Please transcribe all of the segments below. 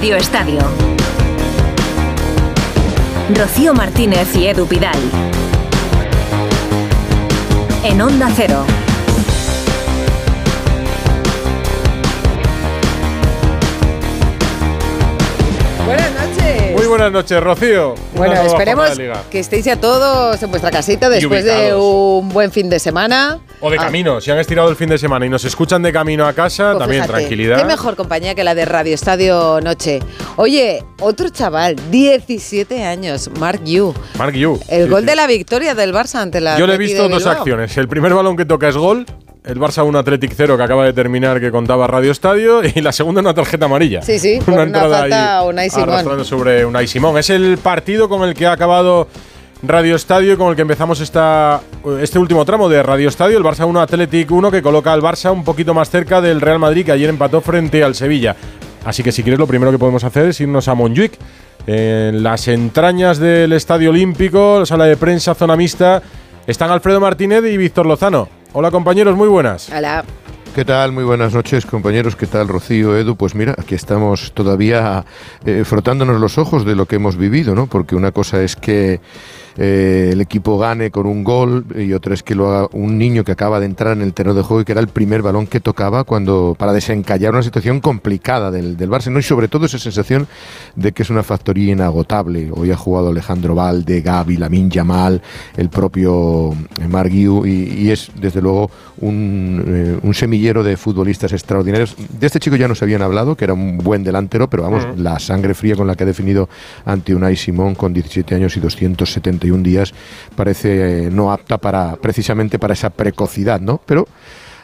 Radio Estadio. Rocío Martínez y Edu Pidal. En Onda Cero. Buenas noches, Rocío. Bueno, esperemos que estéis ya todos en vuestra casita después de un buen fin de semana. O de Ah, camino, si han estirado el fin de semana y nos escuchan de camino a casa, pues también fíjate, tranquilidad. Qué mejor compañía que la de Radio Estadio Noche. Oye, otro chaval, 17 años, Mark Yu. Mark Yu. El Sí, gol sí. de la victoria del Barça ante la Yo le he visto dos acciones. El primer balón que toca es gol, el Barça 1 Athletic 0 que acaba de terminar que contaba Radio Estadio y la segunda una tarjeta amarilla. Sí, sí, una falta a Unai Simón. sobre Unai Simón. Es el partido con el que ha acabado Radio Estadio y con el que empezamos esta, este último tramo de Radio Estadio, el Barça 1 Athletic 1 que coloca al Barça un poquito más cerca del Real Madrid que ayer empató frente al Sevilla. Así que si quieres lo primero que podemos hacer es irnos a Montjuic, en las entrañas del Estadio Olímpico, sala de prensa, zona mixta, están Alfredo Martínez y Víctor Lozano. Hola compañeros, muy buenas. Hola. ¿Qué tal? Muy buenas noches, compañeros. ¿Qué tal, Rocío, Edu? Pues mira, aquí estamos todavía eh, frotándonos los ojos de lo que hemos vivido, ¿no? Porque una cosa es que eh, el equipo gane con un gol y otra es que lo haga un niño que acaba de entrar en el terreno de juego y que era el primer balón que tocaba cuando para desencallar una situación complicada del, del Barça, ¿no? Y sobre todo esa sensación de que es una factoría inagotable. Hoy ha jugado Alejandro Valde, Gaby, Lamin Yamal, el propio eh, Marc Guiu, y, y es desde luego un, eh, un semillero de futbolistas extraordinarios. De este chico ya nos habían hablado, que era un buen delantero, pero vamos, la sangre fría con la que ha definido ante Unai Simón con 17 años y 271 días parece eh, no apta para precisamente para esa precocidad, ¿no? Pero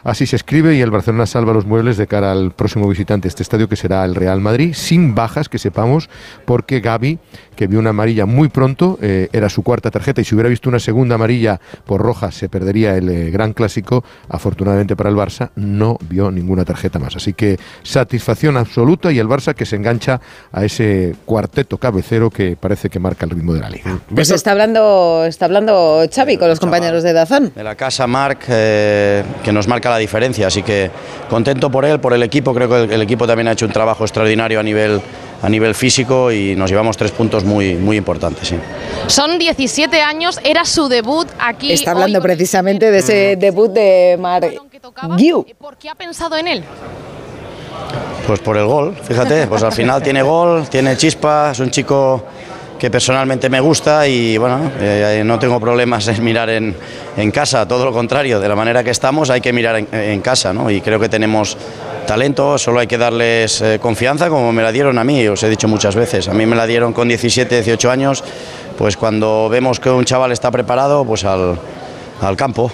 Así se escribe y el Barcelona salva los muebles de cara al próximo visitante este estadio que será el Real Madrid, sin bajas que sepamos, porque Gaby, que vio una amarilla muy pronto, eh, era su cuarta tarjeta y si hubiera visto una segunda amarilla por roja se perdería el eh, gran clásico. Afortunadamente para el Barça no vio ninguna tarjeta más. Así que satisfacción absoluta y el Barça que se engancha a ese cuarteto cabecero que parece que marca el ritmo de la liga. Pues está hablando, está hablando Xavi con los compañeros de Dazón. de la casa Marc, eh, que nos marca la diferencia. Así que contento por él, por el equipo. Creo que el, el equipo también ha hecho un trabajo extraordinario a nivel, a nivel físico y nos llevamos tres puntos muy, muy importantes. Sí. Son 17 años, era su debut aquí. Está hablando precisamente de ese Mm. debut de tocaba. Guiu. ¿Por qué ha pensado en él? Pues por el gol, fíjate, pues al final tiene gol, tiene chispa, es un chico que personalmente me gusta y bueno, eh, no tengo problemas en mirar en, en casa, todo lo contrario, de la manera que estamos hay que mirar en, casa, ¿no? Y creo que tenemos talento, solo hay que darles eh, confianza como me la dieron a mí, os he dicho muchas veces, a mí me la dieron con 17, 18 años, pues cuando vemos que un chaval está preparado, pues al, al campo.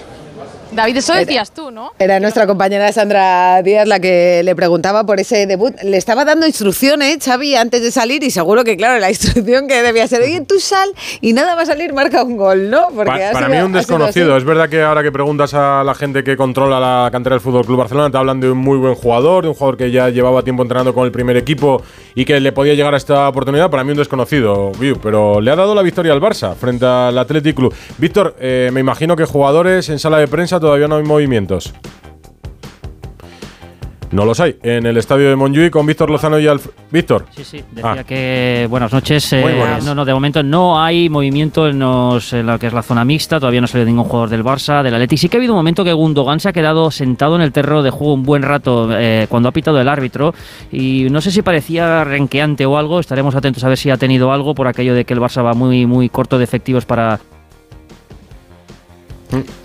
David, eso Era- decías tú, ¿no? Era nuestra compañera Sandra Díaz la que le preguntaba por ese debut. Le estaba dando instrucciones, Xavi, antes de salir y seguro que, claro, la instrucción que debía ser, oye, tú sal y nada va a salir, marca un gol, ¿no? Pa- ha para sido- mí un desconocido. Es verdad que ahora que preguntas a la gente que controla la cantera del Fútbol Club Barcelona, te hablan de un muy buen jugador, de un jugador que ya llevaba tiempo entrenando con el primer equipo y que le podía llegar a esta oportunidad. Para mí un desconocido, pero le ha dado la victoria al Barça frente al Athletic Club. Víctor, eh, me imagino que jugadores en sala de prensa todavía no hay movimientos. No los hay. En el estadio de Montjuic con Víctor Lozano y Alf. Víctor. Sí, sí, decía Ah. que buenas noches. eh, Muy buenas. No, no, de momento no hay movimiento en, los- en lo que es la zona mixta, todavía no ha salido ningún jugador del Barça, del Atleti. Sí que ha habido un momento que Gundogan se ha quedado sentado en el terreno de juego un buen rato eh, cuando ha pitado el árbitro y no sé si parecía renqueante o algo, estaremos atentos a ver si ha tenido algo por aquello de que el Barça va muy, muy corto de efectivos para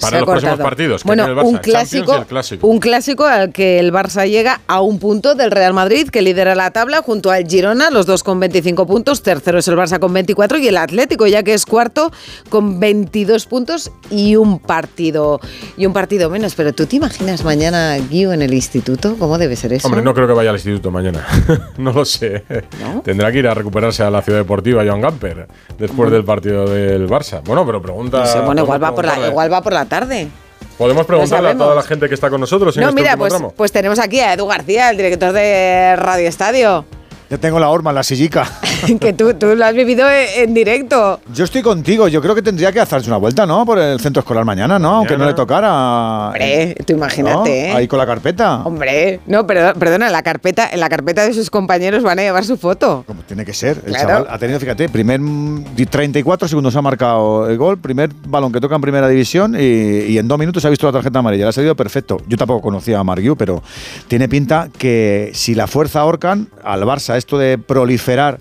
Para ha los próximos partidos. que Bueno, tiene el Barça, un clásico, el clásico. un clásico al que el Barça llega a un punto del Real Madrid, que lidera la tabla junto al Girona, los dos con 25 puntos. Tercero es el Barça con 24 y el Atlético, ya que es cuarto, con 22 puntos y un partido. Y un partido menos. Pero ¿tú te imaginas mañana Guiu en el instituto? ¿Cómo debe ser eso? Hombre, no creo que vaya al instituto mañana. no lo sé. ¿No? Tendrá que ir a recuperarse a la ciudad deportiva Joan Gamper después del partido del Barça. Bueno, pero pregunta. No sé, bueno, igual va, por la, igual va por la tarde. Podemos preguntarle a toda la gente que está con nosotros en No, este mira, pues, tramo. pues tenemos aquí a Edu García, el director de Radio Estadio. Ya tengo la horma, la sillica. que tú, tú lo has vivido en, en directo. Yo estoy contigo, yo creo que tendría que hacerse una vuelta, ¿no? Por el centro escolar mañana, ¿no? Aunque no le tocara. Hombre, tú imagínate, ¿no? ¿eh? Ahí con la carpeta. Hombre, no, pero, perdona, en la carpeta, en la carpeta de sus compañeros van a llevar su foto. Como tiene que ser. El Claro. chaval ha tenido, fíjate, primer mm, 34 segundos ha marcado el gol, primer balón que toca en primera división y, y en dos minutos ha visto la tarjeta amarilla. Le ha salido perfecto. Yo tampoco conocía a Marguiu, pero tiene pinta que si la fuerza ahorcan al Barça, esto de proliferar.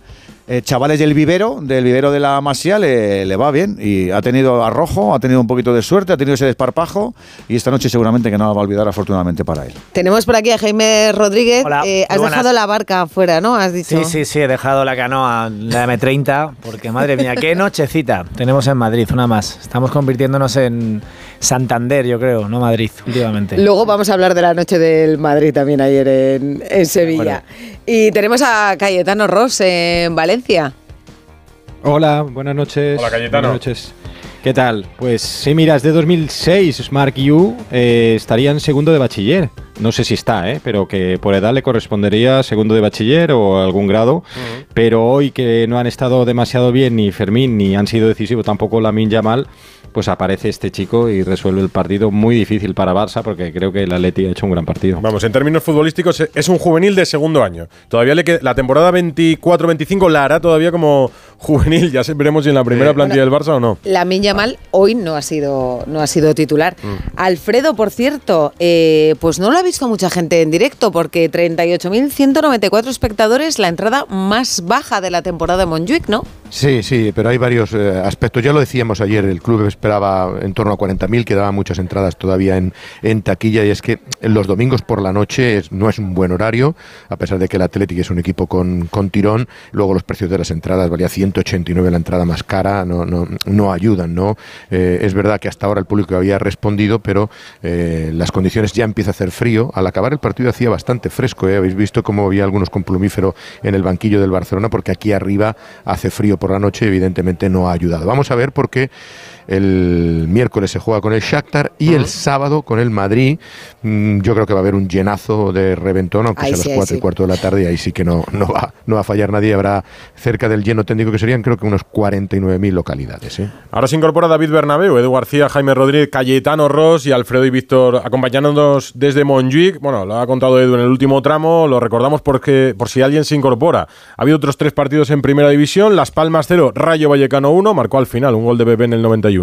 eh, chavales del vivero, del vivero de la Masía, le, le va bien. Y ha tenido arrojo, ha tenido un poquito de suerte, ha tenido ese desparpajo. Y esta noche seguramente que no la va a olvidar, afortunadamente para él. Tenemos por aquí a Jaime Rodríguez. Hola, Eh, has buenas. dejado la barca afuera, ¿no? Has dicho. Sí, sí, sí, he dejado la canoa, la M30, porque madre mía, qué nochecita tenemos en Madrid, una más. Estamos convirtiéndonos en Santander, yo creo, no Madrid, últimamente. Luego vamos a hablar de la noche del Madrid también ayer en, en Sevilla. Y tenemos a Cayetano Ross en Valencia. Hola, buenas noches. Hola, Cayetano. Buenas noches. ¿Qué tal? Pues sí, mira, es de 2006. Mark Yu eh, estaría en segundo de bachiller. No sé si está, ¿eh? pero que por edad le correspondería segundo de bachiller o algún grado. Pero hoy que no han estado demasiado bien ni Fermín ni han sido decisivos tampoco Lamin Yamal, pues aparece este chico y resuelve el partido muy difícil para Barça porque creo que el Atleti ha hecho un gran partido. Vamos, en términos futbolísticos es un juvenil de segundo año. Todavía le queda, la temporada 24-25 la hará todavía como juvenil. Ya se- veremos si en la primera plantilla del Barça o no. La Yamal hoy no ha sido, no ha sido titular. Mm. Alfredo, por cierto, eh, pues no lo ha visto mucha gente en directo porque 38.194 espectadores, la entrada más baja de la temporada de Montjuic, ¿no? Sí, sí, pero hay varios eh, aspectos. Ya lo decíamos ayer, el club esperaba en torno a 40.000, quedaban muchas entradas todavía en, en taquilla y es que los domingos por la noche no es un buen horario, a pesar de que el Athletic es un equipo con, con tirón. Luego los precios de las entradas, valía 189 la entrada más cara, no, no, no ayudan, ¿no? Eh, es verdad que hasta ahora el público había respondido, pero eh, las condiciones ya empieza a hacer frío. Al acabar el partido hacía bastante fresco, ¿eh? Habéis visto cómo había algunos con plumífero en el banquillo del Barcelona, porque aquí arriba hace frío por la noche, evidentemente no ha ayudado. Vamos a ver porque el miércoles se juega con el Shakhtar y el sábado con el Madrid. Mm, Yo creo que va a haber un llenazo de reventón, aunque Ahí sea a las ahí 4 y sí. cuarto de la tarde, y ahí sí que no, no, va, no va a fallar nadie. Habrá cerca del lleno técnico que serían creo que unos 49.000 localidades. ¿eh? Ahora se incorpora David Bernabeu, Edu García, Jaime Rodríguez, Cayetano Ross y Alfredo y Víctor acompañándonos desde Montjuic. Bueno, lo ha contado Edu en el último tramo, lo recordamos porque por si alguien se incorpora. Ha habido otros tres partidos en Primera División, Las Palmas 0, Rayo Vallecano 1, marcó al final un gol de Bebé en el 91.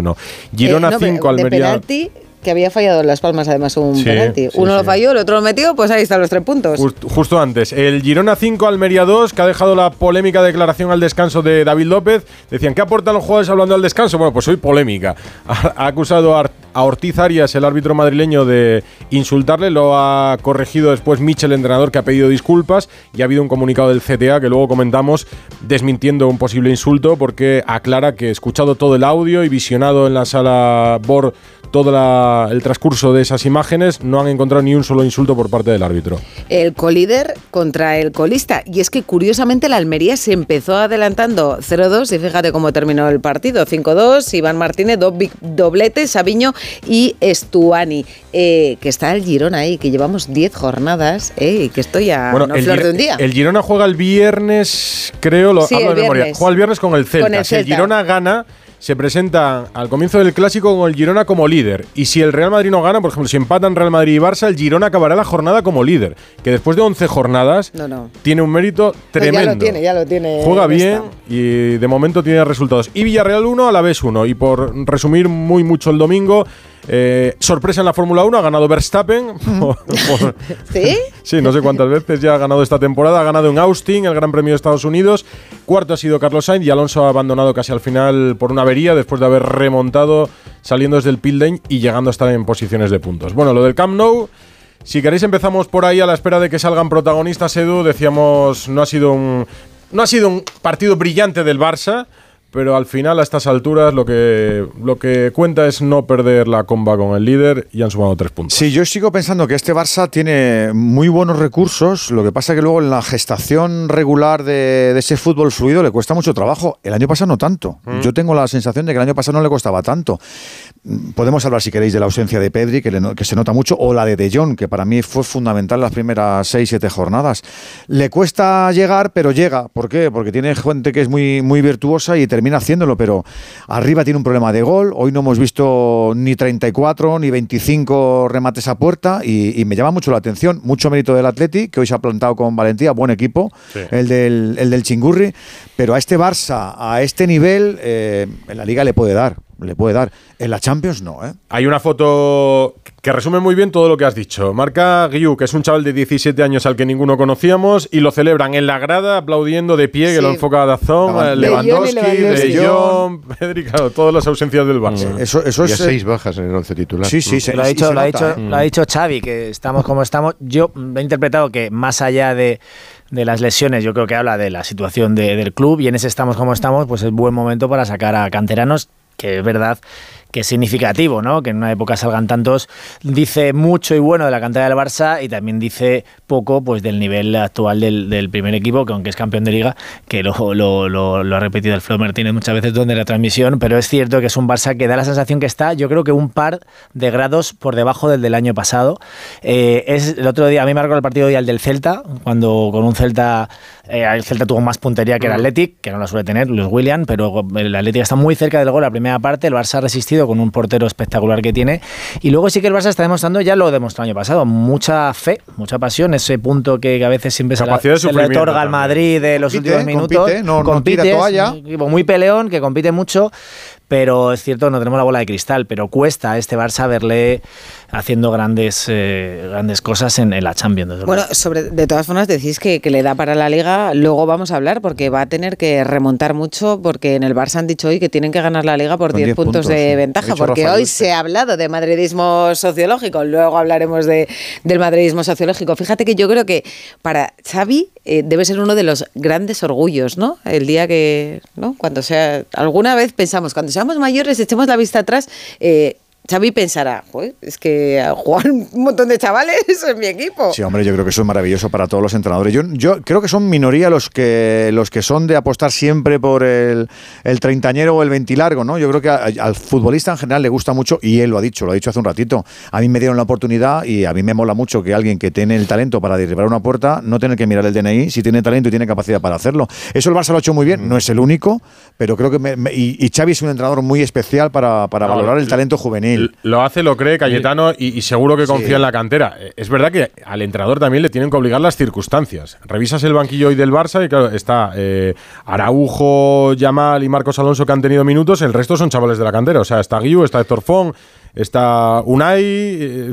Girona Eh, no, 5, de Almería... penalti, que había fallado en Las Palmas además un Sí, penalti. sí, Uno lo sí. falló, el otro lo metió, pues ahí están los tres puntos. Just- justo antes, el Girona 5, Almería 2, que ha dejado la polémica declaración al descanso de David López. Decían, ¿qué aportan los jugadores hablando al descanso? Bueno, pues hoy polémica. Ha, ha acusado a, a Ortiz Arias, el árbitro madrileño, de insultarle. Lo ha corregido después Michel, el entrenador, que ha pedido disculpas. Y ha habido un comunicado del CTA que luego comentamos desmintiendo un posible insulto porque aclara que escuchado todo el audio y visionado en la sala BOR todo el transcurso de esas imágenes, no han encontrado ni un solo insulto por parte del árbitro. El colíder contra el colista. Y es que curiosamente la Almería se empezó adelantando 0-2 y fíjate cómo terminó el partido. 5-2, Iván Martínez, dos dobletes, Sabiño y Estuani. Eh, que está el Girona ahí, que llevamos 10 jornadas eh, y que estoy a no el, flor de un día. el Girona juega el viernes, creo, lo Sí, hablo de memoria. Juega el viernes con el Celta. Con el Si el Celta. Girona gana, se presenta al comienzo del clásico con el Girona como líder. Y si el Real Madrid no gana, por ejemplo, si empatan Real Madrid y Barça, el Girona acabará la jornada como líder. Que después de 11 jornadas No, no. tiene un mérito Pues tremendo. Ya lo tiene, ya lo tiene. Juega bien y de momento tiene resultados. Y Villarreal 1, a la vez 1. Y por resumir muy mucho el domingo, eh, sorpresa en la Fórmula 1, ha ganado Verstappen. ¿Sí? Sí, no sé cuántas veces ya ha ganado esta temporada. Ha ganado en Austin, el Gran Premio de Estados Unidos. Cuarto ha sido Carlos Sainz y Alonso ha abandonado casi al final por una avería después de haber remontado saliendo desde el pit lane y llegando a estar en posiciones de puntos. Bueno, lo del Camp Nou. Si queréis empezamos por ahí a la espera de que salgan protagonistas, Edu. Decíamos, no ha sido un, no ha sido un partido brillante del Barça, pero al final a estas alturas lo que, lo que cuenta es no perder la comba con el líder y han sumado tres puntos. Sí, yo sigo pensando que este Barça tiene muy buenos recursos, lo que pasa que luego en la gestación regular de, de ese fútbol fluido le cuesta mucho trabajo. El año pasado no tanto. Mm. Yo tengo la sensación de que el año pasado no le costaba tanto. Podemos hablar, si queréis, de la ausencia de Pedri, que, le que se nota mucho, o la de De Jong, que para mí fue fundamental las primeras seis, siete jornadas. Le cuesta llegar, pero llega. ¿Por qué? Porque tiene gente que es muy, muy virtuosa y termina haciéndolo, pero arriba tiene un problema de gol. Hoy no hemos visto ni 34 ni 25 remates a puerta y, y me llama mucho la atención. Mucho mérito del Atleti, que hoy se ha plantado con valentía, buen equipo, Sí. el, del, el del Chingurri, pero a este Barça, a este nivel, eh, en la liga le puede dar. Le puede dar. En la Champions no, ¿eh? Hay una foto que resume muy bien todo lo que has dicho. Marca Guiu, que es un chaval de 17 años al que ninguno conocíamos, y lo celebran en la grada aplaudiendo de pie, que Sí. lo enfoca Dazón, Jong y Lewandowski. De Jong, Pedri, claro, todas las ausencias del Barça. Eso, eso y a es. eh, seis bajas en el once titular. Sí, sí, se, lo ha y dicho, se lo ha dicho, ¿eh? lo ha dicho Xavi, que estamos como estamos. Yo mm, he interpretado que más allá de, de las lesiones, yo creo que habla de la situación de- del club y en ese estamos como estamos, pues es buen momento para sacar a canteranos, que es verdad que es significativo, ¿no? Que en una época salgan tantos, dice mucho y bueno de la cantera del Barça y también dice poco pues del nivel actual del, del primer equipo, que aunque es campeón de liga, que lo, lo, lo- lo ha repetido el Flo Martínez muchas veces durante la transmisión, pero es cierto que es un Barça que da la sensación que está, yo creo que un par de grados por debajo del del año pasado. Eh, es el otro día, a mí me marcó el partido día el del Celta, cuando con un Celta, eh, el Celta tuvo más puntería que el Athletic, que no la suele tener, Luis William, pero el Athletic está muy cerca del gol la primera parte, el Barça ha resistido con un portero espectacular que tiene, y luego sí que el Barça está demostrando, ya lo demostró el año pasado, mucha fe, mucha pasión, ese punto que a veces siempre se, la- se le otorga al. Madrid de los Compite, últimos minutos. compite, no- no tira Compite, toalla. equipo muy peleón, que compite mucho, pero es cierto, no tenemos la bola de cristal, pero cuesta a este Barça verle haciendo grandes, eh, grandes cosas en, en la Champions. desde Bueno, sobre, de todas formas decís que, que le da para la liga, luego vamos a hablar porque va a tener que remontar mucho porque en el Barça han dicho hoy que tienen que ganar la liga por Con 10 10 puntos, puntos, de sí. Ventaja, porque hoy se ha hablado de madridismo sociológico, luego hablaremos de, del madridismo sociológico. Fíjate que yo creo que para Xavi eh, debe ser uno de los grandes orgullos, ¿no? El día que, ¿no? Cuando sea, alguna vez pensamos, cuando seamos mayores, echemos la vista atrás, eh, Xavi pensará, "Joder, es que juegan un montón de chavales en mi equipo. Sí, hombre, yo creo que eso es maravilloso para todos los entrenadores. Yo, yo creo que son minoría los que los que son de apostar siempre por el, el treintañero o el ventilargo, ¿no? Yo creo que a- al futbolista en general le gusta mucho, y él lo ha dicho, lo ha dicho hace un ratito. A mí me dieron la oportunidad y a mí me mola mucho que alguien que tiene el talento para derribar una puerta no tener que mirar el DNI si tiene talento y tiene capacidad para hacerlo. Eso el Barça lo ha hecho muy bien, no es el único, pero creo que. me- me- y, y Xavi es un entrenador muy especial para, para No, valorar el talento juvenil. Lo hace, lo cree Cayetano y, y seguro que confía Sí. en la cantera. Eh, Es verdad que al entrenador también le tienen que obligar las circunstancias. Revisas el banquillo hoy del Barça y claro, está eh, Araujo, Yamal y Marcos Alonso que han tenido minutos, el resto son chavales de la cantera. O sea, está Guiu, está Héctor Fon, está Unai. eh,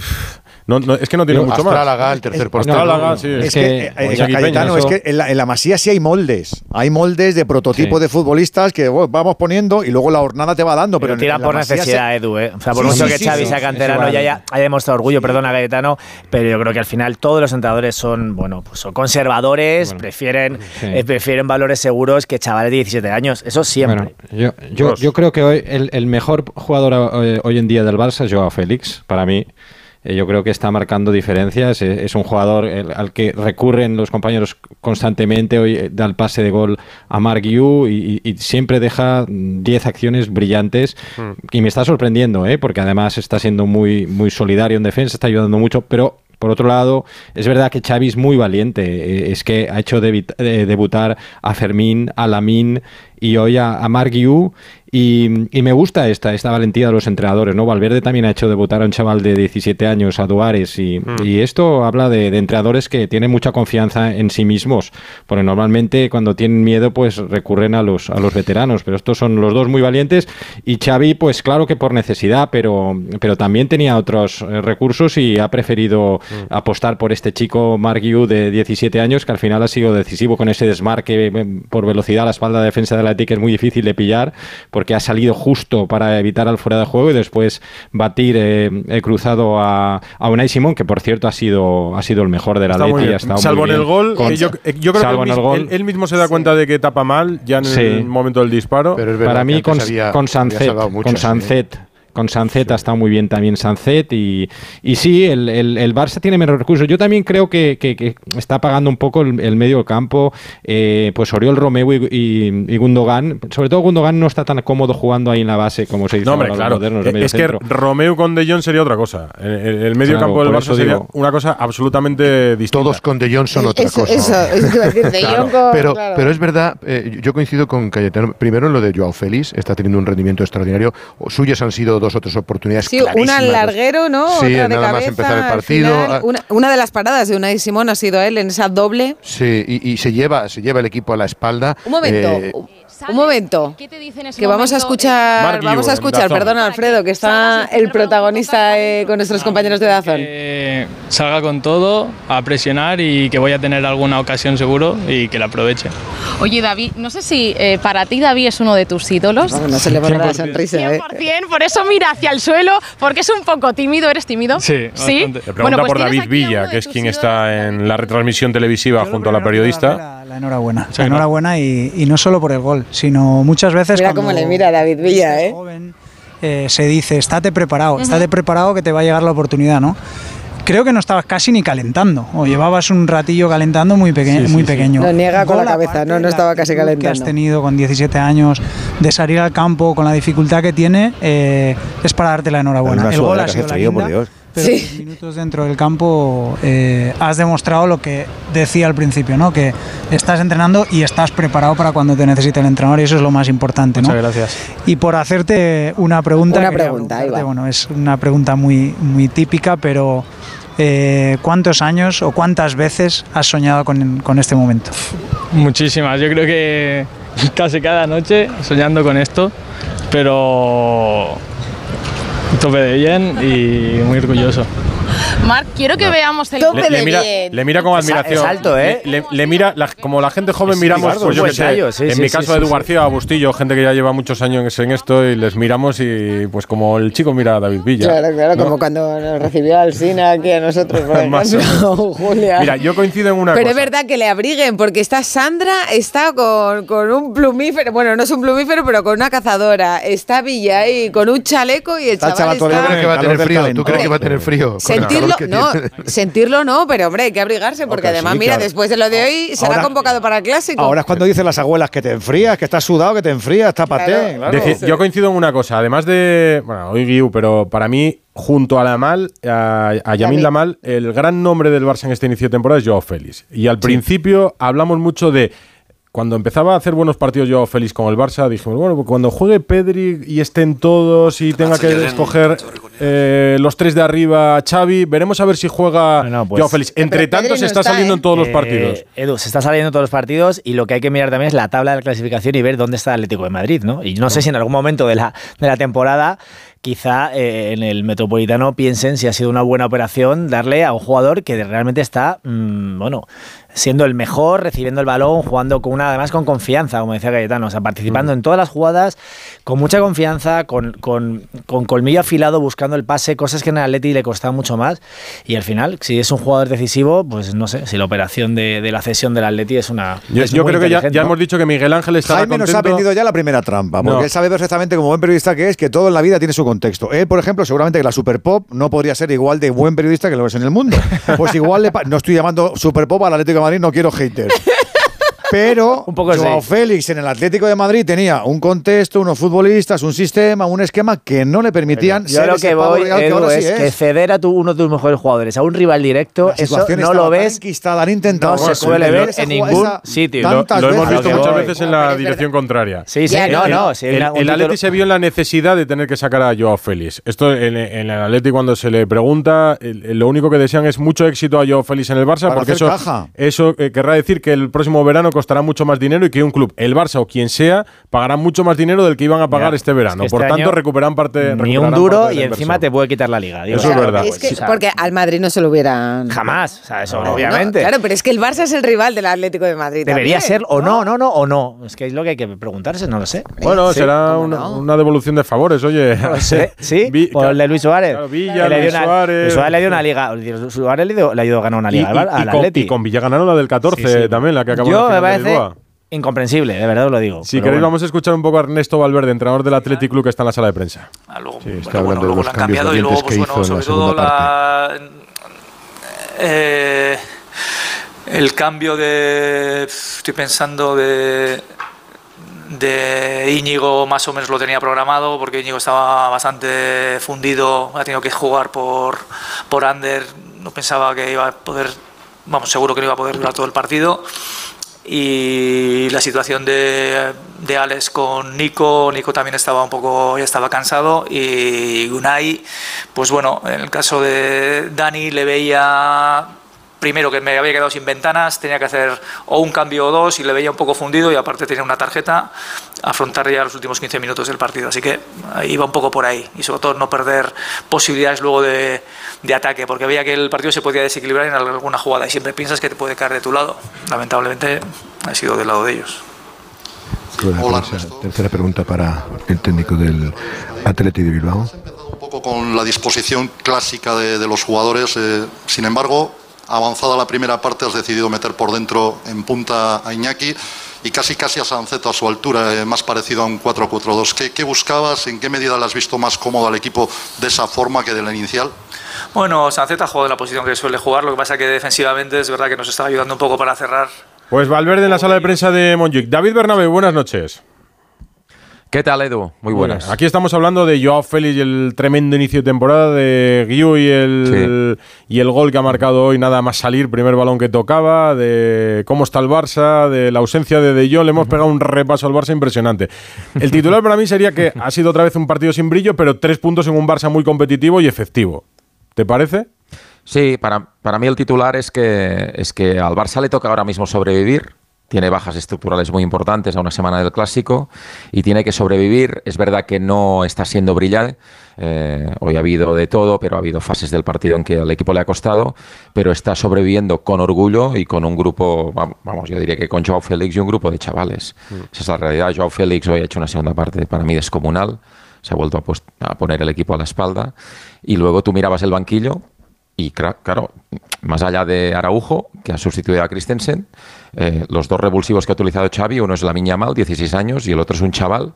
no- no, es que no tiene Yo, mucho más. El tercer portero. Astrálaga, sí. Es Es que, eh, eh, Cayetano, Peña, es que en la, en la Masía sí hay moldes. Hay moldes de prototipo Sí. de futbolistas que bueno, vamos poniendo y luego la hornada te va dando. Pero, Pero tira en por necesidad, se- Edu. ¿eh? O sea, por Sí, mucho sí, que sí, Xavi sea canterano ya haya, haya demostrado orgullo, perdona, Gaetano, pero yo creo que al final todos los entrenadores son, bueno, pues son conservadores, Bueno, prefieren, sí. eh, prefieren valores seguros que chavales de 17 años. Eso siempre. Bueno, yo, yo creo que hoy el, el mejor jugador eh, hoy en día del Barça es Joao Félix, para mí. Eh, yo creo que está marcando diferencias. eh, es un jugador el- al que recurren los compañeros constantemente. Hoy eh, da el pase de gol a Mark Yu y, y- y siempre deja mm, 10 acciones brillantes. Y me está sorprendiendo, ¿eh? porque además está siendo muy, muy solidario en defensa, está ayudando mucho. Pero por otro lado, es verdad que Xavi es muy valiente. eh, Es que ha hecho eh, debutar a Fermín, a Lamín y hoy a, a Mark Yu. Y, y me gusta esta, esta valentía de los entrenadores, ¿no? Valverde también ha hecho debutar a un chaval de 17 años, a Duares, y, y esto habla de, de entrenadores que tienen mucha confianza en sí mismos, porque normalmente cuando tienen miedo pues recurren a los, a los veteranos, pero estos son los dos muy valientes y Xavi pues claro que por necesidad, pero, pero también tenía otros eh, recursos y ha preferido apostar por este chico Mark Yu de 17 años que al final ha sido decisivo con ese desmarque eh, por velocidad a la espalda de defensa de la que es muy difícil de pillar porque ha salido justo para evitar al fuera de juego y después batir eh, eh, cruzado a, a Unai Simón, que por cierto ha sido, ha sido el mejor de la Leti. bien. ha estado muy Salvo en el gol, Con- yo, eh, yo creo que salvo él, gol. él- él mismo se da cuenta de que tapa mal ya en Sí. el momento del disparo. Pero es verdad Para que mí con, había- con Sancet, con ¿eh? Sancet, con Sancet ha estado muy bien también Sancet y, y sí, el, el, el Barça tiene menos recursos. Yo también creo que, que- que está pagando un poco el, el medio campo, eh, pues Oriol Romeu y, y- y Gundogan. Sobre todo Gundogan no está tan cómodo jugando ahí en la base como se dice No, hombre, ahora claro. modernos de Eh, medio Es que. Romeo con De Jong sería otra cosa. El, medio Claro, campo del Barça sería digo. una cosa absolutamente distinta. Todos con De Jong son otra Eso, cosa. eso, es que iba a decir, De Claro. Jong con- Pero, claro. pero es verdad, eh, yo coincido con Cayetano. Primero en lo de Joao Félix, está teniendo un rendimiento extraordinario. Suyas han sido dos o tres oportunidades. Sí, una clarísimas. al larguero, ¿no? Sí, Otra de nada más cabeza, empezar el partido. final. Ah, Una, una de las paradas de Unai Simón ha sido él en esa doble. Sí, y, y se lleva, se lleva el equipo a la espalda. Un momento, Eh, un momento. ¿Qué te dice en ese Que vamos a escuchar, Mark vamos a escuchar, perdona Alfredo, que está el protagonista eh, con nuestros compañeros de Dazón. Que salga con todo, a presionar y que voy a tener alguna ocasión seguro y que la aproveche. Oye, David, no sé si eh, para ti David es uno de tus ídolos. Vamos, no se le pone la sonrisa, ¿eh? 100%, por eso mira hacia el suelo, porque es un poco tímido. ¿Eres tímido? Sí, ¿Sí? Le pregunta pues por David Villa, que es quien ídolos. está en la retransmisión televisiva junto a la periodista. La, enhorabuena. La enhorabuena y, y no solo por el gol, sino muchas veces Mira cuando cómo le mira a David Villa, ¿eh? eh, se dice, estate preparado, estate preparado que te va a llegar la oportunidad, ¿no? Creo que no estabas casi ni calentando, o llevabas un ratillo calentando muy, peque- muy pequeño. Lo niega con la cabeza, no, no estaba casi actitud que has calentando. tenido con 17 años de salir al campo con la dificultad que tiene, eh, es para darte la enhorabuena. El gol ha sido la frío, por Dios. Pero Sí. los minutos dentro del campo eh, has demostrado lo que decía al principio, ¿no? Que estás entrenando y estás preparado para cuando te necesite el entrenador y eso es lo más importante, ¿no? Muchas gracias. Y por hacerte una pregunta, Una pregunta, va. bueno, es una pregunta muy, muy típica, pero eh, ¿cuántos años o cuántas veces has soñado con, con este momento? Muchísimas. Yo creo que casi cada noche soñando con esto, pero tope de bien y muy orgulloso. Marc, quiero que veamos el Tope Le, de le mira, bien. le mira con admiración. es alto, ¿eh? Le, le- le mira, la- como la gente joven Es miramos, pues yo que sé, sí, en sí, mi sí, caso sí, Edu sí. García, Bustillo, gente que ya lleva muchos años en esto y les miramos y pues como el chico mira a David Villa. Claro, claro, ¿no? como cuando nos recibió Alsina aquí a nosotros, por ejemplo, Julia. Mira, yo coincido en una Pero es verdad que le abriguen, porque está Sandra, está con, con un plumífero, bueno, no es un plumífero, pero con una cazadora. Está Villa ahí con un chaleco y el Está el chaval chaval está... ¿Tú crees que va a tener frío? ¿Tú crees que va a tener frío? Con Sentirlo, no, sentirlo no, pero hombre, hay que abrigarse porque además, sí, mira, claro. después de lo de hoy será Ahora- convocado para el clásico. Ahora es cuando dicen las abuelas que te enfrías, que estás sudado, que te enfrías, tápate. Claro. Claro. Decir, Yo coincido en una cosa, además de, bueno, hoy Guiu, pero para mí, junto a Lamal, a, a Yamin. Lamal, el gran nombre del Barça en este inicio de temporada es Joao Félix. Y al principio hablamos mucho de, cuando empezaba a hacer buenos partidos Joao Félix con el Barça, dijimos, bueno, pues cuando juegue Pedri y estén todos y tenga que escoger eh, los tres de arriba Xavi, veremos a ver si juega No, no, pues- Joao Félix. Entre tanto, se está, está, saliendo ¿eh? en todos los Eh, partidos. Edu, se está saliendo en todos los partidos y lo que hay que mirar también es la tabla de la clasificación y ver dónde está el Atlético de Madrid, ¿no? Y no sé si en algún momento de la, de la temporada quizá eh, en el Metropolitano piensen si ha sido una buena operación darle a un jugador que realmente está, mm, bueno, siendo el mejor, recibiendo el balón, jugando con una, además con confianza, como decía Cayetano, o sea, participando en todas las jugadas, con mucha confianza, con, con, con colmillo afilado, buscando el pase, cosas que en el Atleti le costaba mucho más. Y al final, si es un jugador decisivo, pues no sé, si la operación de, de la cesión del Atleti es una. Yo, es yo muy creo que ya, ya ¿no? hemos dicho que Miguel Ángel está Jaime nos ha vendido ya la primera trampa, porque No. él sabe perfectamente, como buen periodista que es, que todo en la vida tiene su contexto. Él, por ejemplo, seguramente que la Super Pop no podría ser igual de buen periodista que lo es en el mundo. Pues igual le no estoy llamando Super Pop al Atlético Madrid, no quiero haters. Pero Un poco Joao. Félix en el Atlético de Madrid tenía un contexto, unos futbolistas, un sistema, un esquema que no le permitían Yo ser lo ese que pavo voy, que Edu, ahora sí es que ceder a tu, uno de tus mejores jugadores a un rival directo, La eso no lo tan ves. han intentado. No se suele el- ver en ningún esa- sitio. Lo, tantas lo hemos veces. visto Lo que muchas voy. veces en la dirección contraria. Sí, sí, no, no. si El, el Atleti se vio en la necesidad de tener que sacar a Joao Félix. Esto en, en el Atleti cuando se le pregunta, el- lo único que desean es mucho éxito a Joao Félix en el Barça, Para porque eso, caja. eso eh, querrá decir que el próximo verano Pero costará mucho más dinero y que un club, el Barça o quien sea, pagará mucho más dinero del que iban a pagar Ya, este verano. es que Por este tanto, recuperan parte. Ni un duro y encima te puede quitar la liga. Digo, Eso es verdad. Es que, o sea, porque al Madrid no se lo hubieran. Jamás, o sea, eso No, obviamente. no, claro, pero es que el Barça es el rival del Atlético de Madrid. Debería también, ser o no, no, no, o no. Es que es lo que hay que preguntarse, no lo sé. Bueno, Sí, será ¿cómo una, no? una devolución de favores, oye. No lo sé, ¿Sí? Vi- Por el de Luis Suárez. Claro, Villa, Que le dio Luis una- Suárez. Luis Suárez le dio una liga. Suárez le dio, le ayudó a ganar una Y, liga al, y- al y con, Atleti. y con Villa ganaron la del 14 Sí, sí. también, la que acabó Yo me de parece Lisboa. incomprensible, de verdad os lo digo. Si queréis, bueno. vamos a escuchar un poco a Ernesto Valverde, entrenador del Athletic Club, que está en la sala de prensa. Sí, está hablando de luego los lo han cambios cambiado y luego, pues que bueno, hizo en sobre la todo la, eh, el cambio de, estoy pensando de, de Íñigo más o menos lo tenía programado porque Íñigo estaba bastante fundido, ha tenido que jugar por, por Ander, no pensaba que iba a poder, vamos, seguro que no iba a poder durar todo el partido. Y la situación de, de Alex con Nico, Nico también estaba un poco, ya estaba cansado y Unai, pues bueno, en el caso de Dani le veía primero que me había quedado sin ventanas, tenía que hacer o un cambio o dos y le veía un poco fundido y aparte tenía una tarjeta, afrontar ya los últimos 15 minutos del partido. Así que iba un poco por ahí y sobre todo no perder posibilidades luego de, de ataque, porque veía que el partido se podía desequilibrar en alguna jugada y siempre piensas que te puede caer de tu lado. Lamentablemente ha sido del lado de ellos. Prensa. Tercera pregunta para el técnico del Atleti de Bilbao. un poco con la disposición clásica de, de los jugadores. eh, sin embargo, avanzada la primera parte, has decidido meter por dentro en punta a Iñaki y casi casi a Sanceto a su altura, eh, más parecido a un 4-4-2. ¿Qué, ¿Qué buscabas? ¿En qué medida le has visto más cómodo al equipo de esa forma que de la inicial? Bueno, Sanceta ha jugado en la posición que suele jugar, lo que pasa que defensivamente es verdad que nos está ayudando un poco para cerrar. Pues Valverde en la sala de prensa de Montjuic. David Bernabé, buenas noches. ¿Qué tal, Edu? Muy buenas. Aquí estamos hablando de Joao Félix y el tremendo inicio de temporada, de Guiu y el, y el gol que ha marcado hoy, nada más salir, primer balón que tocaba, de cómo está el Barça, de la ausencia de De Jong. Le hemos pegado un repaso al Barça impresionante. El titular para mí sería que ha sido otra vez un partido sin brillo, pero tres puntos en un Barça muy competitivo y efectivo. ¿Te parece? Sí, para, para mí el titular es que, es que al Barça le toca ahora mismo sobrevivir. Tiene bajas estructurales muy importantes a una semana del clásico y tiene que sobrevivir. Es verdad que no está siendo brillante. Eh, hoy ha habido de todo, pero ha habido fases del partido en que al equipo le ha costado, pero está sobreviviendo con orgullo y con un grupo, vam- vamos, yo diría que con Joao Félix y un grupo de chavales. Esa es la realidad. Joao Félix hoy ha hecho una segunda parte para mí descomunal. Se ha vuelto a, a poner el equipo a la espalda. Y luego tú mirabas el banquillo y claro, más allá de Araujo, que ha sustituido a Christensen, eh, los dos revulsivos que ha utilizado Xavi, uno es la Mal, 16 años, y el otro es un chaval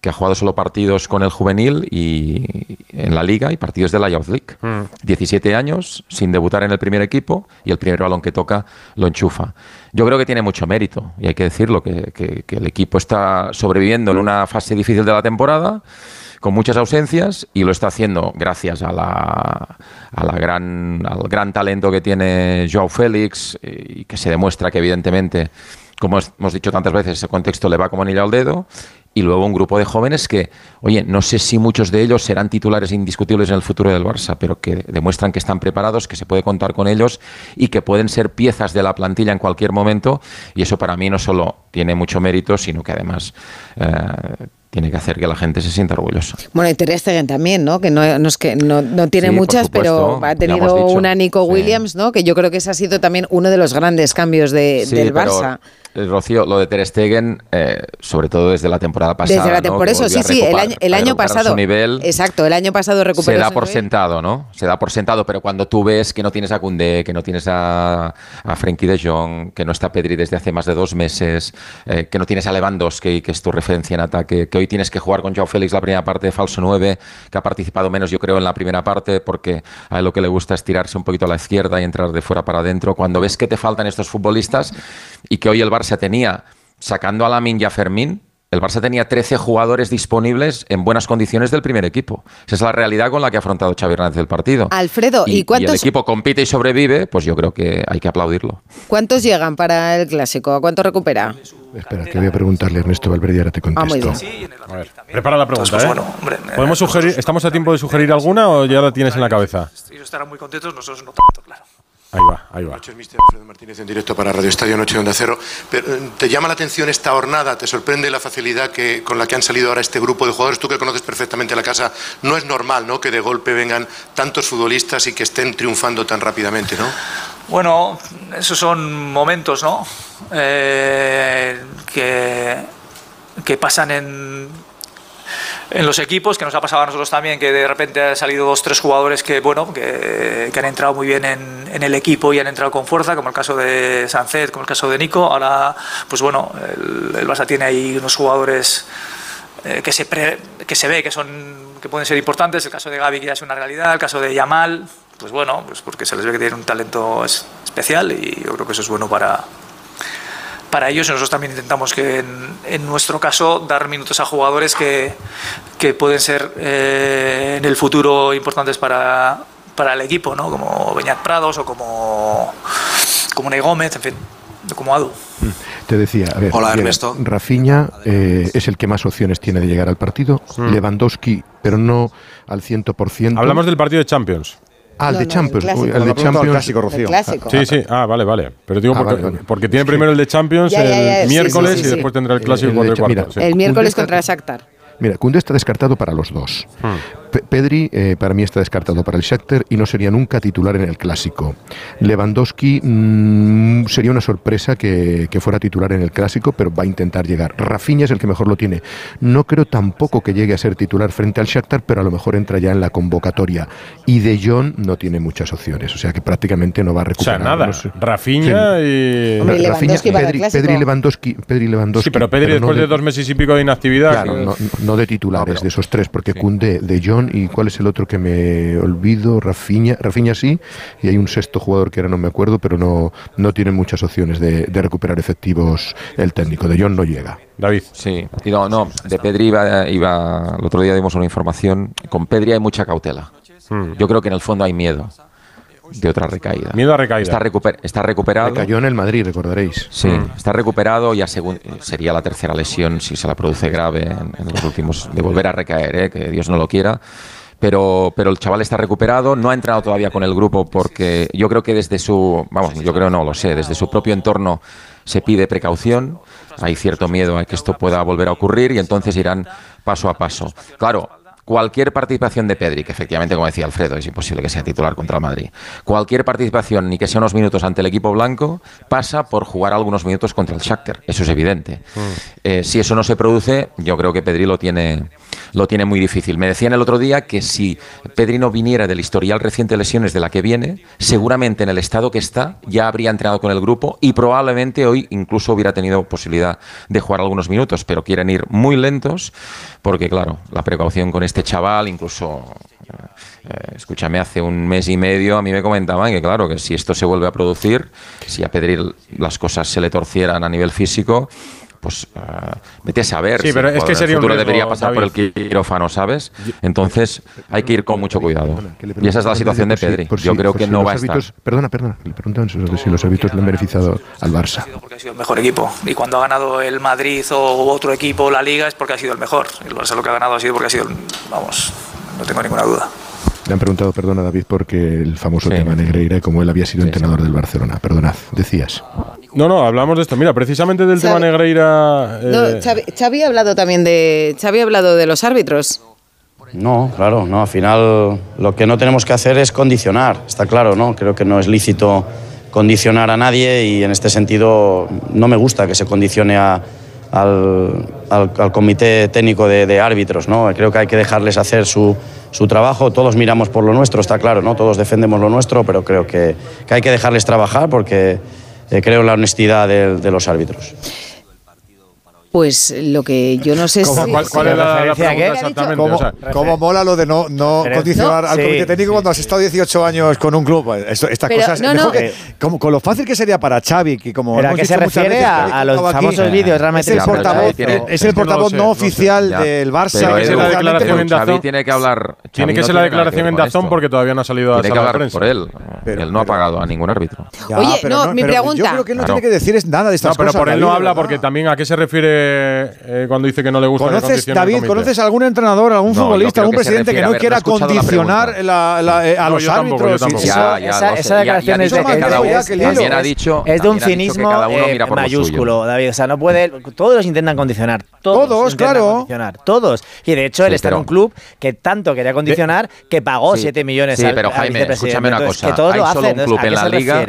que ha jugado solo partidos con el juvenil y en la liga y partidos de la Youth League. 17 años, sin debutar en el primer equipo y el primer balón que toca lo enchufa. Yo creo que tiene mucho mérito y hay que decirlo, que, que- que el equipo está sobreviviendo en una fase difícil de la temporada con muchas ausencias y lo está haciendo gracias a la, a la gran, al gran talento que tiene Joao Félix eh, y que se demuestra que evidentemente, como hemos dicho tantas veces, ese contexto le va como anillo al dedo. Y luego un grupo de jóvenes que, oye, no sé si muchos de ellos serán titulares indiscutibles en el futuro del Barça, pero que demuestran que están preparados, que se puede contar con ellos y que pueden ser piezas de la plantilla en cualquier momento. Y eso para mí no solo tiene mucho mérito, sino que además eh, tiene que hacer que la gente se sienta orgullosa. Bueno, y Ter Stegen también, ¿no? Que no, no es que no, no tiene Sí, muchas, pero ha tenido una Nico Williams, ¿no? Que yo creo que ese ha sido también uno de los grandes cambios de- Sí, del pero, Barça. Eh, Rocío, lo de Ter Stegen, eh, sobre todo desde la temporada pasada. Desde la ¿no? tem- por Que eso, sí, sí, el año, el año recuperar su pasado. nivel, Exacto, el año pasado se recuperó da su por nivel. sentado, ¿no? Se da por sentado, pero cuando tú ves que no tienes a Koundé, que no tienes a, a Frenkie de Jong, que no está Pedri desde hace más de dos meses, eh, que no tienes a Lewandowski, que es tu referencia en ataque, que hoy tienes que jugar con Joao Félix la primera parte de falso 9, que ha participado menos, yo creo, en la primera parte, porque a él lo que le gusta es tirarse un poquito a la izquierda y entrar de fuera para adentro. Cuando ves que te faltan estos futbolistas y que hoy el Barça tenía, sacando a Lamin y a Fermín, el Barça tenía 13 jugadores disponibles en buenas condiciones del primer equipo. Esa es la realidad con la que ha afrontado Xavi Hernández el partido. Alfredo, ¿y, y el cuántos, equipo compite y sobrevive, pues yo creo que hay que aplaudirlo. cuántos llegan para el clásico? ¿A cuánto recupera? Espera, que voy a preguntarle a Ernesto Valverde y ahora te Ah, muy contesto. bien. A ver, prepara la pregunta, Entonces, ¿eh? bueno, hombre, eh, ¿Podemos sugerir, ¿Estamos a tiempo de sugerir alguna o ya la tienes en la cabeza? Ellos estarán muy contentos, nosotros no tanto, claro. Ahí va, ahí va. noches, mister Alfredo Martínez en directo para Radio Estadio Noche Onda Cero. Pero, eh, ¿Te llama la atención esta hornada? ¿Te sorprende la facilidad que, con la que han salido ahora este grupo de jugadores? Tú que conoces perfectamente la casa, no es normal ¿no? que de golpe vengan tantos futbolistas y que estén triunfando tan rápidamente, ¿no? Bueno, esos son momentos, ¿no? Eh, que, que pasan en, en los equipos, que nos ha pasado a nosotros también, que de repente han salido dos, tres jugadores que, bueno, que, que han entrado muy bien en, en el equipo y han entrado con fuerza, como el caso de Sancet, como el caso de Nico. Ahora, pues bueno, el, el Barça tiene ahí unos jugadores eh, que, se pre- que se ve que, son, que pueden ser importantes, el caso de Gaby que ya es una realidad, el caso de Yamal, pues bueno, pues porque se les ve que tienen un talento es- especial y yo creo que eso es bueno para, para ellos y nosotros también intentamos que en, en nuestro caso dar minutos a jugadores que, que pueden ser eh, en el futuro importantes para, para el equipo, ¿no? como Beñat Prados o como, como Ney Gómez, en fin, como Adu. Te decía, a ver, Hola, Ernesto. Rafinha eh, es el que más opciones tiene de llegar al partido. Mm. Lewandowski, pero no al 100%. Hablamos del partido de Champions. Ah, el No, de no, Champions. el uy, clásico. el de Champions. clásico, Rocío. El clásico. Sí, sí. Ah, vale, vale. Pero digo Ah, porque, vale, vale. porque tiene primero el de Champions Ya, ya, ya, el sí, miércoles sí, sí, y después tendrá el clásico El contra de el cuarto. mira, sí. El miércoles Cundé contra el Shakhtar. Mira, Koundé está descartado para los dos. Hmm. Pe- Pedri eh, para mí está descartado para el Shakhtar y no sería nunca titular en el clásico. Lewandowski mm, sería una sorpresa que, que fuera titular en el clásico, pero va a intentar llegar. Rafinha es el que mejor lo tiene. No creo tampoco que llegue a ser titular frente al Shakhtar, pero a lo mejor entra ya en la convocatoria. Y De Jong no tiene muchas opciones, o sea que prácticamente no va a O sea, recuperar. nada. no sé. Rafinha y. Hombre, y Rafinha, Lewandowski para el Pedri. Pedri, Lewandowski, Pedri, Lewandowski. Sí, pero Pedri después de dos meses y pico de inactividad. Claro, que- no, no de titulares, de esos tres, porque Cundé, De Jong y cuál es el otro que me olvido, Rafinha, Rafinha sí, y hay un sexto jugador que ahora no me acuerdo, pero no, no tienen muchas opciones de, de recuperar efectivos el técnico. De Jong no llega. David. Sí, y no, no, de Pedri iba, iba, el otro día dimos una información, con Pedri hay mucha cautela. Hmm. Yo creo que en el fondo hay miedo de otra recaída. Miedo a recaída. Está, recuper- está recuperado. Cayó en el Madrid, recordaréis. Sí, está recuperado, ya sería la tercera lesión si se la produce grave en, en los últimos, de volver a recaer, ¿eh? que Dios no lo quiera. Pero, pero el chaval está recuperado, no ha entrado todavía con el grupo porque yo creo que desde su, vamos, yo creo no lo sé, desde su propio entorno se pide precaución, hay cierto miedo a que esto pueda volver a ocurrir y entonces irán paso a paso. Claro, cualquier participación de Pedri, que efectivamente, como decía Alfredo, es imposible que sea titular contra el Madrid, cualquier participación, ni que sea unos minutos ante el equipo blanco, pasa por jugar algunos minutos contra el Shakhtar. Eso es evidente. Eh, si eso no se produce, yo creo que Pedri lo tiene, lo tiene muy difícil. Me decían el otro día que si Pedri no viniera del historial reciente de lesiones de la que viene, seguramente en el estado que está ya habría entrenado con el grupo y probablemente hoy incluso hubiera tenido posibilidad de jugar algunos minutos, pero quieren ir muy lentos porque, claro, la precaución con este chaval, incluso, eh, escúchame, hace un mes y medio a mí me comentaban que, claro, que si esto se vuelve a producir, si a Pedri las cosas se le torcieran a nivel físico, pues eh, vete a saber. Sí, si pero el es que en el sería un futuro riesgo, debería pasar por el David. quirófano, ¿sabes? Entonces hay que ir con mucho cuidado. Y esa es la situación de Pedri. Yo creo que no va a estar. Perdona, perdona, le preguntan si los árbitros le han beneficiado al Barça. porque ha sido el mejor equipo. Y cuando ha ganado el Madrid o otro equipo la Liga es porque ha sido el mejor. El Barça lo que ha ganado ha sido porque ha sido, el- vamos, no tengo ninguna duda. Le han preguntado, perdona David, porque el famoso tema Negreira, como él había sido entrenador del Barcelona. Perdonad, decías. No, no, hablamos de esto. Mira, precisamente del tema. Negreira. No, eh, Xavi, Xavi ha hablado también de Xavi ha hablado de los árbitros. No, claro, no. Al final lo que no tenemos que hacer es condicionar, está claro, ¿no? Creo que no es lícito condicionar a nadie y en este sentido no me gusta que se condicione a- al, al- al comité técnico de, de árbitros, ¿no? Creo que hay que dejarles hacer su, su trabajo. Todos miramos por lo nuestro, está claro, ¿no? Todos defendemos lo nuestro, pero creo que, que hay que dejarles trabajar porque creo en la honestidad de- de los árbitros. Pues lo que yo no sé ¿Cómo- si cuál- cuál es la- la ¿Referencia a pregunta qué? exactamente? ¿Cómo, cómo mola lo de no, no condicionar No, al sí, comité técnico sí. cuando has estado 18 años con un club? Esto- estas Pero, cosas. no, no. que- como, con lo fácil que sería para Xavi, que como ¿Pero a qué se refiere? veces, A- a los contado aquí, famosos vídeos realmente Es el portavoz, tiene- es es el portavoz sé, no no sé. oficial Ya. del Barça. Pero que Edu, es la declaración en Xavi Dazón- tiene que hablar. tiene que ser la tiene declaración en Dazón porque todavía no ha salido a Tiene hablar prensa. por él. Pero- él no ha pagado a ningún árbitro. Oye, no, mi pregunta. Yo creo que él no tiene que decir es nada de estas No, pero cosas. por él no habla porque también a qué se refiere eh, cuando dice que no le gusta. ¿Conoces, David, ¿conoces algún entrenador, algún futbolista, algún presidente que no quiera condicionar la, la, eh, a no, los árbitros? Esa declaración es de también ha dicho, es de un cinismo eh, mayúsculo, David. O sea, no puede. Todos los intentan condicionar. Todos, claro. Todos. Y de hecho, él está en un club que tanto quería condicionar que pagó 7 millones. Sí, pero Jaime, escúchame una cosa. Hay solo un club en la liga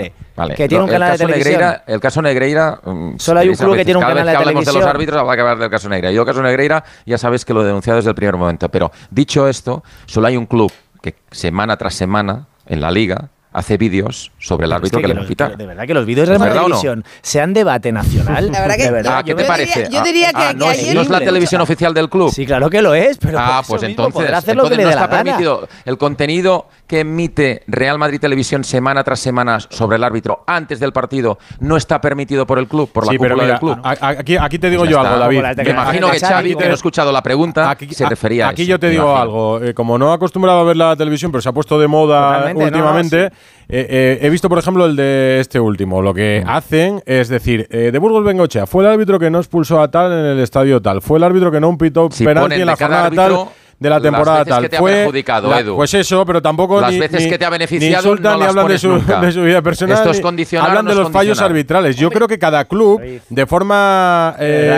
que tiene un canal de televisión. El caso Negreira. Mm, solo hay un club que tiene un Cada canal vez que de televisión. de los árbitros habrá que hablar del caso Negreira. Yo, el caso Negreira, ya sabéis que lo he denunciado desde el primer momento. Pero dicho esto, solo hay un club que semana tras semana en la liga hace vídeos sobre el árbitro que, que, que, le. De verdad que los vídeos de la televisión no? sean debate nacional. La verdad que, de ah, ¿qué te parece? Yo diría ah, que, ah, no, es la televisión oficial del club. Sí, claro que lo es, pero ah, pues entonces, hacer lo entonces que no está permitido el contenido que emite Real Madrid Televisión semana tras semana sobre el árbitro antes del partido no está permitido por el club, por la sí, cúpula mira, del club. Aquí, te digo pues yo algo, David. Me imagino que Xavi, que no he escuchado la pregunta, aquí, se refería a Aquí yo te digo algo. Eh, como no acostumbrado a ver la televisión, pero se ha puesto de moda últimamente eh, eh, he visto, por ejemplo, el de este último. Lo que hacen es decir, eh, de Burgos Bengochea, fue el árbitro que no expulsó a tal en el estadio tal, fue el árbitro que no pitó si penalti en la jornada tal de la temporada las veces tal. Que te Fue perjudicado. Pues eso, pero tampoco. Ni, veces ni. Ni insultan ni hablan de su, vida personal. Esto es Hablan de los fallos arbitrales. Yo creo que cada club, de forma eh,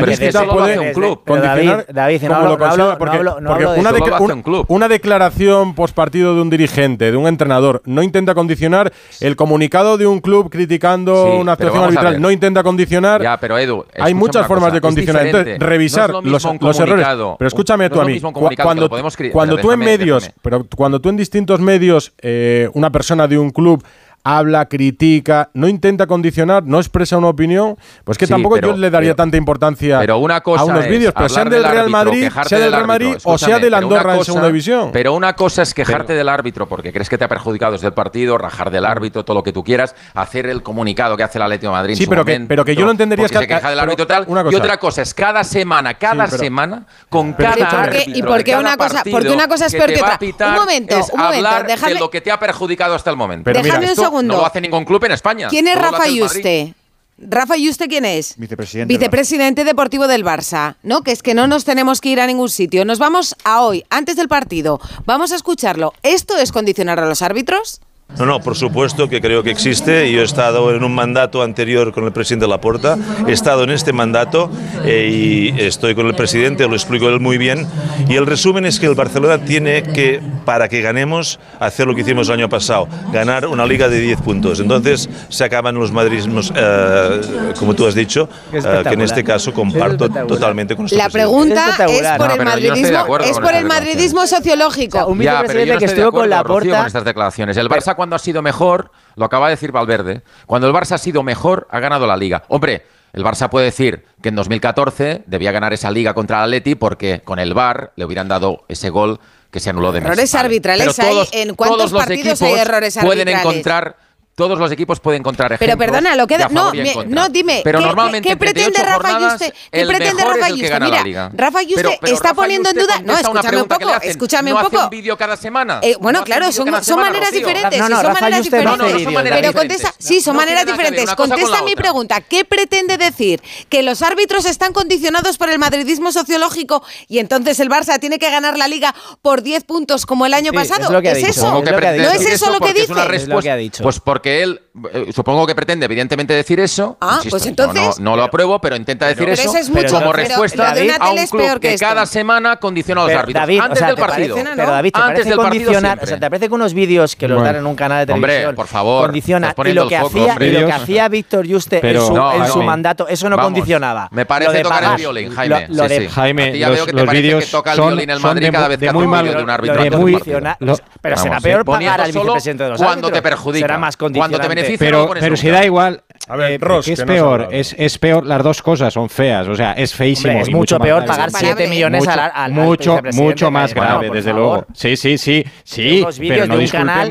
puede un club. condicionar David, como lo. Porque, una, de deca, un, declaración postpartido de un dirigente, de un entrenador, no intenta condicionar el comunicado de un club criticando una actuación arbitral. No intenta condicionar. Ya, pero Edu. Hay muchas formas de condicionar. Entonces, revisar los errores. Pero escúchame tú a mí. Cuando podemos Cuando tú en medios, pero cuando tú en distintos medios, eh, una persona de un club habla, critica, no intenta condicionar, no expresa una opinión, pues que tampoco yo le daría tanta importancia a unos vídeos, pero sean del, árbitro, Madrid, sea del, Real Madrid, o sea del Andorra en segunda división. Pero una cosa es quejarte del árbitro porque crees que te ha perjudicado desde el partido, rajar del árbitro, todo lo que tú quieras, hacer el comunicado que hace el Atlético de Madrid. Sí, pero, que, pero que yo no entendería que se queja del árbitro tal. Y otra cosa es cada semana, cada semana, con cada ¿Y y por qué una cosa, porque una cosa es peor que otra. Un momento, un momento, de lo que te ha perjudicado hasta el momento. Déjame un segundo no lo hace ningún club en España. ¿Quién es Rafa Yuste? Rafa, ¿y quién es? Vicepresidente. Vicepresidente deportivo del Barça. No, que es que no nos tenemos que ir a ningún sitio. Nos vamos a hoy, antes del partido. Vamos a escucharlo. ¿Esto es condicionar a los árbitros? No, no, por supuesto que creo que existe. Yo he estado en un mandato anterior con el presidente Laporta, he estado en este mandato eh, y estoy con el presidente, lo explico él muy bien. Y el resumen es que el Barcelona tiene que, para que ganemos, hacer lo que hicimos el año pasado, ganar una liga de 10 puntos. Entonces se acaban los madridismos, eh, como tú has dicho, eh, que en este caso comparto totalmente con La pregunta es por el madridismo, es por el madridismo sociológico. Un ya, pero que estuvo con Laporta. Con estas declaraciones. El Barça cuando ha sido mejor, lo acaba de decir Valverde, cuando el Barça ha sido mejor, ha ganado la liga. Hombre, el Barça puede decir que en 2014 debía ganar esa liga contra el Atleti porque con el VAR le hubieran dado ese gol que se anuló de Messi. Errores arbitrales todos, hay en cuántos partidos hay errores arbitrales. Pueden encontrar todos los equipos pueden encontrar ejemplos. Pero perdona, lo queda. no, no, dime. Pero ¿qué, normalmente ¿qué pretende Rafa Yuste? ¿Qué pretende Rafa Yuste? Mira. Rafa Yuste está Rafa poniendo en duda. No, escúchame un poco, escúchame un poco. ¿No hacen vídeo cada semana? Eh, bueno, no claro, son, semana, maneras Rocío. diferentes. No, no, son Rafa maneras diferentes. No, pero contesta, sí, son maneras diferentes. Contesta mi pregunta. ¿Qué pretende decir? ¿Que los árbitros están condicionados por el madridismo sociológico y entonces el Barça tiene que ganar la liga por 10 puntos como el año pasado? ¿Es eso? ¿No es eso lo que dice? Pues porque porque él, eh, supongo que pretende evidentemente decir eso. Ah, Insisto, pues entonces. No, no, no, lo apruebo, pero intenta decir pero, eso pero es mucho, como pero, respuesta David, a un club que, que cada semana condiciona a los árbitros. David, antes o sea, del partido. Parece, pero David, ¿te antes del condicionar, o sea, ¿te parece que unos vídeos que los bueno. dan en un canal de televisión hombre, por favor, condiciona y lo, que foco, hacía, y lo que hacía Víctor Juste en su, no, en su mandato, eso no condicionaba. Me parece tocar el violín, Jaime. Jaime, ya veo que te parece que toca el violín el Madrid cada vez que hace un de un árbitro. Pero será peor pagar al vicepresidente de los árbitros. Cuando te perjudica. Será más cuando te beneficia, Pero, no lo pones pero si da igual. A ver, eh, Ross, ¿qué es que no peor? Es, es peor, las dos cosas son feas. O sea, es feísimo. Hombre, es y mucho más peor pagar 7 millones mucho, al, al, mucho, mucho más que- bueno, grave, por desde favor. luego. Sí, sí, sí, sí, pero no un canal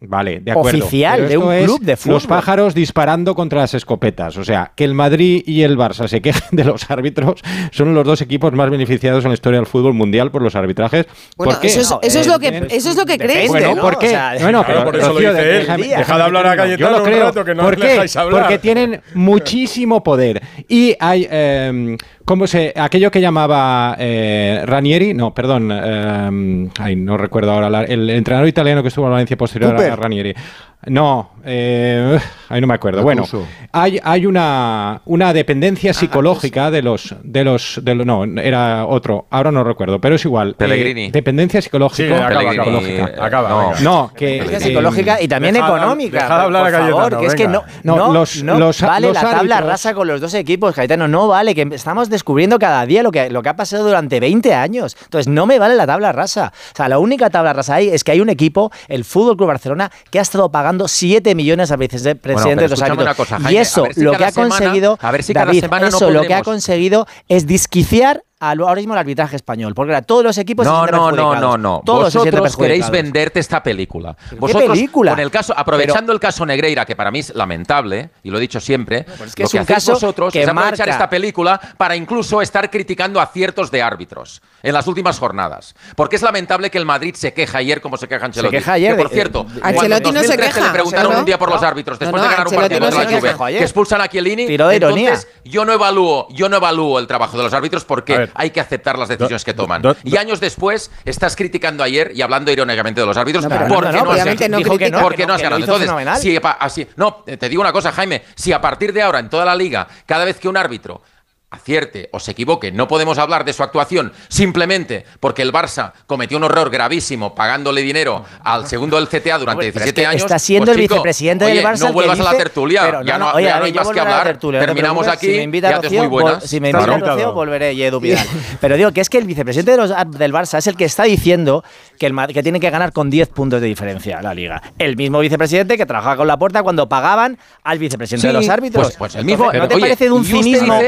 Vale, de acuerdo. Oficial de un club de fútbol. Los pájaros disparando contra las escopetas. O sea, que el Madrid y el Barça se quejen de los árbitros son los dos equipos más beneficiados en la historia del fútbol mundial por los arbitrajes. ¿Por qué? Eso, es, lo que, eso es lo que crees. Bueno, ¿por qué? Bueno, claro, pero, eso lo dice él. Deja de hablar a Cayetano yo lo creo. que no ¿Por qué? Hablar. Porque tienen muchísimo poder. Y hay... Em, ¿Cómo se, aquello que llamaba eh, Ranieri, no, perdón, eh, ay, no recuerdo ahora, la, el entrenador italiano que estuvo en Valencia posterior Cooper. a Ranieri. No, eh, ahí no me acuerdo. Bueno, hay, una, dependencia ah, psicológica de los, de los, no, era otro, ahora no recuerdo, pero es igual. Eh, Pellegrini. Dependencia psicológica. Acaba, psicológica. Acaba, no, no, que eh, psicológica y también económica. Dejada hablar por Cayetano, que es que no, no, no los, vale la tabla rasa con los dos equipos, Cayetano, no vale, que estamos descubriendo cada día lo que, ha pasado durante 20 años. Entonces, no me vale la tabla rasa. O sea, la única tabla rasa ahí es que hay un equipo, el Fútbol Club Barcelona, que ha estado pagando 7 millones a vicepresidentes eh, bueno, de los árbitros. Cosa, Jaime, y eso, si lo que ha semana, conseguido, a ver si David, eso no lo que ha conseguido es disquiciar ahora mismo el arbitraje español, porque ahora, todos los equipos no, se no, no, no, no, todos vosotros queréis venderte esta película. Vosotros, ¿Qué película? Con el caso, aprovechando Pero, el caso Negreira, que para mí es lamentable y lo he dicho siempre, no, es que lo es que un hacéis caso vosotros que es aprovechar marca. esta película para incluso estar criticando aciertos de árbitros en las últimas jornadas, porque es lamentable que el Madrid se queja ayer como se queja Ancelotti. Se queja ayer, que, por eh, cierto, eh, de, Ancelotti no se queja. Le preguntaron un día por los árbitros después de ganar un partido contra la Juve, que expulsan a Chiellini. Entonces, yo no evalúo, yo no evalúo el trabajo de los árbitros porque hay que aceptar las decisiones que toman. Y años después estás criticando ayer y hablando irónicamente de los árbitros no, porque no, no, has ganado. Porque no, no has ganado. Entonces, si, así, no, te digo una cosa, Jaime, si a partir de ahora en toda la liga, cada vez que un árbitro acierte o se equivoque, no podemos hablar de su actuación simplemente porque el Barça cometió un horror gravísimo pagándole dinero al segundo del CTA durante 17 años. Está pues siendo el vicepresidente oye, Barça. No vuelvas a la tertulia, no, ya no, hay más que hablar. Terminamos aquí, si me ya Rocío, muy buenas. Pues, si me invita. Rocío, volveré y Edu Vidal. Pero digo que es que el vicepresidente de los, ah, del Barça es el que está diciendo que, el, que tiene que ganar con 10 puntos de diferencia la liga. El mismo vicepresidente que trabajaba con la puerta cuando pagaban al vicepresidente de los árbitros. Pues, pues, el mismo. ¿No te parece de un cinismo?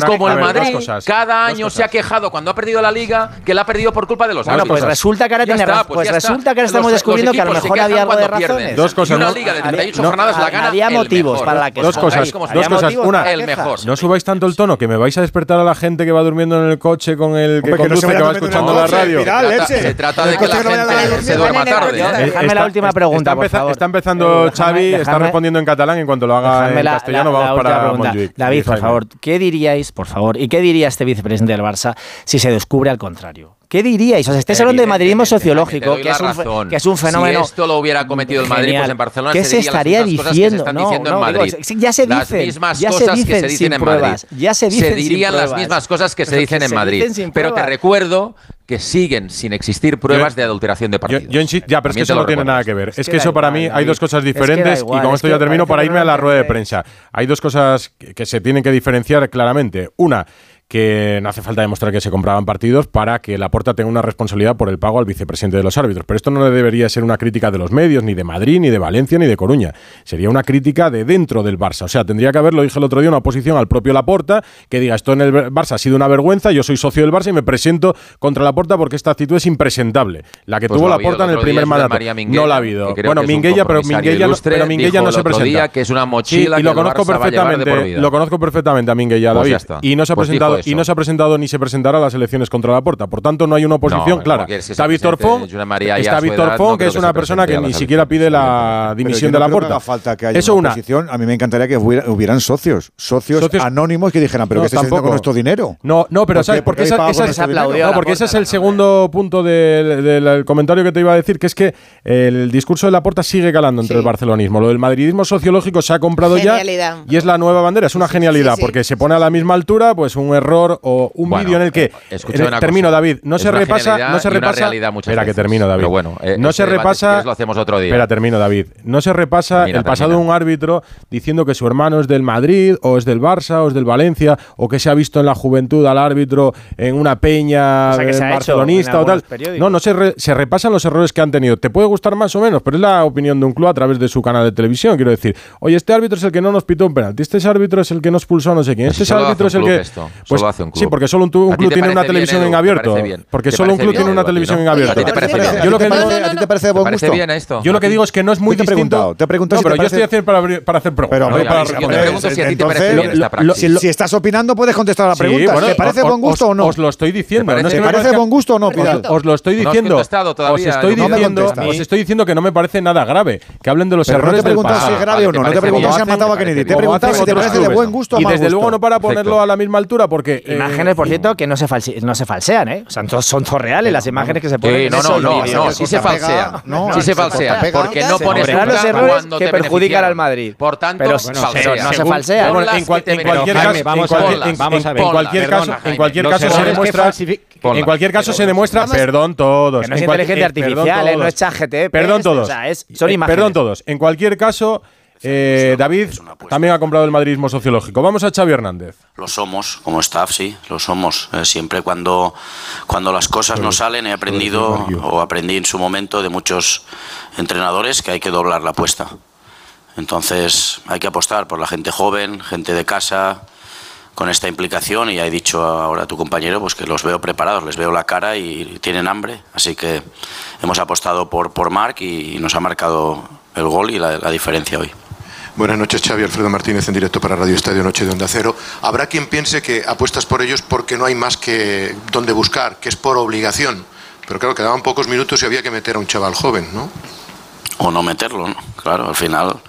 es como el Madrid, cosas, cada año se ha quejado cuando ha perdido la liga que la ha perdido por culpa de los Bueno, pues resulta que ahora tiene está, pues, pues resulta que ahora estamos los, descubriendo los que a lo mejor había algo de razones. Dos cosas, y una liga de 38 no, jornadas no, la gana había el motivos mejor. para la queja. Dos cosas, dos cosas. Una, el mejor. No subáis tanto el tono que me vais a despertar a la gente que va durmiendo en el coche con el que conduce que va escuchando la radio. Se trata de que la gente se duerma tarde. ¿eh? Déjame la última pregunta, por favor. Está empezando eh, Xavi, está respondiendo en catalán en cuanto lo haga en castellano vamos para David, por favor, ¿qué diríais por favor. ¿Y qué diría este vicepresidente del Barça si se descubre al contrario? ¿Qué diríais? O sea, estáis hablando de madridismo sociológico, que es, un, que es, un, fenómeno. Si esto lo hubiera cometido el Madrid, pues en Barcelona ¿Qué se, estaría diciendo? no, diciendo no, en Madrid. Ya se dicen. Las mismas ya cosas se dicen que se dicen en Madrid. Ya se dicen. Se dirían las mismas cosas que se dicen en Madrid. Pero te recuerdo que siguen sin existir pruebas de adulteración de partidos. Yo, yo ya, pero es que eso no tiene nada que ver. Es, que, eso para mí hay dos cosas diferentes y con esto ya termino para irme a la rueda de prensa. Hay dos cosas que se tienen que diferenciar claramente. Una, que no hace falta demostrar que se compraban partidos para que Laporta tenga una responsabilidad por el pago al vicepresidente de los árbitros. Pero esto no debería ser una crítica de los medios, ni de Madrid, ni de Valencia, ni de Coruña. Sería una crítica de dentro del Barça. O sea, tendría que haber, lo dije el otro día, una oposición al propio Laporta que diga, esto en el Barça ha sido una vergüenza, yo soy socio del Barça y me presento contra Laporta porque esta actitud es impresentable. La que tuvo no Laporta en el primer mandato. No la ha habido. Bueno, Minguella, pero Minguella, no, pero Minguella no se presenta. que es una mochila y lo, conozco perfectamente, lo conozco perfectamente a Minguella, David. Pues y no se ha presentado y no se ha presentado ni se presentará a las elecciones contra la puerta. Por tanto, no hay una oposición no, clara. Está Víctor Font, está Víctor Fon, que es una persona que ni siquiera pide la dimisión de la puerta. falta que haya una oposición. A mí me encantaría que hubieran socios, socios, anónimos que dijeran, pero no, ¿qué estás haciendo con nuestro dinero? No, no, pero ¿sabes? Porque, ese es el segundo punto del comentario que te iba a decir, que es que el discurso de la puerta sigue calando entre el barcelonismo. Lo del madridismo sociológico se ha comprado ya y es la nueva bandera. Es una genialidad porque se pone a la misma altura, pues un error o un vídeo en el que eh, termino cosa, David, no se repasa, no se repasa. Espera que termino David. Bueno, no se repasa. Lo hacemos otro día. Espera, termino David. No se repasa el pasado de un árbitro diciendo que su hermano es del Madrid o es del Barça o es del Valencia o que se ha visto en la juventud al árbitro en una peña o sea, barcelonista o tal. No, no se, re, se repasan los errores que han tenido. Te puede gustar más o menos, pero es la opinión de un club a través de su canal de televisión. Quiero decir, oye, este árbitro es el que no nos pitó un penalti, este árbitro es el que nos pulsó no sé quién, este árbitro es el que lo hace un club. Sí, porque solo un, un ¿A ti club te tiene una bien, televisión Edu? en ¿Te abierto. bien? Porque ¿Te solo un club bien, tiene una Edu, televisión no? en abierto. ¿A ti te parece bien? Yo lo que ¿A ti te digo- parece- a ti te parece buen ¿Te parece gusto? bien esto? Yo lo que digo es que no es muy te he distinto. preguntado, te he preguntado no, si te pero yo parece- estoy haciendo para, para hacer preguntas. Pero, no te pregunto si a ti te parece bien esta lo- práctica. Si, estás opinando, puedes contestar a la Sí, pregunta. bueno, ¿Te parece os- buen gusto o no? Os lo estoy diciendo. ¿Te no parece parezca- buen gusto o no, Pidal? Os lo estoy No diciendo. os estoy. No diciendo, os estoy diciendo que no me parece nada grave. Que hablen de los Pero no te errores he del pasado. si es grave o no. No te he preguntado si han matado a Kennedy. Te he preguntado si te parece de buen gusto o Y mal desde luego no para ponerlo a la misma altura porque eh, Imágenes, por cierto, que no se, false- no se falsean, ¿eh? O sea, son, son todos reales las imágenes que se ponen. Sí, no, no, no, sí se falsean. no, sí se se falsean. Porque no pones los errores cuando que te perjudican al Madrid. Por tanto, Pero, falsean. pero no se falsean. En, cualquier caso, Jaime, vamos en a ver, cualquier- vamos a en ver. cualquier caso, en Jaime. cualquier Los caso se demuestra, en cualquier caso se demuestra, perdón todos, Que no es inteligencia eh, artificial, ¿eh? No es ChatGPT. Perdón todos. O sea, es- son Eh, imágenes. Perdón todos. En cualquier caso, eh, David también ha comprado el madridismo sociológico. Vamos a Xavi Hernández. Lo somos, como staff, sí, lo somos. Eh, siempre cuando, cuando las cosas no salen, he aprendido, o aprendí en su momento de muchos entrenadores, que hay que doblar la apuesta. Entonces, hay que apostar por la gente joven, gente de casa, con esta implicación. Y ya he dicho ahora a tu compañero pues que los veo preparados, les veo la cara y tienen hambre. Así que hemos apostado por, por Marc y nos ha marcado el gol y la, la diferencia hoy. Buenas noches, Xavi Alfredo Martínez en directo para Radio Estadio Noche de Onda Cero. Habrá quien piense que apuestas por ellos porque no hay más que donde buscar, que es por obligación. Pero claro, quedaban pocos minutos y había que meter a un chaval joven, ¿no? o no meterlo, ¿no? Claro, al final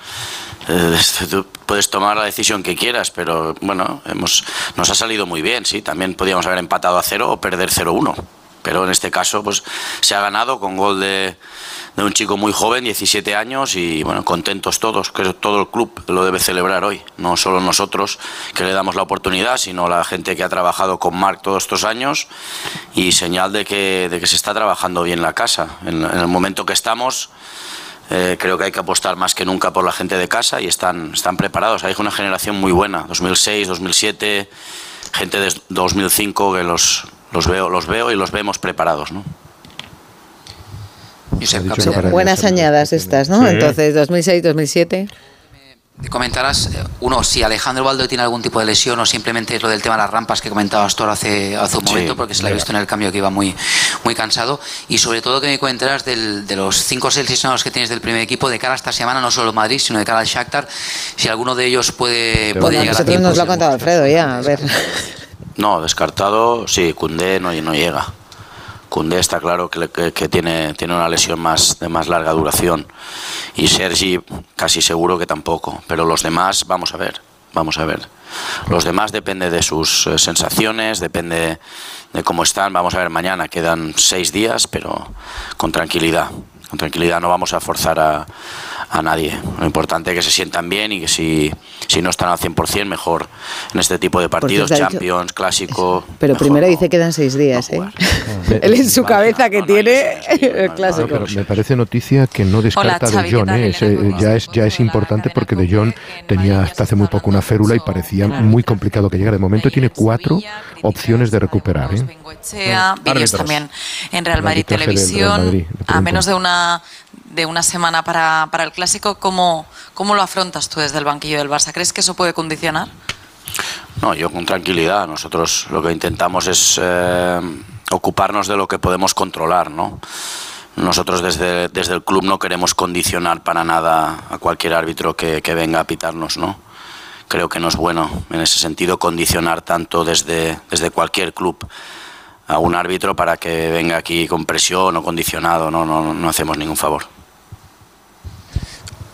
eh, tú puedes tomar la decisión que quieras, pero bueno, hemos, nos ha salido muy bien, sí. También podíamos haber empatado a cero o perder 0-1. Pero en este caso, pues se ha ganado con gol de, de un chico muy joven, 17 años, y bueno, contentos todos. Que todo el club lo debe celebrar hoy. No solo nosotros que le damos la oportunidad, sino la gente que ha trabajado con Marc todos estos años. Y señal de que, de que se está trabajando bien la casa. En, en el momento que estamos, eh, creo que hay que apostar más que nunca por la gente de casa y están, están preparados. Hay una generación muy buena, 2006, 2007, gente de 2005 que los, los, veo, los veo y los vemos preparados. ¿no? Buenas añadas estas, ¿no? Sí. Entonces, 2006, 2007. Te comentarás, eh, uno, si Alejandro Baldo tiene algún tipo de lesión o simplemente es lo del tema de las rampas que comentabas tú ahora hace, hace un Sí, momento, porque se le ha mira. visto en el cambio que iba muy, muy cansado. Y sobre todo que me comentarás del, de los cinco o seis lesionados que tienes del primer equipo de cara a esta semana, no solo Madrid, sino de cara al Shakhtar, si alguno de ellos puede, puede Bueno, llegar a tiempo. nos lo ha contado Alfredo ya, a ver. No, descartado, sí, Cundé no, no llega. Cundé está claro que, que tiene, tiene una lesión más, de más larga duración. Y Sergi casi seguro que tampoco. Pero los demás, vamos a ver, vamos a ver. Los demás depende de sus eh, sensaciones, depende de cómo están. Vamos a ver mañana, quedan seis días, pero con tranquilidad. Con tranquilidad no vamos a forzar a, a nadie. Lo importante es que se sientan bien y que si, si no están al 100% mejor en este tipo de partidos, cierto, ha dicho- Champions, Clásico. Pero primero dice que quedan seis días, ¿eh? Él en su cabeza que tiene el No, clásico. pero me parece noticia que no descarta Hola, a Xavi, De ¿qué Jong. tal? ¿eh? Ese, eh, ya, es, ya es importante porque De Jong tenía hasta hace muy poco una férula y parecía muy complicado que llegara. De momento tiene cuatro opciones de recuperar. ¿eh? Sea, vídeos también en Real Madrid Televisión, a menos de una, de una semana para, para el Clásico, ¿cómo, ¿cómo lo afrontas tú desde el banquillo del Barça? ¿Crees que eso puede condicionar? No, yo con tranquilidad. Nosotros lo que intentamos es eh, ocuparnos de lo que podemos controlar, ¿no? Nosotros desde, desde el club no queremos condicionar para nada a cualquier árbitro que, que venga a pitarnos, ¿no? Creo que no es bueno en ese sentido condicionar tanto desde, desde cualquier club a un árbitro para que venga aquí con presión o condicionado. No, no, no hacemos ningún favor.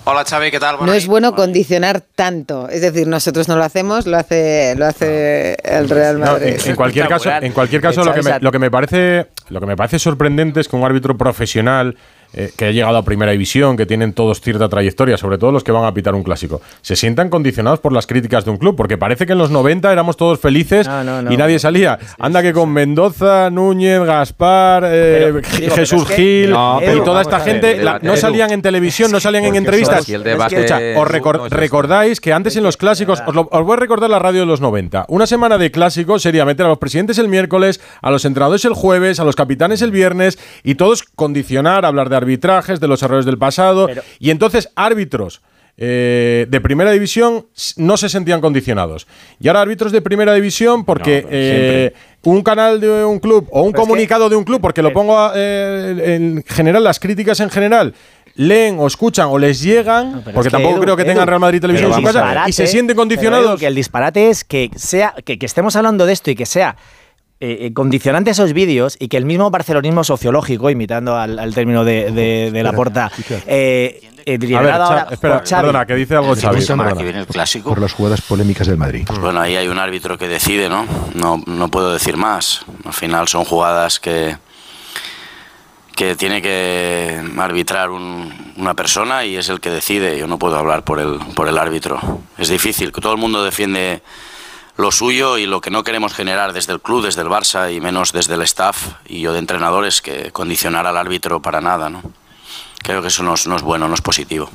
Hola Xavi, ¿qué tal? No es bueno condicionar tanto. Es decir, nosotros no lo hacemos, lo hace, lo hace el Real No, Madrid. en, en cualquier caso, en cualquier caso lo, que me, lo que me parece lo que me parece sorprendente es que un árbitro profesional eh, que ha llegado a primera división, que tienen todos cierta trayectoria, sobre todo los que van a pitar un clásico, se sientan condicionados por las críticas de un club, porque parece que en los 90 éramos todos felices no. y nadie salía. Anda que con Mendoza, Núñez, Gaspar, eh, Pero, digo, Jesús pero es que- Gil No, y toda esta ver, gente la- no salían en televisión, no salían en entrevistas. si el debate Escucha, os recor- recordáis que antes en los clásicos, os, lo- os voy a recordar la radio de los 90. Una semana de clásicos sería meter a los presidentes el miércoles, a los entrenadores el jueves, a los capitanes el viernes y todos condicionar, hablar de arbitrajes, de los errores del pasado. Y entonces árbitros eh, de primera división no se sentían condicionados. Y ahora árbitros de primera división porque eh, un canal de un club o un comunicado de un club, porque lo eh, pongo en general, las críticas en general, leen o escuchan o les llegan, porque tampoco creo que tengan Real Madrid Televisión en su casa, y se sienten condicionados. Que el disparate es que, sea, que estemos hablando de esto y que sea eh, eh, condicionante esos vídeos y que el mismo barcelonismo sociológico, imitando al, término de, de, de la porta, eh, eh ahora perdona, que dice algo Xavi. Que viene el. Por las jugadas polémicas del Madrid. Pues bueno, ahí hay un árbitro que decide, ¿no? No, no puedo decir más. Al final son jugadas que que tiene que arbitrar un, una persona y es el que decide. Yo no puedo hablar por el, por el árbitro. Es difícil, que todo el mundo defiende lo suyo y lo que no queremos generar desde el club, desde el Barça y menos desde el staff y yo de entrenadores que condicionar al árbitro para nada. ¿no? Creo que eso no es, no es bueno, no es positivo.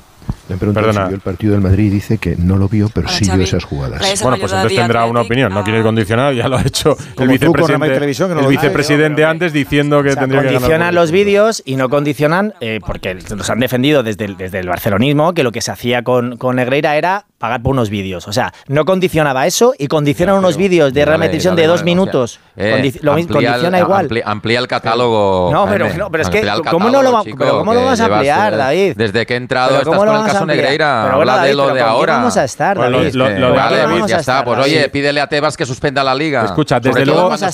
Me Perdona. Si el partido del Madrid dice que no lo vio, pero sí vio esas jugadas. Bueno, pues entonces tendrá una opinión. No quiere condicionar, ya lo ha hecho el vicepresidente, antes diciendo que tendría que Condicionan los vídeos y no condicionan, eh, porque los han defendido desde el, desde el barcelonismo, que lo que se hacía con, con Negreira era pagar por unos vídeos. O sea, no condicionaba eso y condicionan unos vídeos de repetición de dos minutos. Eh, condiciona igual. Amplía, el catálogo. No, pero, es que, ¿cómo, lo, a ampliar, eh, David? Desde que he entrado, estás con el caso. Negreira, Pero habla de lo de ahora. vamos a estar, pues David? Bueno, lo, lo, lo vale, David, vamos ya a estar, está. Pues oye, pídele a Tebas que suspenda la liga. Escucha, desde, desde luego. A estar,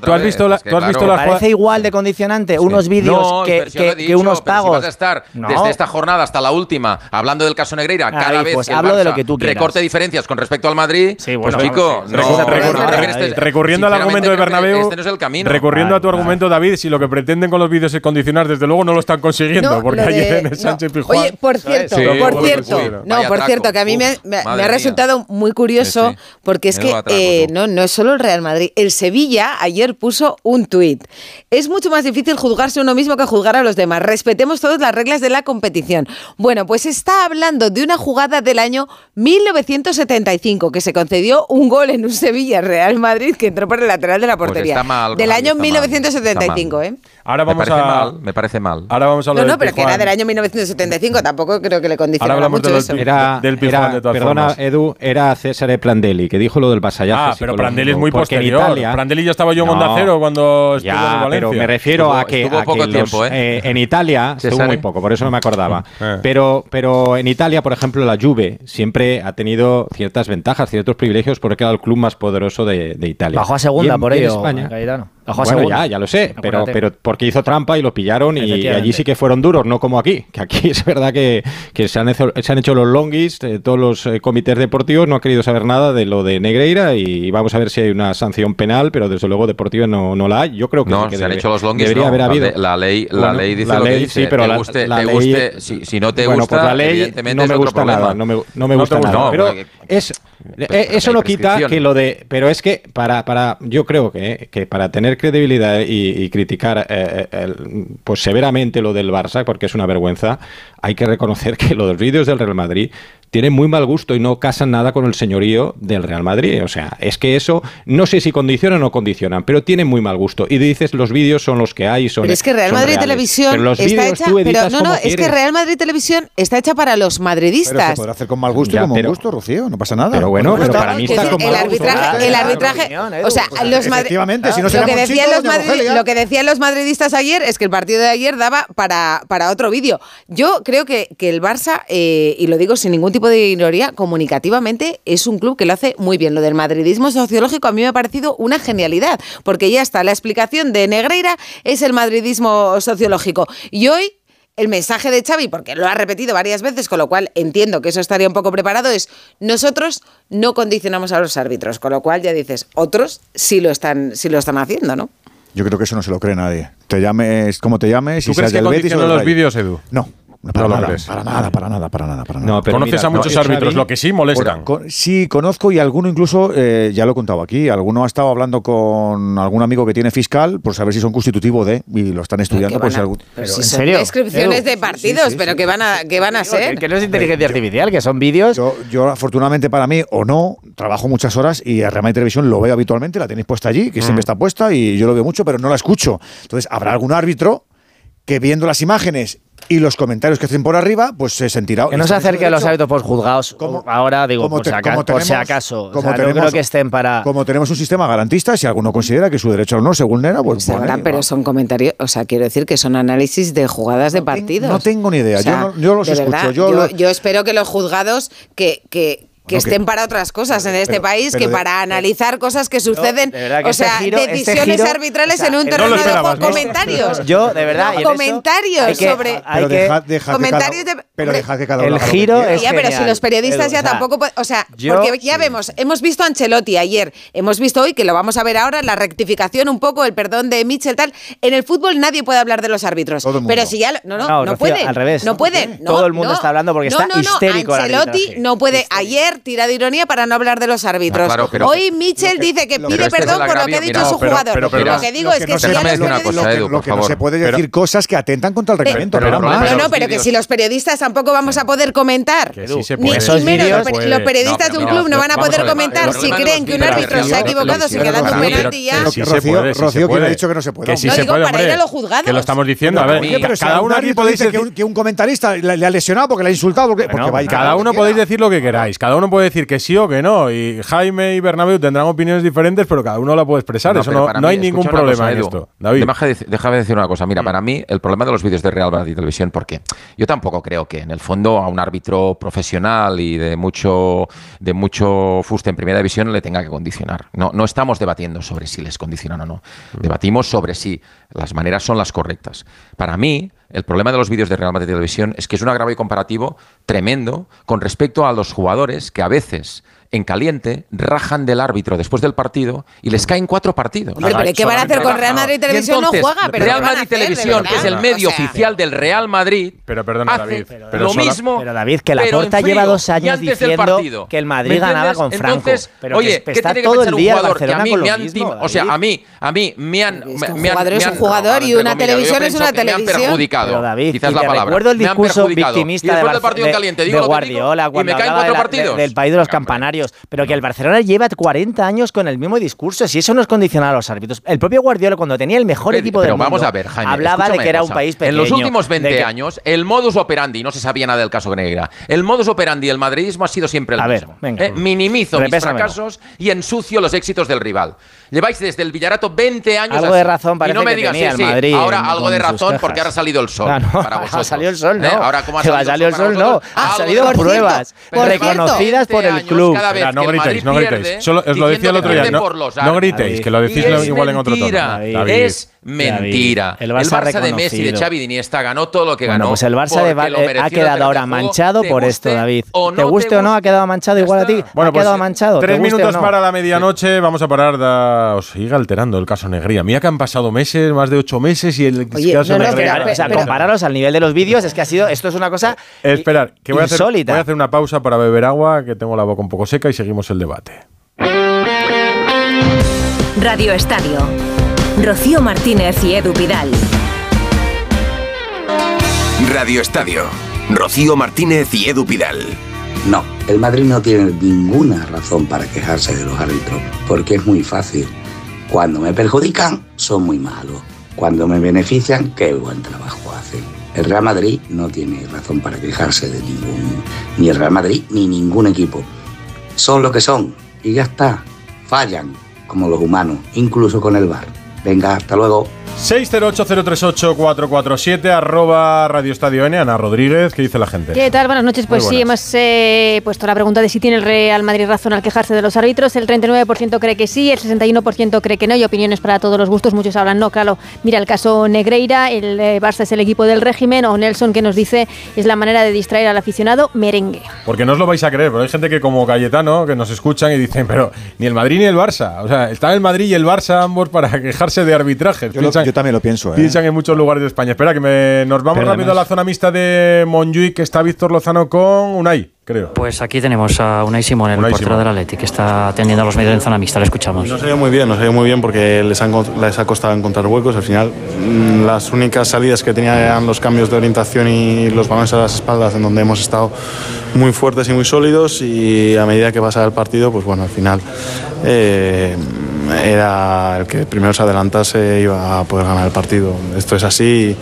¿Tú, has, visto, la, ¿tú has visto la Parece igual de condicionante unos vídeos que, unos pagos. Vas a estar desde esta jornada hasta la última hablando del caso Negreira cada pues vez pues hablo de lo que tú quieras. recorte diferencias con respecto al Madrid. Sí, bueno, pues chico, recurriendo este al argumento de Bernabéu, este no es el camino. Recurriendo a tu argumento, David, si lo que pretenden con los vídeos es condicionar, desde luego no lo están consiguiendo porque ayer en Sánchez Pijuán. Oye, por cierto, por cierto, no, por cierto, que a mí me, ha resultado muy curioso porque es que eh, no, no es solo el Real Madrid. El Sevilla ayer puso un tuit. Es mucho más difícil juzgarse uno mismo que juzgar a los demás. Respetemos todas las reglas de la competición. Bueno, pues está hablando de una jugada del año 1975 que se concedió un gol en un Sevilla Real Madrid que entró por el lateral de la portería. Pues mal, del año 1975, ¿eh? Ahora vamos me parece a... mal, me parece mal. Ahora vamos a No, no, pero que era del año 1975, tampoco creo que le Ahora hablamos mucho de eso. Del, era, del era, de todas Perdona, formas. Edu, era César Prandelli, que dijo lo del vasallaje. Ah, pero Prandelli es muy posterior. Italia, Prandelli ya estaba yo en no, Cero cuando estuvo ya, en Valencia. pero me refiero estuvo, a que, a poco que tiempo, ¿eh? eh. en Italia estuvo sale? muy poco, por eso no me acordaba. Eh. Pero, pero en Italia, por ejemplo, la Juve siempre ha tenido ciertas ventajas, ciertos privilegios, porque era el club más poderoso de, de Italia. Bajó a segunda, en, por ello, España, Cayetano. Bueno, ya, ya lo sé, pero, pero, porque hizo trampa y lo pillaron y allí sí que fueron duros, no como aquí, que aquí es verdad que, que se, han hecho, se, han hecho, los longis, eh, todos los eh, comités deportivos no han querido saber nada de lo de Negreira y vamos a ver si hay una sanción penal, pero desde luego deportiva no, no la hay, yo creo que no, se han hecho los longis, debería no, haber habido. La ley, la ley dice la que dice, sí, pero la, la ley, si, si, no te pues gusta, pues la ley no me gusta nada, no me, gusta, nada, pero es eh, eh, eso no quita que lo de. Pero es que para, para yo creo que, eh, que para tener credibilidad y, criticar pues severamente lo del Barça, porque es una vergüenza, hay que reconocer que los vídeos del Real Madrid tienen muy mal gusto y no casan nada con el señorío del Real Madrid. O sea, es que eso, no sé si condicionan o no condicionan, pero tiene muy mal gusto. Y dices, los vídeos son los que hay, son. Pero es que Real Madrid reales. Televisión está hecha. Pero no, no, es que Real Madrid Televisión está hecha para los madridistas. Pero podrá hacer con mal gusto ya, y con gusto, Rocío, no pasa nada. Pero bueno, pero para mí está con el mal gusto. Arbitraje, el arbitraje, o sea, los efectivamente, si no lo que decían los lo que decían los madridistas ayer es que el partido de ayer daba para, para otro vídeo. Yo creo que, que el Barça, eh, y lo digo sin ningún tipo de ignoría, comunicativamente es un club que lo hace muy bien. Lo del madridismo sociológico a mí me ha parecido una genialidad, porque ya está, la explicación de Negreira es el madridismo sociológico. Y hoy el mensaje de Xavi, porque lo ha repetido varias veces, con lo cual entiendo que eso estaría un poco preparado, es nosotros no condicionamos a los árbitros, con lo cual ya dices, otros sí lo están, sí lo están haciendo, ¿no? Yo creo que eso no se lo cree nadie. Te llames como te llames ¿Tú y crees que el Betis o los vídeos, Edu? No, no, para, no nada, para, nada, para nada, para nada, para nada, no, Conoces a muchos árbitros, lo que sí molestan. Sí, conozco y alguno incluso, eh, ya lo he contado aquí, alguno ha estado hablando con algún amigo que tiene fiscal por saber si son constitutivo de y lo están estudiando. Pues por si algún, pero, ¿En serio? Descripciones de partidos, pero que van a, que van a ser. Que no es inteligencia artificial, que son vídeos. Yo, afortunadamente para mí, o no, trabajo muchas horas y a Rema Televisión lo veo habitualmente, la tenéis puesta allí, que siempre mm. está puesta y yo lo veo mucho, pero no la escucho. Entonces, habrá algún árbitro que viendo las imágenes y los comentarios que hacen por arriba, pues se sentirá. Que no se acerque a los hábitos posjuzgados como, ahora, digo, por, si acaso, como tenemos, por, si acaso. O sea, no creo que estén para. Como tenemos un sistema garantista, si alguno considera que su derecho al honor se vulnera, pues. Se pero son comentarios, o sea, quiero decir que son análisis de jugadas de partidos. No tengo ni idea, yo, no, yo, los escucho. Yo, yo, espero que los juzgados que, que estén para otras cosas en este país que para analizar cosas que suceden, que este o sea, este decisiones arbitrales en un terreno de comentarios. Yo, de verdad, no, comentarios hay que, sobre que, dejad, dejad comentarios de, pero dejad que cada uno el giro es ya, pero si los periodistas ya tampoco, o sea, porque ya vemos, hemos visto a Ancelotti ayer, hemos visto hoy que lo vamos a ver ahora la rectificación un poco, el perdón de Mitchell tal. En el fútbol nadie puede hablar de los árbitros, pero si ya no no no, no Rocío, pueden, al revés. no pueden, todo el mundo está hablando porque está histérico Ancelotti no puede. Ayer tira de ironía para no hablar de los árbitros. Claro, pero Hoy Mitchell que, dice que pide perdón por lo que ha dicho su jugador. lo que digo es que si no se puede decir cosas que atentan contra el reglamento. No, no, pero que si los periodistas tampoco vamos a poder comentar. Ni primero los periodistas de un club no van a poder comentar si creen que un árbitro se ha equivocado señalando un penalti ya. Rocío que ha dicho que no se puede. No digo para ir a los juzgados. Que lo estamos diciendo, a ver, cada uno aquí podéis que un comentarista le ha lesionado porque le ha insultado cada uno podéis decir lo que queráis, cada uno uno puede decir que sí o que no. Y Jaime y Bernabéu tendrán opiniones diferentes, pero cada uno la puede expresar. No, Eso no, no hay ningún problema en esto. David. Déjame, déjame, decir una cosa. Mira, mm. para mí, el problema de los vídeos de Real Madrid Televisión, porque yo tampoco creo que, en el fondo, a un árbitro profesional y de mucho, de mucho fuste en primera división le tenga que condicionar. No, no estamos debatiendo sobre si les condicionan o no. Mm. Debatimos sobre si las maneras son las correctas. Para mí, el problema de los vídeos de Real Madrid Televisión es que es un agravio comparativo tremendo con respecto a los jugadores que a veces en caliente, rajan del árbitro después del partido y les caen cuatro partidos. Hombre, pero ¿qué van a hacer con Real Madrid y Televisión? Entonces, no juega, pero Real Madrid Televisión, que es el medio o sea, oficial del Real Madrid. Pero perdona, David. Pero, lo mismo. Pero David, que la Porta lleva dos años diciendo que el Madrid ganaba con Franco. Entonces, pero oye, que ¿qué tiene que todo pensar el día un jugador que a mí me han. Mismo, o sea, a mí, a mí me han. Un me jugador han, es un jugador y una televisión es una televisión. Me han perjudicado. David, quizás la palabra. Recuerdo el discurso victimista del partido en caliente. Digo lo que digo. Y me caen cuatro partidos. Del país de los campanarios pero que el Barcelona lleva 40 años con el mismo discurso, si eso no es a los árbitros. El propio Guardiola, cuando tenía el mejor equipo del pero mundo, hablaba de que era un país pequeño. En los últimos 20 años, el modus operandi, no se sabía nada del caso Negra, el modus operandi del madridismo ha sido siempre el a mismo. ¿eh? Minimizo mis fracasos y ensucio los éxitos del rival. Lleváis desde el Villarato 20 años. Algo de razón parece y no me digas, tenía el Madrid Ahora algo de razón porque ahora ha salido el sol. Ah, para vosotros. Ha salido el sol, ¿eh? no. Ahora, ¿cómo ha salido, el sol? Para no. Ha salido por pruebas reconocidas por el club no gritéis, no gritéis. Solo- os lo decía el otro día. No, no gritéis, que lo decís igual en otro tono. David. Es mentira. El Barça, de Messi, de reconocido. Xavi, ganó todo lo que Bueno, ganó. pues el Barça de Val- eh, ha quedado ahora manchado por esto, David. te guste o no, ha quedado manchado igual a ti. ha pues, quedado manchado. Tres minutos para la medianoche. Vamos a parar. Da... Os sigue alterando el caso Negría. Mira que han pasado meses, más de ocho meses, y el Oye, caso no, no, Negría. O sea, compararos al nivel de los vídeos, es que ha sido, esto es una cosa Esperar, que voy a, hacer, una pausa para beber agua, que tengo la boca un poco seca y seguimos el debate. Radio Estadio. Rocío Martínez y Edu Vidal. Radio Estadio. Rocío Martínez y Edu Vidal. No, el Madrid no tiene ninguna razón para quejarse de los árbitros, porque es muy fácil. Cuando me perjudican, son muy malos. Cuando me benefician, qué buen trabajo hacen. El Real Madrid no tiene razón para quejarse de ningún, ni el Real Madrid ni ningún equipo son lo que son y ya está. Fallan como los humanos, incluso con el bar. Venga, hasta luego. 608-038-447, arroba Radio Estadio N, Ana Rodríguez, ¿qué dice la gente? ¿Qué tal? Buenas noches. Pues sí, hemos eh, puesto la pregunta de si tiene el Real Madrid razón al quejarse de los árbitros. El 39% cree que sí, el 61% cree que no. Y opiniones para todos los gustos. Muchos hablan no, claro. Mira el caso Negreira, el eh, Barça es el equipo del régimen. O Nelson que nos dice es la manera de distraer al aficionado merengue. Porque no os lo vais a creer, pero hay gente que como Cayetano, que nos escuchan y dicen, pero ni el Madrid ni el Barça. O sea, está el Madrid y el Barça ambos para quejarse de arbitraje Yo piensan, yo también lo pienso. ¿eh? Piensan en muchos lugares de España. Espera, que me, nos vamos rápido a la zona mixta de Monjuic, que está Víctor Lozano con Unai. Creo. Pues aquí tenemos a Unai Simón, el portero del Atleti, que está atendiendo a los medios en zona mixta, le escuchamos. Nos ha ido muy bien, nos ha ido muy bien porque les, ha costado encontrar huecos. Al final, mm, las únicas salidas que tenía eran los cambios de orientación y los balones a las espaldas, en donde hemos estado muy fuertes y muy sólidos. Y a medida que pasa el partido, pues bueno, al final eh, era el que primero se adelantase iba a poder ganar el partido. Esto es así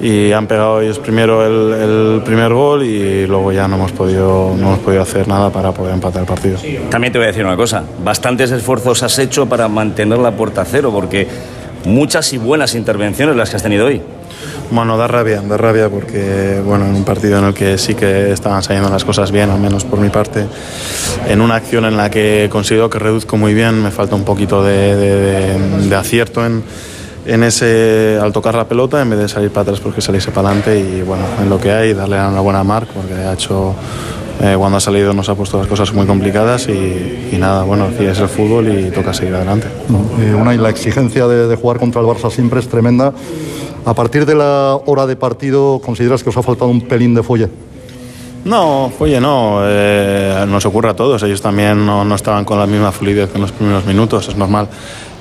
y han pegado ellos primero el, primer gol y luego ya no hemos, podido, no hemos podido hacer nada para poder empatar el partido. También te voy a decir una cosa, bastantes esfuerzos has hecho para mantener la puerta cero, porque muchas y buenas intervenciones las que has tenido hoy. Bueno, da rabia, da rabia porque, bueno, en un partido en el que sí que estaban saliendo las cosas bien, al menos por mi parte, en una acción en la que considero que reduzco muy bien, me falta un poquito de, acierto en, en ese, al tocar la pelota, en vez de salir para atrás porque saliese para adelante y, bueno, en lo que hay, darle una buena marca porque ha hecho... eh, cuando ha salido nos ha puesto las cosas muy complicadas y, nada, bueno, sí, es el fútbol y toca seguir adelante. Eh, una, y la exigencia de jugar contra el Barça siempre es tremenda. A partir de la hora de partido, ¿consideras que os ha faltado un pelín de folle? No, oye, no, eh, nos ocurre a todos. Ellos también no, no estaban con la misma fluidez que en los primeros minutos. Es normal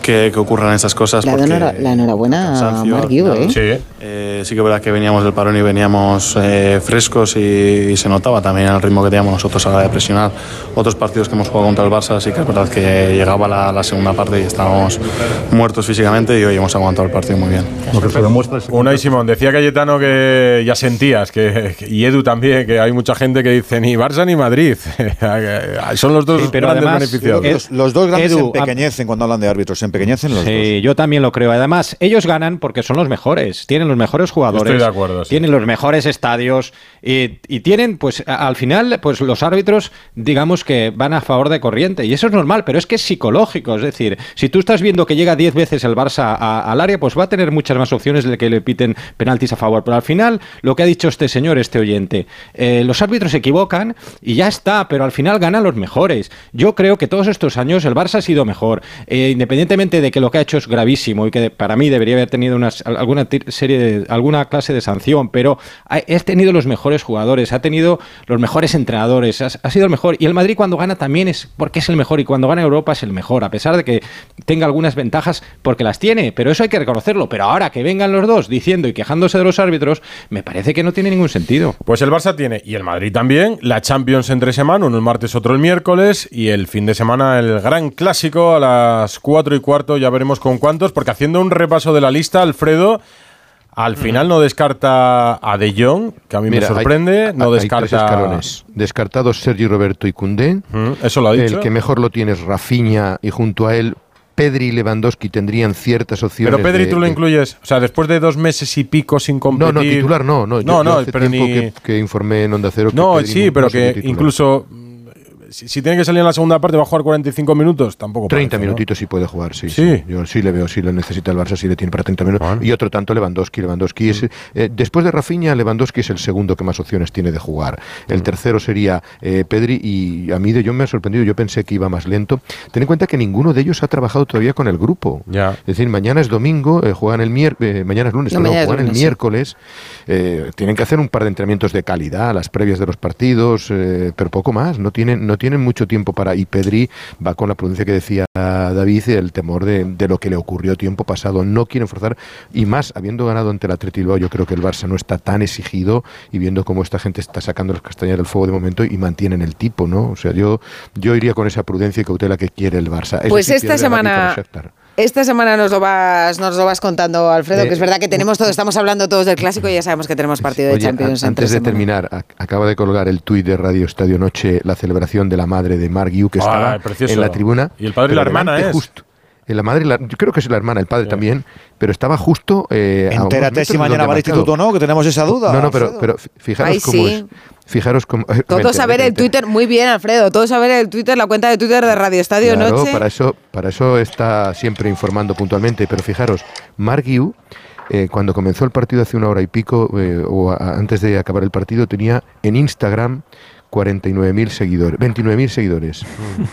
que, que ocurran esas cosas. Le doy porque enhora- la enhorabuena a Marc Guiu, ¿eh? Sí. Eh, sí que es verdad que veníamos del parón y veníamos eh, frescos y, y se notaba también el ritmo que teníamos nosotros a la hora de presionar. Otros partidos que hemos jugado contra el Barça sí que es verdad que llegaba la, la segunda parte y estábamos muertos físicamente y hoy hemos aguantado el partido muy bien. Lo que se demuestra es Una y Simón, decía Cayetano que ya sentías, que, y Edu también, que hay mucha gente que dice ni Barça ni Madrid. Son los dos Sí, pero grandes además, beneficiados. los, los dos grandes Edu, se empequeñecen cuando hablan de árbitros, se empequeñecen los dos. Sí, yo también lo creo. Además, ellos ganan porque son los mejores, tienen los mejores jugadores, Estoy de acuerdo, sí. tienen los mejores estadios y, y tienen, pues, al final, pues los árbitros, digamos que van a favor de corriente y eso es normal, pero es que es psicológico. Es decir, si tú estás viendo que llega 10 veces el Barça a- al área, pues va a tener muchas más opciones de que le piten penaltis a favor. Pero al final, lo que ha dicho este señor, este oyente, eh, los árbitros se equivocan y ya está, pero al final ganan los mejores. Yo creo que todos estos años el Barça ha sido mejor, eh, independientemente de que lo que ha hecho es gravísimo y que para mí debería haber tenido unas, alguna serie de, alguna clase de sanción, pero ha, ha tenido los mejores jugadores, ha tenido los mejores entrenadores, ha, ha sido el mejor. Y el Madrid cuando gana también es porque es el mejor y cuando gana Europa es el mejor, a pesar de que tenga algunas ventajas porque las tiene, pero eso hay que reconocerlo. Pero ahora que vengan los dos diciendo y quejándose de los árbitros, me parece que no tiene ningún sentido. Pues el Barça tiene, y el Madrid también, la Champions entre semana, uno el martes, otro el miércoles, y el fin de semana el gran clásico a las 4 y cuarto, ya veremos con cuántos, porque haciendo un repaso de la lista, Alfredo, al final no descarta a De Jong, que a mí Mira, me sorprende, hay- no hay descarta... tres escalones. Descartados Sergi Roberto y Cundé. eso lo ha dicho. El que mejor lo tiene es Rafinha y junto a él Pedri y Lewandowski tendrían ciertas opciones. Pero Pedri, de- tú lo de- incluyes, o sea, después de dos meses y pico sin competir... No, no, titular no. No, no, Yo- yo no, hace pero tiempo ni... que, que informé en Onda Cero que No, Pedri sí, no- pero no que incluso si, si tiene que salir en la segunda parte va a jugar 45 minutos, tampoco 30 parece, ¿no? minutitos sí puede jugar, sí, Sí. sí. Yo sí le veo, sí lo necesita el Barça, sí le tiene para 30 minutos. Y otro tanto Lewandowski. Lewandowski es, eh, después de Rafinha, Lewandowski es el segundo que más opciones tiene de jugar. El tercero sería eh, Pedri y a mí de Jong me ha sorprendido. Yo pensé que iba más lento. Ten en cuenta que ninguno de ellos ha trabajado todavía con el grupo. Es decir, mañana es domingo, eh, juegan el miércoles, mañana es lunes, No, perdón, juegan el sí. miércoles. eh, tienen que hacer un par de entrenamientos de calidad, las previas de los partidos, eh, pero poco más. No tienen, no tienen mucho tiempo para. Y Pedri va con la prudencia que decía David, el temor de, de lo que le ocurrió tiempo pasado. No quieren forzar. Y más, habiendo ganado ante el Atleti Bilbao, yo creo que el Barça no está tan exigido y viendo cómo esta gente está sacando las castañas del fuego de momento y mantienen el tipo, ¿no? O sea, yo, yo iría con esa prudencia y cautela que quiere el Barça. Pues esta semana-. Esta semana nos lo vas, nos lo vas contando, Alfredo, Eh, que es verdad que tenemos todo, estamos hablando todos del clásico y ya sabemos que tenemos partido de Oye, Champions a- entre antes de semana. terminar, ac- acaba de colgar el tuit de Radio Estadio Noche la celebración de la madre de Mark Yu, que Ah, estaba precioso. en la tribuna. Y el padre y la hermana, ¿es? Justo, eh, la madre y la- yo creo que es la hermana, el padre también, pero estaba justo. Eh, Entérate si mañana va al instituto o no, que tenemos esa duda. No, no, pero, Alfredo. pero fi- fijaros Ay, cómo sí. es. Fijaros cómo. Todos a ver el. Twitter, muy bien, Alfredo, todos a ver el Twitter, la cuenta de Twitter de Radio Estadio Claro, Noche. para eso, para eso está siempre informando puntualmente. Pero fijaros, Mark Yu, eh, cuando comenzó el partido hace una hora y pico, eh, o a- antes de acabar el partido, tenía en Instagram 49.000 seguidores, 29.000 seguidores.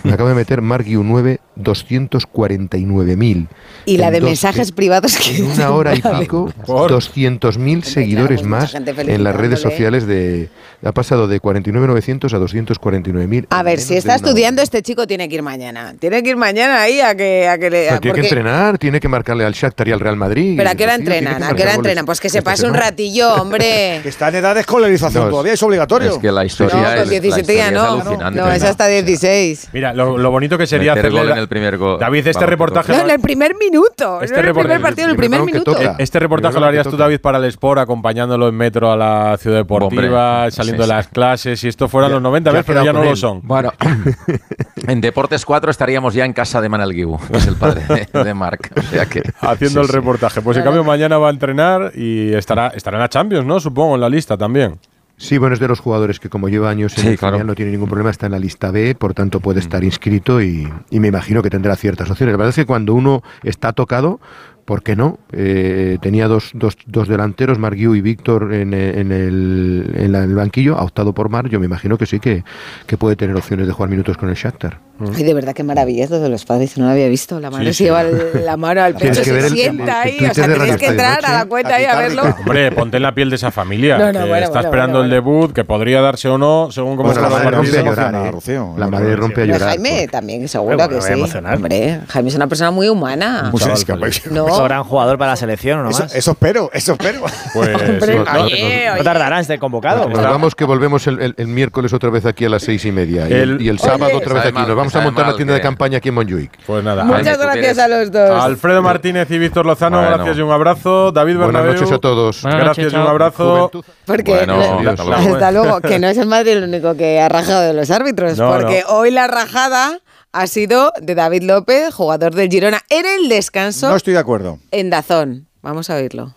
Me acabo de meter Mark Yu 9, 249.000. Y la de dos- mensajes privados que en una hora y pico, 200.000 seguidores pues más en las redes sociales de ha pasado de 49.900 a 249.000. A ver, si está estudiando, este chico tiene que ir mañana. Tiene que ir mañana ahí a que, a que le. Pero tiene que entrenar, tiene que marcarle al Shakhtar y al Real Madrid. ¿Pero a qué hora entrenan? que ¿A qué hora entrenan? Pues que se pase un ratillo, hombre. Que está en edad de escolarización No, todavía, es obligatorio. Es que la historia No, es, 17 ya es no. No, es hasta 16. Mira, lo, lo bonito que sería Meter hacerle gol la- en el primer gol. David, este reportaje... No, en el primer minuto. Este no en el reportaje- primer partido, en el primer minuto. Este reportaje lo harías tú. David, para el Sport, acompañándolo en metro a la ciudad deportiva, Hombre, saliendo sí, de las clases. Si esto fuera Ya- los 90, ya ¿ves? ha Pero ya no lo son. Bueno, en Deportes 4 estaríamos ya en casa de Manel Guibu, que es el padre de, Marc. O sea que, Haciendo sí, el reportaje. Pues en cambio mañana va a entrenar y estará, estará en la Champions, ¿no? Supongo, en la lista también. Sí, bueno, es de los jugadores que como lleva años en Sí, el claro. filial no tiene ningún problema, está en la lista B, por tanto puede estar inscrito y, y me imagino que tendrá ciertas opciones. La verdad es que cuando uno está tocado, ¿por qué no? Eh, tenía dos, dos, dos delanteros, Marguiu y Víctor en, en el, en la- en el banquillo, ha optado por Mar, yo me imagino que sí que, que puede tener opciones de jugar minutos con el Shakhtar. Ay, de verdad, qué maravilla es lo de los padres. No lo había visto. La madre Sí, se sí. lleva la mano al Tienes pecho, que ver se el- sienta el- el ahí. O sea, tienes que entrar a la cuenta ahí a verlo. Hombre, ponte en la piel de esa familia. No, no, que bueno, está bueno, esperando bueno, el debut, que podría darse o no, según cómo Bueno, está la madre rompe a llorar, ¿eh? Rocío. La madre rompe a llorar. Jaime también, seguro que sí. Hombre, Jaime es una persona muy humana. Pues que No. Gran jugador para la selección, ¿o ¿no? Eso, espero, eso espero. Pues, Hombre, no, tardará en ser convocado. Nos vamos que volvemos el, miércoles otra vez aquí a las seis y media. Y el, sábado otra vez aquí. Nos vamos a sabe montar la tienda de campaña aquí en Montjuic. Pues nada. Muchas gracias a los dos. Alfredo Martínez y Víctor Lozano, Bueno. gracias y un abrazo. David Buenas Bernabéu. noches a todos. Buenas Gracias noches, y un abrazo. Juventud. Porque Bueno, hasta luego. hasta luego, que no es el Madrid el único que ha rajado de los árbitros, No, porque hoy la rajada ha sido de David López, jugador del Girona, en el descanso No estoy de acuerdo. en Dazón. Vamos a oírlo.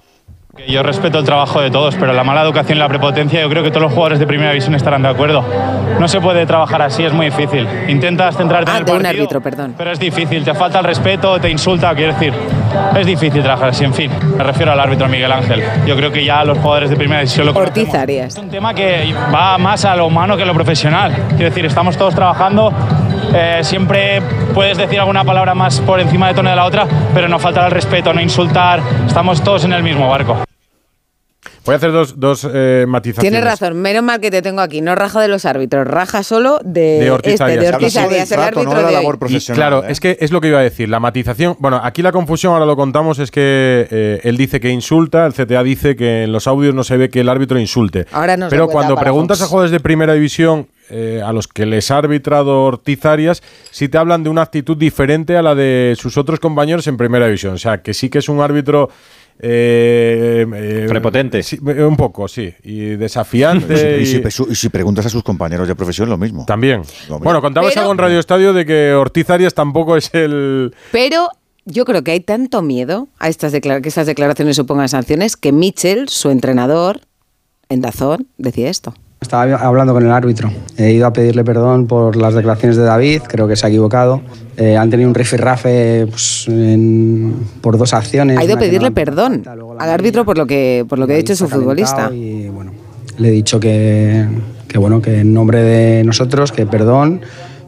Yo respeto el trabajo de todos, pero la mala educación y la prepotencia, yo creo que todos los jugadores de primera división estarán de acuerdo. No se puede trabajar así, es muy difícil. Intentas centrarte Ah, en el de un partido, árbitro, perdón. pero es difícil. Te falta el respeto, te insulta, quiero decir. Es difícil trabajar así, en fin. Me refiero al árbitro Miguel Ángel. Yo creo que ya los jugadores de primera división lo Ortiz. Arias. Es un tema que va más a lo humano que a lo profesional. Quiero decir, estamos todos trabajando. eh, siempre puedes decir alguna palabra más por encima de tono de la otra, pero no faltar el respeto, no insultar. Estamos todos en el mismo barco. Voy a hacer dos, dos eh, matizaciones. Tienes razón, menos mal que te tengo aquí. No raja de los árbitros, raja solo de, De Ortiz este, Arias. de Ortiz Arias, el trato, no árbitro de la labor Y, profesional. claro, ¿eh? es que es lo que iba a decir. La matización. Bueno, aquí la confusión, ahora lo contamos, es que eh, él dice que insulta, el CTA dice que en los audios no se ve que el árbitro insulte. Ahora nos Pero cuando preguntas a jugadores de primera división eh, a los que les ha arbitrado Ortiz Arias, sí te hablan de una actitud diferente a la de sus otros compañeros en primera división. O sea, que sí que es un árbitro. Eh, eh, Prepotente. sí, eh, un poco, sí. Y desafiante. Y si, y- y si- y si preguntas a sus compañeros de profesión, lo mismo. también. Lo mismo. Bueno, contabas Pero- algo en Radio Estadio de que Ortiz Arias tampoco es el. Pero yo creo que hay tanto miedo a estas que estas declaraciones supongan sanciones que Mitchell, su entrenador en Dazón, decía esto. Estaba hablando con el árbitro. He ido a pedirle perdón por las declaraciones de David, creo que se ha equivocado. Eh, han tenido un rifirrafe pues, en- por dos acciones. Ha ido a pedirle no- perdón al árbitro por lo que por lo que ha dicho su futbolista. Y bueno, le he dicho que, que, bueno, que en nombre de nosotros, que perdón,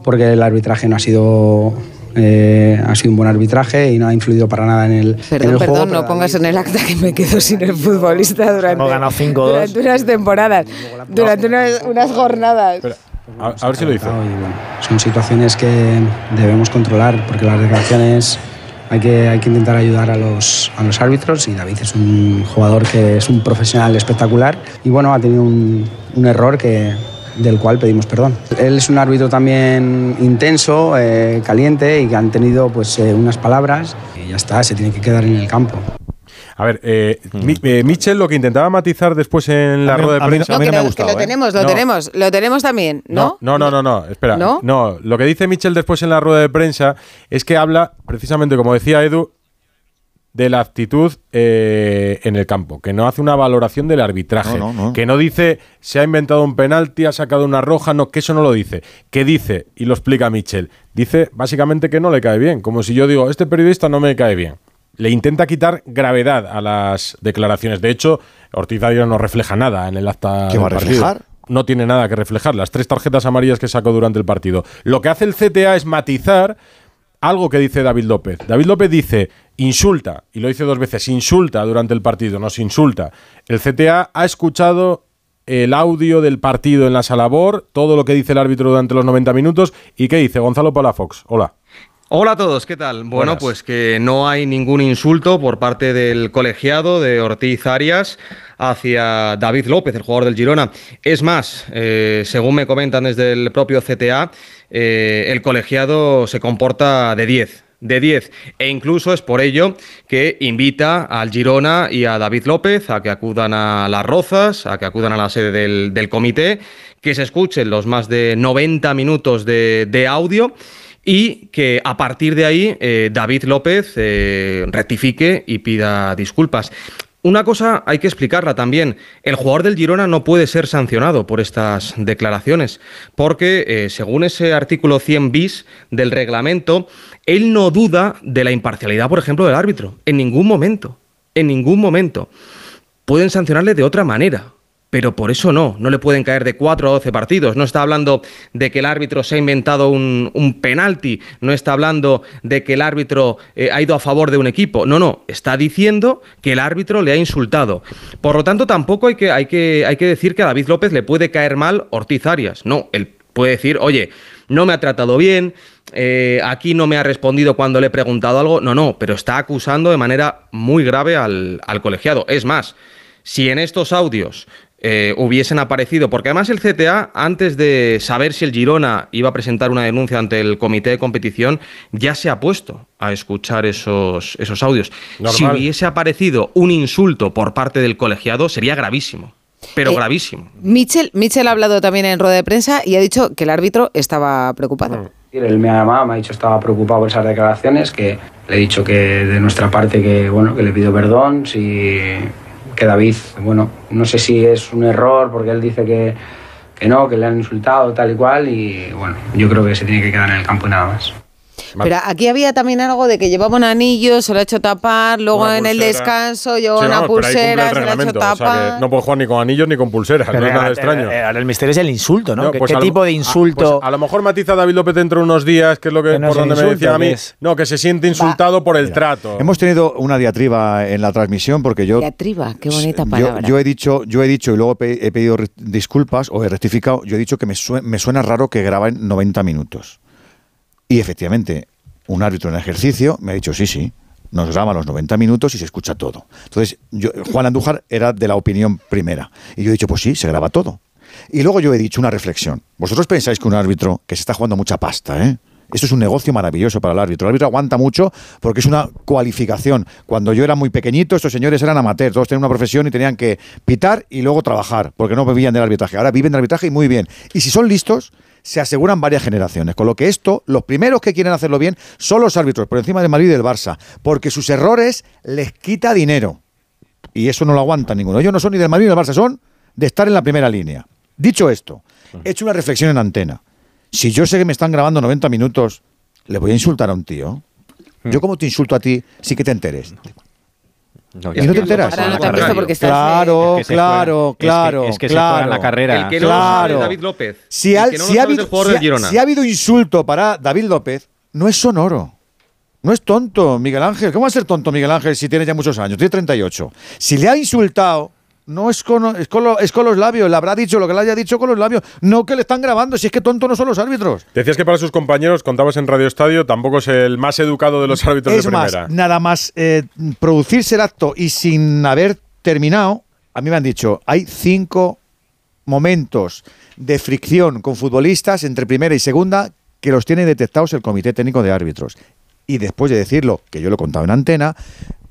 porque el arbitraje no ha sido, eh, ha sido un buen arbitraje y no ha influido para nada en el, en Perdón, el juego. perdón, pero no pongas en el acta que me quedo sin el futbolista durante, Hemos ganado 5-2. durante unas temporadas, durante unas, unas jornadas. A, a ver si lo dice. Y bueno, son situaciones que debemos controlar porque las declaraciones hay que, hay que intentar ayudar a los, a los árbitros y David es un jugador que es un profesional espectacular y bueno, ha tenido un, un error que, del cual pedimos perdón. Él es un árbitro también intenso, eh, caliente y que han tenido pues eh, unas palabras y ya está, se tiene que quedar en el campo. A ver, eh, Mi- eh, Mitchell lo que intentaba matizar después en la mí- rueda de a mí- prensa. a mí no me ha que lo ¿eh? tenemos, lo No. tenemos, lo tenemos también, ¿no? No, no, no, no, espera. ¿No? ¿No? lo que dice Mitchell después en la rueda de prensa es que habla, precisamente como decía Edu, de la actitud eh, en el campo, que no hace una valoración del arbitraje, No, no, no. que no dice se ha inventado un penalti, ha sacado una roja, no, que eso no lo dice. Que dice, y lo explica Mitchell, dice básicamente que no le cae bien, como si yo digo, este periodista no me cae bien. Le intenta quitar gravedad a las declaraciones. De hecho, Ortiz Arias no refleja nada en el acta. ¿Qué va a reflejar? no tiene nada que reflejar. Las tres tarjetas amarillas que sacó durante el partido. Lo que hace el CTA es matizar algo que dice David López. David López dice, insulta, y lo dice dos veces, insulta durante el partido, nos insulta. El CTA ha escuchado el audio del partido en la sala BOR, todo lo que dice el árbitro durante los 90 minutos, y ¿qué dice Gonzalo Palafox? Hola. Hola a todos, ¿qué tal? Bueno, Buenas. pues que no hay ningún insulto por parte del colegiado de Ortiz Arias hacia David López, el jugador del Girona. Es más, eh, según me comentan desde el propio CTA, eh, el colegiado se comporta de 10. De 10. E incluso es por ello que invita al Girona y a David López a que acudan a las Rozas, a que acudan a la sede del, comité, que se escuchen los más de 90 minutos de, de audio y que a partir de ahí eh, David López eh, rectifique y pida disculpas. Una cosa hay que explicarla también. El jugador del Girona no puede ser sancionado por estas declaraciones, porque eh, según ese artículo 100 bis del reglamento, él no duda de la imparcialidad, por ejemplo, del árbitro. En ningún momento. En ningún momento. Pueden sancionarle de otra manera. Pero por eso no, no le pueden caer de 4 a 12 partidos. No está hablando de que el árbitro se ha inventado un, penalti, no está hablando de que el árbitro eh, ha ido a favor de un equipo. No, no, está diciendo que el árbitro le ha insultado. Por lo tanto, tampoco hay que, hay que, hay que decir que a David López le puede caer mal Ortiz Arias. No, él puede decir, oye, no me ha tratado bien, eh, aquí no me ha respondido cuando le he preguntado algo. No, no, pero está acusando de manera muy grave al colegiado. Es más, si en estos audios eh, hubiesen aparecido, porque además el CTA, antes de saber si el Girona iba a presentar una denuncia ante el comité de competición, ya se ha puesto a escuchar esos, esos audios. Normal. Si hubiese aparecido un insulto por parte del colegiado, sería gravísimo, pero Eh, gravísimo. Michel, Michel ha hablado también en rueda de prensa y ha dicho que el árbitro estaba preocupado. Él me ha llamado, me ha dicho estaba preocupado por esas declaraciones, que le he dicho que de nuestra parte que bueno que le pido perdón, si que David, bueno, no sé si es un error porque él dice que, que no, que le han insultado tal y cual y bueno, yo creo que se tiene que quedar en el campo y nada más. Pero aquí había también algo de que llevaba un anillo, se lo ha hecho tapar, luego Una en el descanso llevaba Sí, una vamos, pulsera, se la ha hecho reglamento, o sea, tapar. que no puede jugar ni con anillos ni con pulseras, no es nada ahora- extraño. eh, ahora el misterio es el insulto, ¿no? No, ¿Qué, pues qué lo- tipo de a- insulto? pues a lo mejor matiza David López dentro de unos días, que es lo que, Que no por donde me insulto, decían a mí. No, que se siente insultado por el trato. Hemos tenido una diatriba en la transmisión porque yo Diatriba, qué bonita palabra. yo he dicho, yo he dicho y luego pe- he pedido disculpas o he rectificado. Yo he dicho que me suena raro que graben 90 minutos. Y efectivamente, un árbitro en ejercicio me ha dicho sí, sí. Nos graban los 90 minutos y se escucha todo. Entonces, yo, Juan Andújar era de la opinión primera. Y yo he dicho, pues sí, se graba todo. Y luego yo he dicho una reflexión. Vosotros pensáis que un árbitro que se está jugando mucha pasta, ¿eh? Esto es un negocio maravilloso para el árbitro. El árbitro aguanta mucho porque es una cualificación. Cuando yo era muy pequeñito, estos señores eran amateurs, todos tenían una profesión y tenían que pitar y luego trabajar, porque no vivían del arbitraje. Ahora viven del arbitraje y muy bien. Y si son listos, se aseguran varias generaciones. Con lo que esto, los primeros que quieren hacerlo bien son los árbitros, por encima del Madrid y del Barça, porque sus errores les quita dinero. Y eso no lo aguanta ninguno. Ellos no son ni del Madrid ni del Barça, son de estar en la primera línea. Dicho esto, he hecho una reflexión en antena. Si yo sé que me están grabando 90 minutos, ¿le voy a insultar a un tío? Yo como te insulto a ti, sí que te enteres. Y no te enteras. Ahora no te estás, Claro, se claro, es que- claro, es que se claro. en la carrera. El que no claro. es David López. Si, ha- no si ha habido, ha- si ha habido insulto para David López, no es sonoro. No es tonto, Miguel Ángel. ¿Cómo va a ser tonto Miguel Ángel si tiene ya muchos años? Tiene 38. Si le ha insultado, no es con, es con, lo- es con los labios. Le habrá dicho lo que le haya dicho con los labios. No que le están grabando. Si es que tonto no son los árbitros. Decías que para sus compañeros, contabas en Radio Estadio, tampoco es el más educado de los árbitros Es de más, primera. nada más eh, producirse el acto y sin haber terminado, a mí me han dicho, hay cinco momentos de fricción con futbolistas entre primera y segunda que los tiene detectados el Comité Técnico de Árbitros. Y después de decirlo, que yo lo he contado en antena,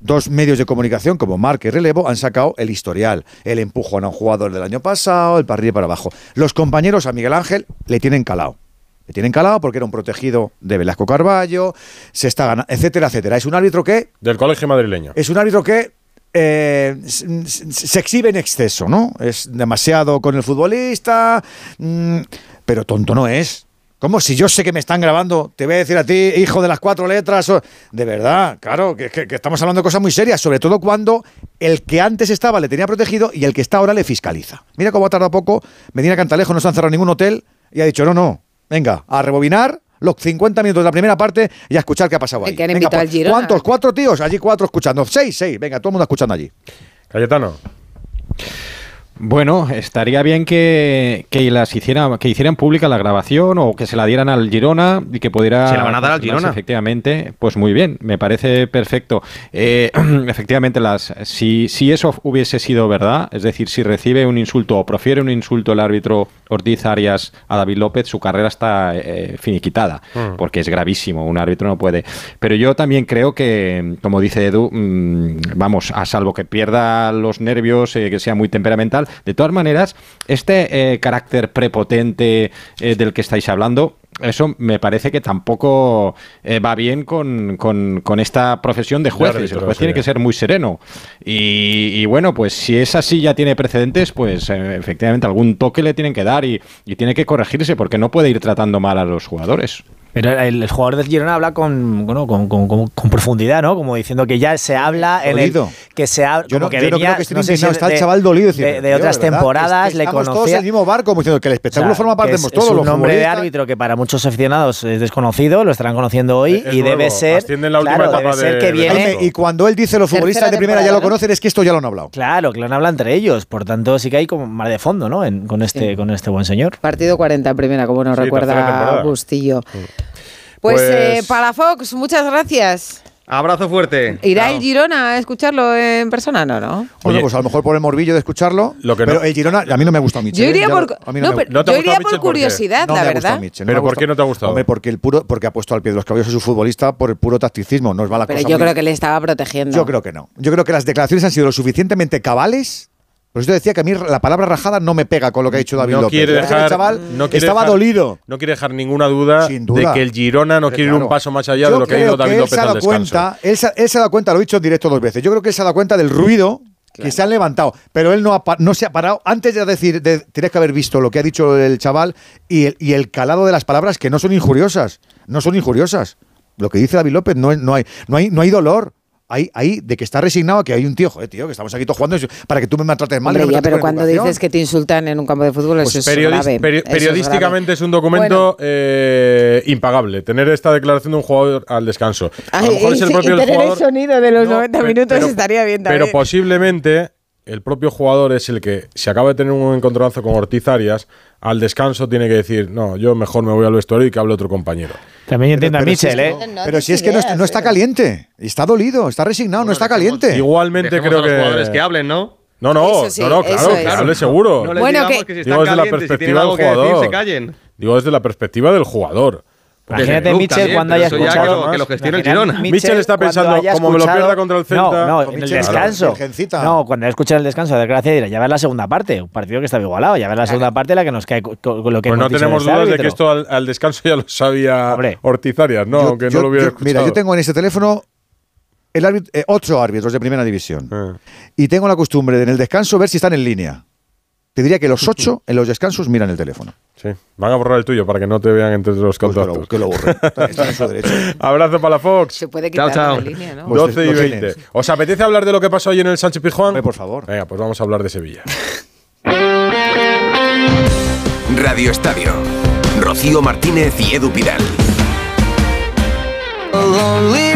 dos medios de comunicación como Marca y Relevo han sacado el historial, el empujón a un jugador del año pasado, el y para abajo. Los compañeros a Miguel Ángel le tienen calado. Le tienen calado porque era un protegido de Velasco Carballo, se está ganando, etcétera, etcétera. Es un árbitro que Del colegio madrileño. es un árbitro que eh, se exhibe en exceso, ¿no? Es demasiado con el futbolista, mm, pero tonto no es. ¿Cómo? Si yo sé que me están grabando, te voy a decir a ti, hijo de las cuatro letras. o- De verdad, claro, que, que- que estamos hablando de cosas muy serias, sobre todo cuando el que antes estaba le tenía protegido y el que está ahora le fiscaliza. Mira cómo ha tardado poco. Medina Cantalejo no se han cerrado ningún hotel y ha dicho, no, no, venga, a rebobinar los 50 minutos de la primera parte y a escuchar qué ha pasado ahí. que han Venga, invitado pues, al Girona. ¿Cuántos? ¿Cuatro tíos? Allí cuatro escuchando. Seis, seis. Venga, todo el mundo escuchando allí. Cayetano. Bueno, estaría bien que, que las hiciera, que hicieran pública la grabación o que se la dieran al Girona y que pudiera. Se la van a dar al Girona. Efectivamente, pues muy bien, me parece perfecto. Eh, efectivamente, las, si, si eso hubiese sido verdad, es decir, si recibe un insulto o profiere un insulto el árbitro Ortiz Arias a David López, su carrera está eh, finiquitada, Mm. porque es gravísimo, un árbitro no puede. Pero yo también creo que, como dice Edu, mm, vamos, a salvo que pierda los nervios, eh, que sea muy temperamental, de todas maneras, este eh, carácter prepotente eh, del que estáis hablando, eso me parece que tampoco eh, va bien con, con- con esta profesión de jueces. El juez tiene que ser muy sereno. Y, y bueno, pues si es así ya tiene precedentes, pues eh, efectivamente algún toque le tienen que dar y, y tiene que corregirse porque no puede ir tratando mal a los jugadores. Pero el, el jugador del Girona habla con, bueno, con, con- con- con profundidad, ¿no? Como diciendo que ya se habla en el Dolido. que se habla Yo no, como que yo no venía, creo que esté no sé si está el de- chaval dolido. de, diciendo, de "Tío, otras temporadas es que le estamos todos conocía en el mismo barco, como diciendo que el espectáculo O sea, forma parte de todos es los un nombre de árbitro que para muchos aficionados es desconocido, lo estarán conociendo hoy Es y nuevo, debe ser la claro, etapa debe ser de- que de viene y cuando él dice los futbolistas de primera ya lo ¿no? conocen, es que esto ya lo han hablado. Claro, que lo han hablado entre ellos, por tanto sí que hay como mar de fondo, ¿no? En- con este con este buen señor. Partido 40 en primera, como nos recuerda. Bustillo. Pues, Pues- eh, para Fox, muchas gracias. Abrazo fuerte. ¿Irá el Girona a escucharlo en persona? No, ¿no? Bueno, pues a lo mejor por el morbillo de escucharlo. pero el Girona, a mí no me ha gustado Michel. Yo iría. Ya por- lo- a mí no, me- pero ¿No te ha yo iría gustado por Mitchell? ¿Por qué? curiosidad, No la me ha verdad. no ¿Pero por qué no te ha gustado? Hombre, porque, el puro, porque ha puesto al pie de los caballos a su futbolista por el puro tacticismo. No es mala Pero cosa. yo muy- creo que le estaba protegiendo. Yo creo que no. Yo creo que las declaraciones han sido lo suficientemente cabales. Por eso decía que a mí la palabra rajada no me pega con lo que ha dicho David no López. quiere que dejar, el chaval no quiere estaba dejar- dolido. No quiere dejar ninguna duda, duda. de que el Girona no quiere ir un paso más allá Yo de lo que ha ido David él López se ha al dado descanso. cuenta, él, se, él se ha dado cuenta, lo he dicho en directo dos veces. Yo creo que él se ha dado cuenta del ruido que se han levantado, pero él no, ha pa- no se ha parado antes de decir, de, tienes que haber visto lo que ha dicho el chaval y el, y el calado de las palabras que no son injuriosas, no son injuriosas. Lo que dice David López no, es- no hay, no hay, no hay dolor. Hay, hay de que está resignado a que hay un tío, joder, tío, que estamos aquí todos jugando para que tú me maltrates mal. y Hombre, no me ya, trates pero cuando dices que te insultan en un campo de fútbol, Pues eso es grave. peri- Eso es periodísticamente grave. es, un documento eh, impagable. Tener esta declaración de un jugador al descanso. A lo mejor es el y propio el tener jugador. el sonido de los 90 pe- minutos pero- estaría bien también. Pero posiblemente el propio jugador es el que, si acaba de tener un encontronazo con Ortiz Arias, al descanso tiene que decir, no, yo mejor me voy al vestuario y que hable otro compañero. También entiendo a si Michel, es ¿eh? Pero si es que no, está- no está caliente, está dolido, está resignado, no está caliente. Igualmente Dejemos creo a los que. jugadores que hablen, ¿no? No, no, sí, no, no, claro, eso que es. hable seguro. Bueno, que- que si Digo están desde la si perspectiva algo del que decir, jugador. se callen. Digo desde la perspectiva del jugador. Imagínate, también, cuando haya escuchado. que lo- que lo gestione el Girona. Michel está pensando, como me lo escuchado- pierda contra el Celta. No, no, en el descanso. No, cuando haya escuchado el descanso de Gracia dirá, ya ver la segunda parte. Un partido que estaba igualado, ya ver la segunda parte la que nos cae con, lo que Pues no tenemos este dudas de árbitro. que esto al, al descanso ya lo sabía Ortiz Arias, ¿no? Yo- Aunque yo- no lo hubiera yo- escuchado. Mira, yo tengo en este teléfono el árbit- eh, ocho árbitros de primera división. Ah. Y tengo la costumbre de en el descanso ver si están en línea. Te diría que los ocho en los descansos miran el teléfono. Sí, van a borrar el tuyo para que no te vean entre los contactos. que lo borren. Están en su derecho. Abrazo para la Fox. Se puede Chao, quitar chao. la línea, ¿no? 12 y Pues lo 20. tienes. ¿Os apetece hablar de lo que pasó ayer en el Sánchez Pizjuán? por favor. Venga, pues vamos a hablar de Sevilla. Radio Estadio. Rocío Martínez y Edu Pidal.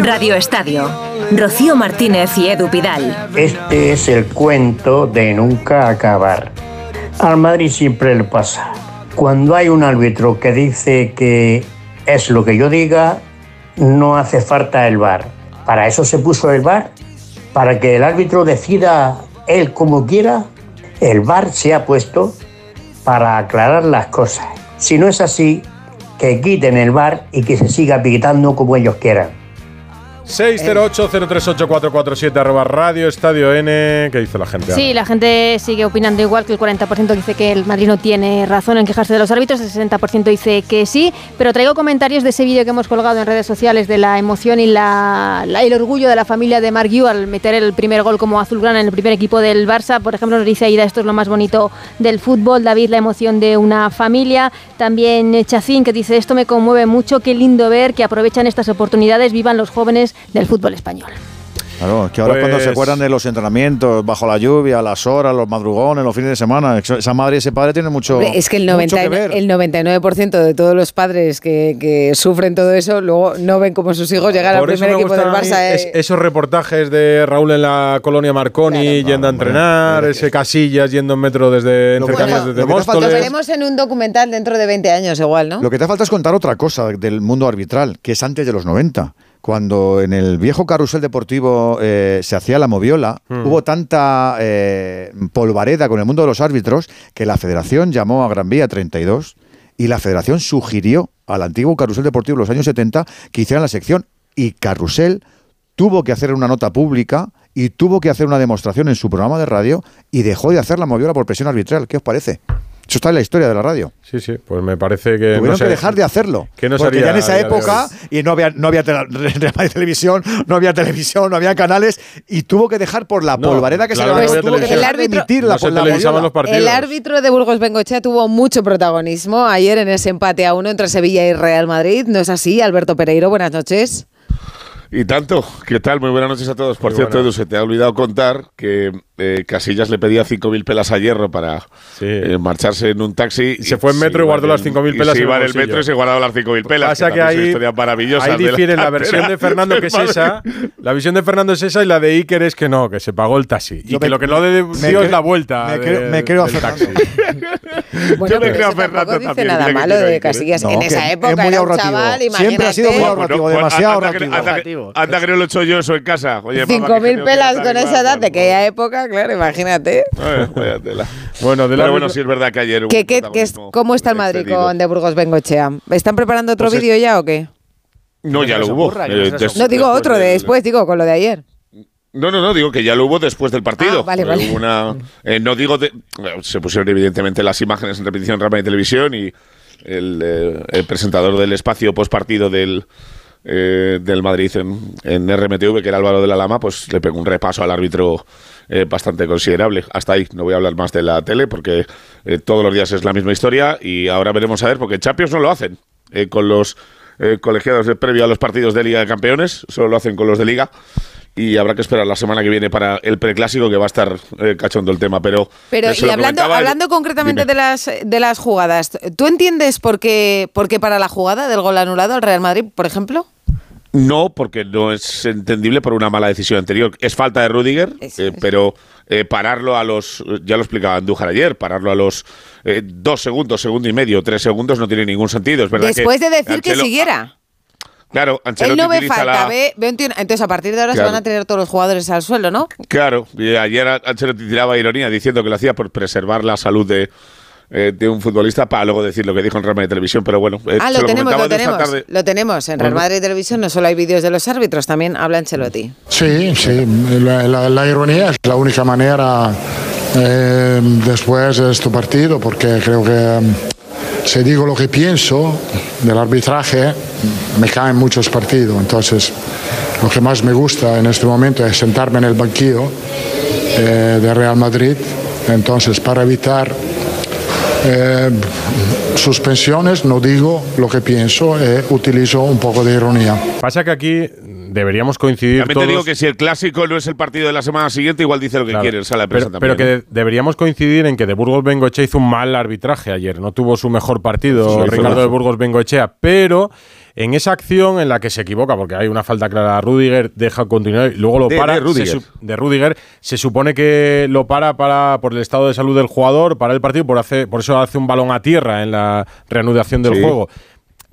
Radio Estadio. Rocío Martínez y Edu Pidal. Este es el cuento de nunca acabar. Al Madrid siempre le pasa. Cuando hay un árbitro que dice que es lo que yo diga, no hace falta el VAR. Para eso se puso el VAR, para que el árbitro decida él como quiera. El VAR se ha puesto para aclarar las cosas. Si no es así, que quiten el VAR y que se siga pitando como ellos quieran. 608-038-447 arroba Radio Estadio N. ¿Qué dice la gente? Sí, la gente sigue opinando igual que el 40% dice que el Madrid no tiene razón en quejarse de los árbitros, el 60% dice que sí, pero traigo comentarios de ese vídeo que hemos colgado en redes sociales de la emoción y la, el orgullo de la familia de Marc Yu al meter el primer gol como azulgrana en el primer equipo del Barça. Por ejemplo, nos dice Aida, esto es lo más bonito del fútbol. David, la emoción de una familia. También Chacín, que dice, esto me conmueve mucho, qué lindo ver que aprovechan estas oportunidades, vivan los jóvenes del fútbol español. Claro, es que ahora cuando se Pues- acuerdan de los entrenamientos, bajo la lluvia, las horas, los madrugones, los fines de semana, esa madre y ese padre tienen mucho, es que el, mucho 90 que ver. el 99% de todos los padres que, que sufren todo eso, luego no ven cómo sus hijos llegan al Por primer me equipo del Barça. es- eh. esos reportajes de Raúl en la colonia Marconi yendo a entrenar, ese Casillas yendo en metro desde entre Bueno, desde lo que te falta Lo Móstoles. veremos en un documental dentro de 20 años igual, ¿no? Lo que te falta es contar otra cosa del mundo arbitral, que es antes de los 90. Cuando en el viejo carrusel deportivo eh, se hacía la moviola, Hmm. hubo tanta eh, polvareda con el mundo de los árbitros que la federación llamó a Gran Vía 32 y la federación sugirió al antiguo carrusel deportivo de los años 70 que hicieran la sección y Carrusel tuvo que hacer una nota pública y tuvo que hacer una demostración en su programa de radio y dejó de hacer la moviola por presión arbitral. ¿Qué os parece? Eso está en la historia de la radio. Sí, sí, pues me parece que. Tuvieron no sé, que dejar de hacerlo. que no porque ya en esa de época, y no había, no había televisión, no había televisión, no había canales, y tuvo que dejar por la No, polvareda que claro se levantó, no tuvo había que dejar de televisión. emitir la, se la televisaban moviola. los partidos. El árbitro de Burgos Bengochea tuvo mucho protagonismo ayer en ese empate a uno entre Sevilla y Real Madrid. ¿No es así, Alberto Pereiro? Buenas noches. Y tanto, ¿qué tal? Muy buenas noches a todos. Por Muy cierto. Edu, se te ha olvidado contar que eh, Casillas le pedía 5.000 pelas a Hierro para eh, marcharse en un taxi. Y se fue en metro y guardó las 5.000 pelas Y se iba en el bolsillo. metro y se guardaba las 5.000 pelas. Pasa que una ahí, historia maravillosa. ahí de la difiere la cantera versión de Fernando que es esa. La visión de Fernando es esa y la de Iker es que no, que se pagó el taxi. Y que lo que no le me dio cre- es la vuelta. me de- creo- me creo a del Fernando. taxi. Bueno, Yo pero creo a Fernando tampoco dice también, nada malo de. Casillas. No, en esa es época muy era un ahorrativo. chaval, Siempre ha sido muy ahorrativo, Pues demasiado anda que- ahorrativo. anda que- Anda que no lo he hecho yo eso en casa. Oye, mamá, que 5.000 tengo que pelas con esa edad de aquella época, claro, imagínate. Bueno, del Pero bueno, sí es verdad que ayer hubo ¿Qué, un qué- qué es- ¿Cómo está el Madrid con de Burgos Bengochea? ¿Están preparando otro Pues es- vídeo ya o qué? No, ya lo hubo. Eh, no digo otro de después, digo con lo de ayer. No, no, no, digo que ya lo hubo después del partido. Ah, vale, vale. hubo una, eh, no digo, de- eh, se pusieron evidentemente las imágenes en repetición en Rama de Televisión y el, eh, el presentador del espacio postpartido del, eh, del Madrid en, en RMTV, que era Álvaro de la Lama, pues le pegó un repaso al árbitro eh, bastante considerable. Hasta ahí, no voy a hablar más de la tele porque eh, todos los días es la misma historia y ahora veremos a ver, porque Champions no lo hacen eh, con los eh, colegiados de previo a los partidos de Liga de Campeones, solo lo hacen con los de Liga y habrá que esperar la semana que viene para el preclásico que va a estar eh, cachondo el tema. Pero, Pero eh, y hablando, el- hablando concretamente Dime. de las, de las jugadas, ¿tú entiendes por qué, por qué para la jugada del gol anulado al Real Madrid, por ejemplo? No, porque no es entendible por una mala decisión anterior. Es falta de Rudiger, eh, pero eh, pararlo a los, ya lo explicaba Andújar ayer, pararlo a los eh, dos segundos, segundo y medio, tres segundos no tiene ningún sentido. Es verdad que Después de decir que siguiera. Claro, Ancelotti Él no ve falta, la- ve, ve un tío- Entonces, a partir de ahora se van a tener todos los jugadores al suelo, ¿no? Claro, y ayer Ancelotti tiraba ironía diciendo que lo hacía por preservar la salud de, eh, de un futbolista para luego decir lo que dijo en Rama de Televisión, pero bueno, eh, ah, se lo tenemos, lo tenemos. tarde. Lo tenemos. En Real. Madrid Televisión no solo hay vídeos de los árbitros, también habla Ancelotti. Sí, sí, la, la- la ironía es la única manera eh, después de este partido, porque creo que si digo lo que pienso del arbitraje, me caen muchos partidos. Entonces, lo que más me gusta en este momento es sentarme en el banquillo eh, de Real Madrid. Entonces, para evitar eh, suspensiones, no digo lo que pienso, eh, utilizo un poco de ironía. Pasa que aquí deberíamos coincidir También todos. te digo que si el clásico no es el partido de la semana siguiente, igual dice lo que Claro, quiere en sala de prensa pero, también. pero ¿no? que deberíamos coincidir en que de Burgos Bengoechea hizo un mal arbitraje ayer. No tuvo su mejor partido Sí, Ricardo de Burgos Bengoechea, pero en esa acción en la que se equivoca, porque hay una falta clara a Rudiger, deja continuar y luego lo De- para. de. Se, Rudiger. Se supone que lo para, para por el estado de salud del jugador, para el partido, por, hace, por eso hace un balón a tierra en la reanudación del Sí. juego.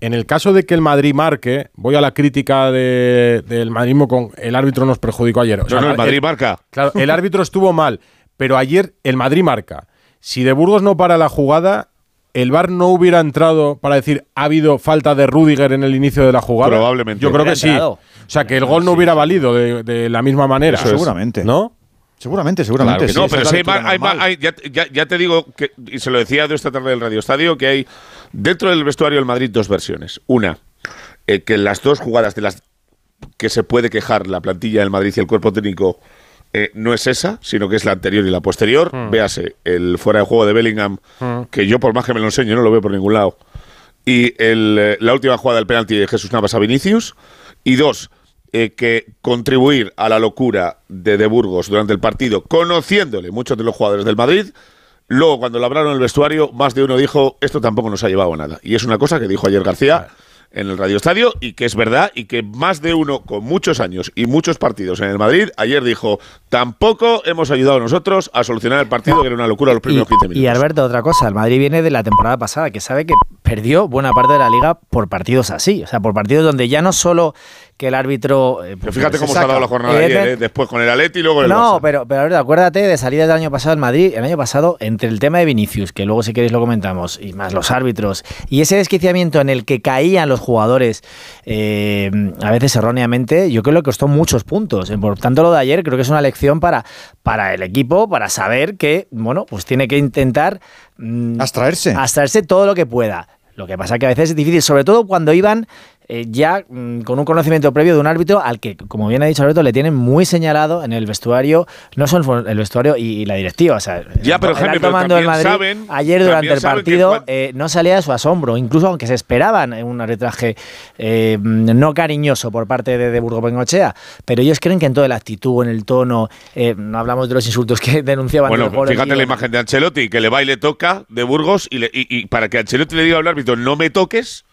En el caso de que el Madrid marque, voy a la crítica de- del madridismo con el árbitro nos perjudicó ayer. O No, no, el Madrid marca. Claro, el árbitro estuvo mal, pero ayer el Madrid marca. Si de Burgos no para la jugada, el VAR no hubiera entrado para decir ha habido falta de Rudiger en el inicio de la jugada. Probablemente. Yo creo que sí. O sea, que el gol no hubiera valido de, de la misma manera. Eso. Seguramente. ¿No? Seguramente, seguramente. Claro que sí, no, pero sí hay hay más- normal. hay- ya, ya- ya te digo, que, y se lo decía de esta tarde del Radio Estadio, que hay dentro del vestuario del Madrid dos versiones. Una, eh, que las dos jugadas de las que se puede quejar la plantilla del Madrid y el cuerpo técnico eh, no es esa, sino que es la anterior y la posterior. Hmm. Véase el fuera de juego de Bellingham, Hmm. que yo por más que me lo enseño no lo veo por ningún lado. Y el, eh, la última jugada del penalti de Jesús Navas a Vinicius. Y dos, eh, que contribuir a la locura de De Burgos durante el partido, conociéndole muchos de los jugadores del Madrid. Luego, cuando lo hablaron en el vestuario, más de uno dijo, esto tampoco nos ha llevado a nada. Y es una cosa que dijo ayer García en el Radio Estadio y que es verdad y que más de uno con muchos años y muchos partidos en el Madrid ayer dijo, tampoco hemos ayudado nosotros a solucionar el partido, que era una locura los primeros 15 minutos. Y Alberto, otra cosa, el Madrid viene de la temporada pasada, que sabe que perdió buena parte de la liga por partidos así, o sea, por partidos donde ya no solo que el árbitro... eh, Pero pues, fíjate se cómo se ha dado la jornada ayer, Evidente- ¿eh? después con el Atleti y luego con el no, Barça. pero, pero acuérdate de salida del año pasado en Madrid, el año pasado, entre el tema de Vinicius, que luego si queréis lo comentamos, y más los árbitros, y ese desquiciamiento en el que caían los jugadores, eh, a veces erróneamente, yo creo que costó muchos puntos. Eh, Por tanto, lo de ayer creo que es una lección para, para el equipo, para saber que, bueno, pues tiene que intentar... mm, Abstraerse. Abstraerse todo lo que pueda. Lo que pasa que a veces es difícil, sobre todo cuando iban eh, ya mm, con un conocimiento previo de un árbitro al que, como bien ha dicho Alberto, le tienen muy señalado en el vestuario, no solo el vestuario y, y la directiva. O sea, Ya, pero, el Jaime, pero también Madrid saben- ayer durante el partido eh, no salía de su asombro, incluso aunque se esperaban un arbitraje eh, no cariñoso por parte de, de Burgos Bengochea, pero ellos creen que en toda la actitud, en el tono, no hablamos de los insultos que denunciaban Bueno, jugadores fíjate y- la imagen de Ancelotti, que le va y le toca de Burgos, y, le- y- y para que Ancelotti le diga al árbitro, no me toques,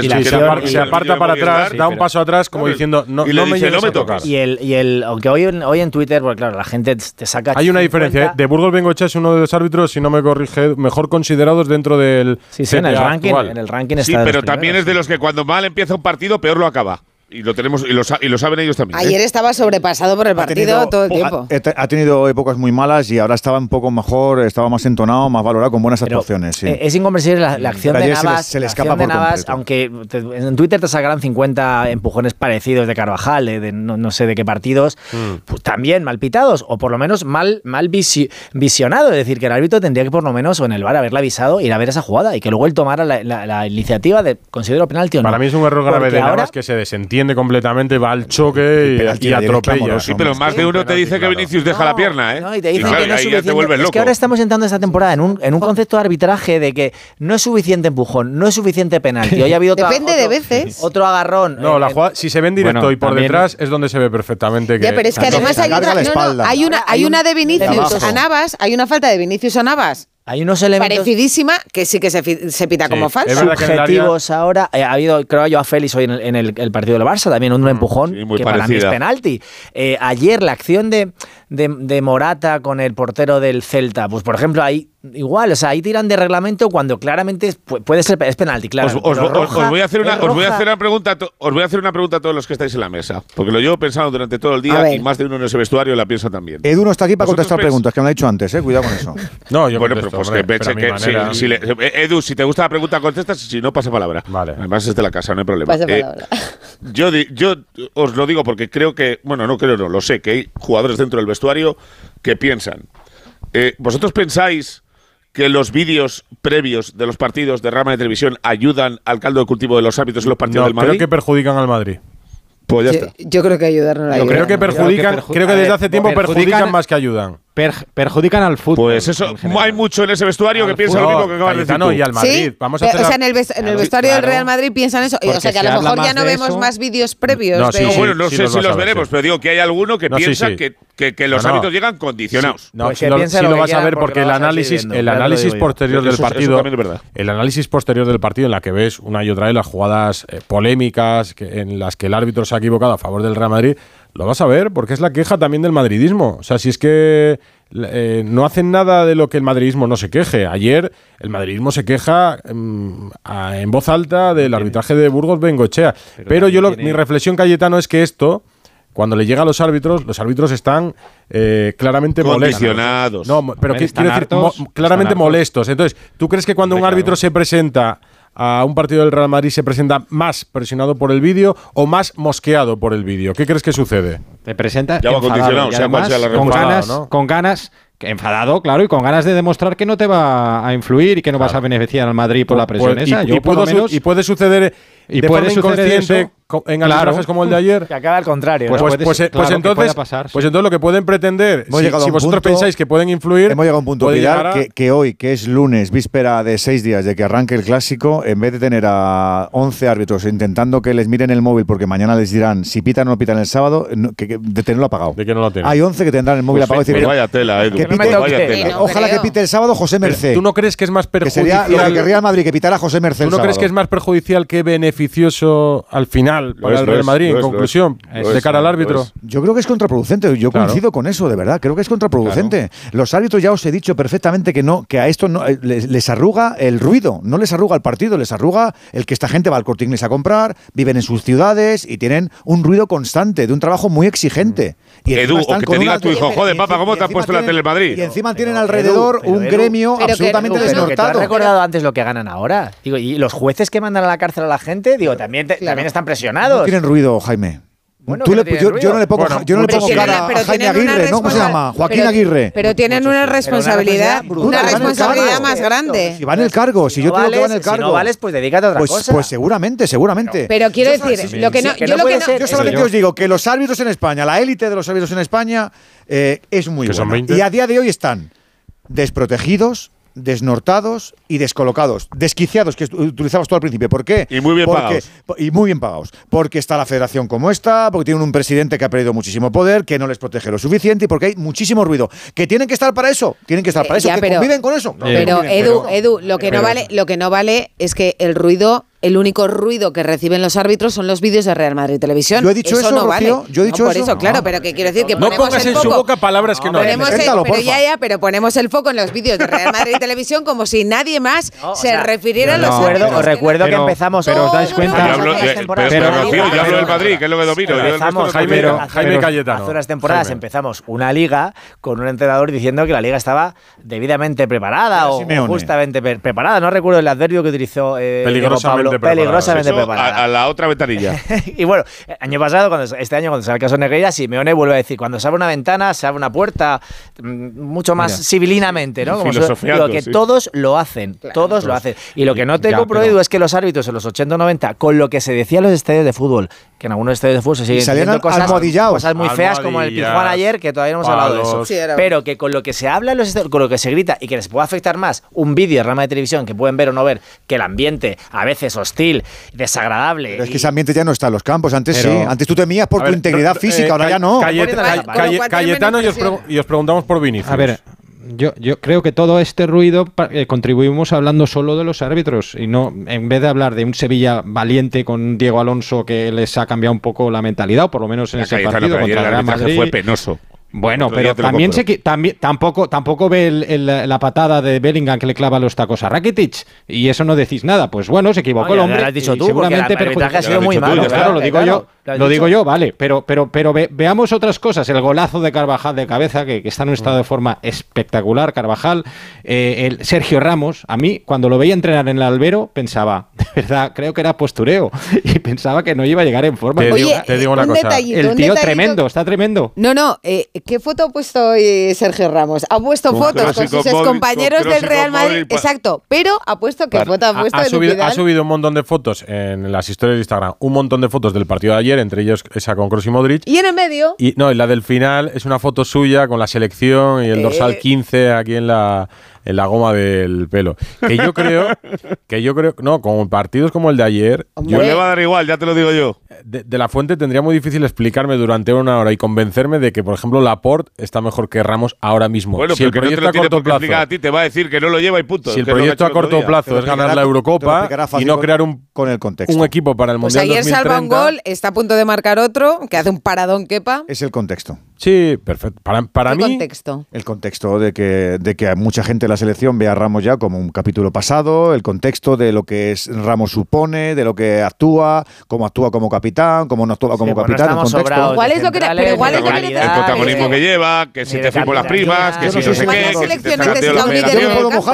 que Y lo la que se, aparta para atrás, da un paso atrás como diciendo, no, Y no me dice, llegues "No me a tocar". toques. Y el, y el, aunque hoy, en- hoy en Twitter, porque claro, la gente te saca. Hay una 50. diferencia. ¿eh? De Burgos Bengochea es uno de los árbitros, si no me corrige, mejor considerados dentro del Sí, sí, en el ranking, en el ranking Sí, está de pero también primeros. es de los que cuando mal empieza un partido, peor lo acaba. Y lo tenemos y lo, y lo saben ellos también. ¿eh? Ayer estaba sobrepasado por el partido tenido- todo el tiempo. Ha, ha tenido épocas muy malas y ahora estaba un poco mejor, estaba más entonado, más valorado, con buenas actuaciones. sí. Eh, Es incomprensible la, la acción Pero de ayer se le- Navas. se le la escapa acción de por Navas, aunque te- en Twitter te sacarán 50 empujones parecidos de Carvajal, de, de no, no sé de qué partidos, Mm. pues también mal pitados, o por lo menos mal, mal visi- visionado. Es decir, que el árbitro tendría que por lo menos, o en el bar, haberle avisado, ir a ver esa jugada y que luego él tomara la, la- la iniciativa de considero penalti o no. Para mí es un error grave Porque de ahora- Navas que se desentiende completamente, va al choque y, penalti atropella. Sí, pero más de uno te dice que Vinicius deja la pierna, ¿eh? No, y te dicen claro, que no es suficiente. Es loco. que ahora estamos entrando esta temporada en un, en un concepto de arbitraje de que no es suficiente empujón, no es suficiente penalti. Hoy ha habido Depende de veces. otro agarrón. No, eh, la eh, jugada, si se ve en directo Bueno, y por también- detrás es donde se ve perfectamente que. Ya, pero es que además hay otra, no, no, hay una, hay una de Vinicius a Navas, hay una falta de Vinicius a Navas. Hay unos elementos Parecidísima que sí que se, se pita Sí, como en el área- subjetivos ahora. Eh, ha habido, creo yo, a Félix hoy en el, en el- el partido del Barça, también un empujón sí, muy que para mí es penalti. Eh, ayer la acción de, de, de Morata con el portero del Celta, pues por ejemplo, ahí igual, o sea, ahí tiran de reglamento cuando claramente puede ser es penalti, claro. Os, os- os- roja- os voy a hacer una, os voy a hacer una pregunta, os voy a hacer una pregunta a todos los que estáis en la mesa, porque lo llevo pensando durante todo el día y más de uno en ese vestuario la piensa también. Edu no está aquí para ¿Vosotros contestar pens- preguntas, que me lo ha dicho antes, eh, cuidado con eso. No, yo bueno, contesto, pero pues hombre, que, pero a mi que si- si le- eh, Edu, si te gusta la pregunta contestas, si no pasa palabra. Vale. Además es de la casa, no hay problema. Pasa Eh, palabra. yo, di- yo os lo digo porque creo que, bueno, no creo, no, lo sé, que hay jugadores dentro del vestuario que piensan. Eh, ¿Vosotros pensáis que los vídeos previos de los partidos de rama de televisión ayudan al caldo de cultivo de los árbitros en los partidos No, del Madrid? creo que perjudican al Madrid. Pues ya Yo, está. yo creo que ayudarnos Yo creo que perjudican, perju- creo que desde ver, hace tiempo perjudican- perjudican más que ayudan. Per- perjudican al fútbol. Pues eso, hay mucho en ese vestuario que piensa lo mismo que acabas de decir tú. y al Madrid. Sí, Vamos a pero, hacer o sea, en el, ves- en el Claro, vestuario del. Real Madrid piensan eso. O sea, que a lo mejor ya no vemos eso. más vídeos previos. No, sí, de- sí. Bueno, no sí sé los si los ver, veremos, sí. pero digo que hay alguno que No, piensa sí. Que, que- que los No, no. árbitros llegan condicionados. No, Pues si que lo, si lo vas a ver porque el análisis, el análisis posterior del partido, también es verdad. el análisis posterior del partido en la que ves una y otra vez las jugadas eh, polémicas en las que el árbitro se ha equivocado a favor del Real Madrid, lo vas a ver porque es la queja también del madridismo. O sea, si es que eh, no hacen nada de lo que el madridismo no se queje. Ayer el madridismo se queja mm, a- en voz alta del arbitraje de Burgos Bengochea. Pero, yo lo- tiene- mi reflexión, Cayetano, es que esto cuando le llega a los árbitros, los árbitros están eh, claramente molestos. Condicionados. No, mo- pero quiero decir, hartos, mo- claramente molestos. Entonces, ¿tú crees que cuando Hombre, un árbitro claro. se presenta a un partido del Real Madrid se presenta más presionado por el vídeo o más mosqueado por el vídeo? ¿Qué crees que sucede? Te presenta ya con ganas, con ganas enfadado, claro, y con ganas de demostrar que no te va a influir y que no vas a beneficiar al Madrid por pues la presión esa. Y, Yo, y puede suceder y de puede forma inconsciente en arbitrajes como el de ayer. Que acaba al contrario. Pues, ¿no? pues, pues, pues entonces, pasar, pues entonces lo que pueden pretender, si, vosotros pensáis que pueden influir. Hemos llegado a un punto, a... que, hoy, que es lunes, víspera de seis días de que arranque el clásico, en vez de tener a 11 árbitros intentando que les miren el móvil porque mañana les dirán si pitan o no pitan el sábado, que, de tenerlo apagado. ¿De que no lo tienen? Hay 11 que tendrán el móvil pues apagado. Pero vaya tela, Edu, que vaya tela. Ojalá que pite el sábado José Merced. ¿Tú no crees que es más perjudicial? Que sería lo que querría Madrid, José Merced. ¿Tú no crees que es más perjudicial que beneficial? beneficioso al final para es, el Real Madrid, en conclusión, de cara al árbitro? Yo creo que es contraproducente, yo coincido con eso, de verdad, creo que es contraproducente. Los árbitros ya os he dicho perfectamente que no, que a esto no, eh, les, arruga el ruido, no les arruga el partido, les arruga el que esta gente va al corte inglés a comprar, viven en sus ciudades y tienen un ruido constante, de un trabajo muy exigente. Y Edu, o que te diga tu hijo, joder, papá, ¿cómo te has puesto la tele en Madrid? Y encima tienen alrededor un gremio absolutamente desnortado. has recordado antes lo que ganan ahora. Y los jueces que mandan a la cárcel a la gente digo, también, también están presionados. Tienen ruido, Jaime. Yo, no le pongo, bueno, cara a Jaime Aguirre, ¿Cómo se llama? Joaquín Aguirre. Pero tienen una responsabilidad, una, responsabilidad, más grande. Si va en el cargo, si, yo no tengo vales, que va en el cargo. Si no vales, pues dedícate otra pues, cosa. Pues seguramente, seguramente. Pero, quiero decir, lo que no, sí, que yo, no lo que no, yo solamente os digo que los árbitros en España, la élite de los árbitros en España, eh, es muy buena. Y a día de hoy están desprotegidos, desnortados y descolocados, desquiciados que utilizabas tú al principio. ¿Por qué? Y muy bien pagados. Y muy bien pagados. Porque está la federación como está, porque tienen un presidente que ha perdido muchísimo poder, que no les protege lo suficiente y porque hay muchísimo ruido. ¿Que tienen que estar para eso? Tienen que estar eh, para eso. Ya, ¿Que conviven con eso? Pero, Edu, Edu, lo que, no vale, lo que no vale es que el ruido el único ruido que reciben los árbitros son los vídeos de Real Madrid Televisión. Yo he dicho eso, eso no Rocío, vale. Yo he dicho no, por eso. eso claro, pero que quiero decir que no ponemos pongas el en foco, su boca palabras que no. Ponemos el, pero ya, ya, pero ponemos el foco en los vídeos de Real Madrid Televisión como si nadie más se sea, refiriera a los árbitros. Os recuerdo que, empezamos, pero os dais cuenta. Yo hablo, pero, Rocío, yo hablo del Madrid, que es lo que domino. Empezamos, Jaime Cayetano. Hace unas temporadas empezamos una liga con un entrenador diciendo que la liga estaba debidamente preparada o justamente preparada. No recuerdo el adverbio que utilizó eh, Pablo peligrosamente Eso. A, la otra ventanilla. y bueno, año pasado, cuando, este año, cuando sale el caso Negreira, Simeone vuelve a decir: cuando se abre una ventana, se abre una puerta, mm, mucho más Mira, civilinamente, ¿no? Como digo, que todos lo hacen, todos lo pues hacen. Y lo que no tengo prohibido es que los árbitros en los 80-90, con lo que se decía en los estadios de fútbol, que en algunos estadios de fútbol se siguen diciendo cosas, muy feas, como el Pijuan ayer, que todavía no hemos hablado de eso. Pero que con lo que se habla en los estadios, con lo que se grita y que les puede afectar más un vídeo, rama de televisión, que pueden ver o no ver, que el ambiente a veces o hostil, desagradable. Pero es que ese ambiente ya no está en los campos. Antes sí. Antes tú temías por tu integridad física, eh, ahora ya no. Cayet Cayetano y os, y os, preguntamos por Vinicius. A ver. Yo, creo que todo este ruido eh, contribuimos hablando solo de los árbitros y no en vez de hablar de un Sevilla valiente con Diego Alonso que les ha cambiado un poco la mentalidad o por lo menos en ese partido contra el Real fue penoso bueno, pero también, se, también tampoco, tampoco ve el, la patada de Bellingham que le clava los tacos a Rakitic y eso no decís nada. Pues bueno, se equivocó el hombre. Dicho seguramente ha sido muy malo. Claro, ¿eh? lo digo yo. Lo, digo yo, vale, pero, pero, pero veamos otras cosas. El golazo de Carvajal de cabeza, que, está en un estado de forma espectacular, Carvajal. Eh, el Sergio Ramos, a mí, cuando lo veía entrenar en el albero, pensaba, de verdad, creo que era postureo. Y pensaba que no iba a llegar en forma. Te, digo, te una cosa. el tío tremendo, está tremendo. No, no, eh, ¿qué foto ha puesto hoy Sergio Ramos? Ha puesto fotos con sus compañeros del Real Madrid. Pues. Exacto, pero ha puesto que foto ha puesto. Ha, ha, subido, ha subido un montón de fotos en las historias de Instagram, un montón de fotos del partido de ayer entre ellos esa con Kroos y Modric. Y en el medio. Y, no, y la del final es una foto suya con la selección y el eh, dorsal 15 aquí en la en la goma del pelo. Que yo creo, que yo creo, no, con partidos como el de ayer. Yo pues le va a dar igual, ya te lo digo yo. De, la fuente tendría muy difícil explicarme durante una hora y convencerme de que, por ejemplo, Laporte está mejor que Ramos ahora mismo. Bueno, si el proyecto no a corto plazo. A ti, te va a decir que no lo lleva y punto. Si el proyecto a corto plazo es ganar la Eurocopa y no crear un, con el contexto. un equipo para el pues Mundial. Pues ayer 2030, salva un gol, está a punto de marcar otro, que hace un paradón quepa. Es el contexto. Sí, perfecto. Para, para mí. contexto? El contexto de que, de que mucha gente de la selección ve a Ramos ya como un capítulo pasado, el contexto de lo que es Ramos supone, de lo que actúa, cómo actúa como capitán, cómo no actúa como capitán. El ¿Cuál es lo que pero igual es lo que El protagonismo que lleva, que si te firmo las primas, que si no sé qué.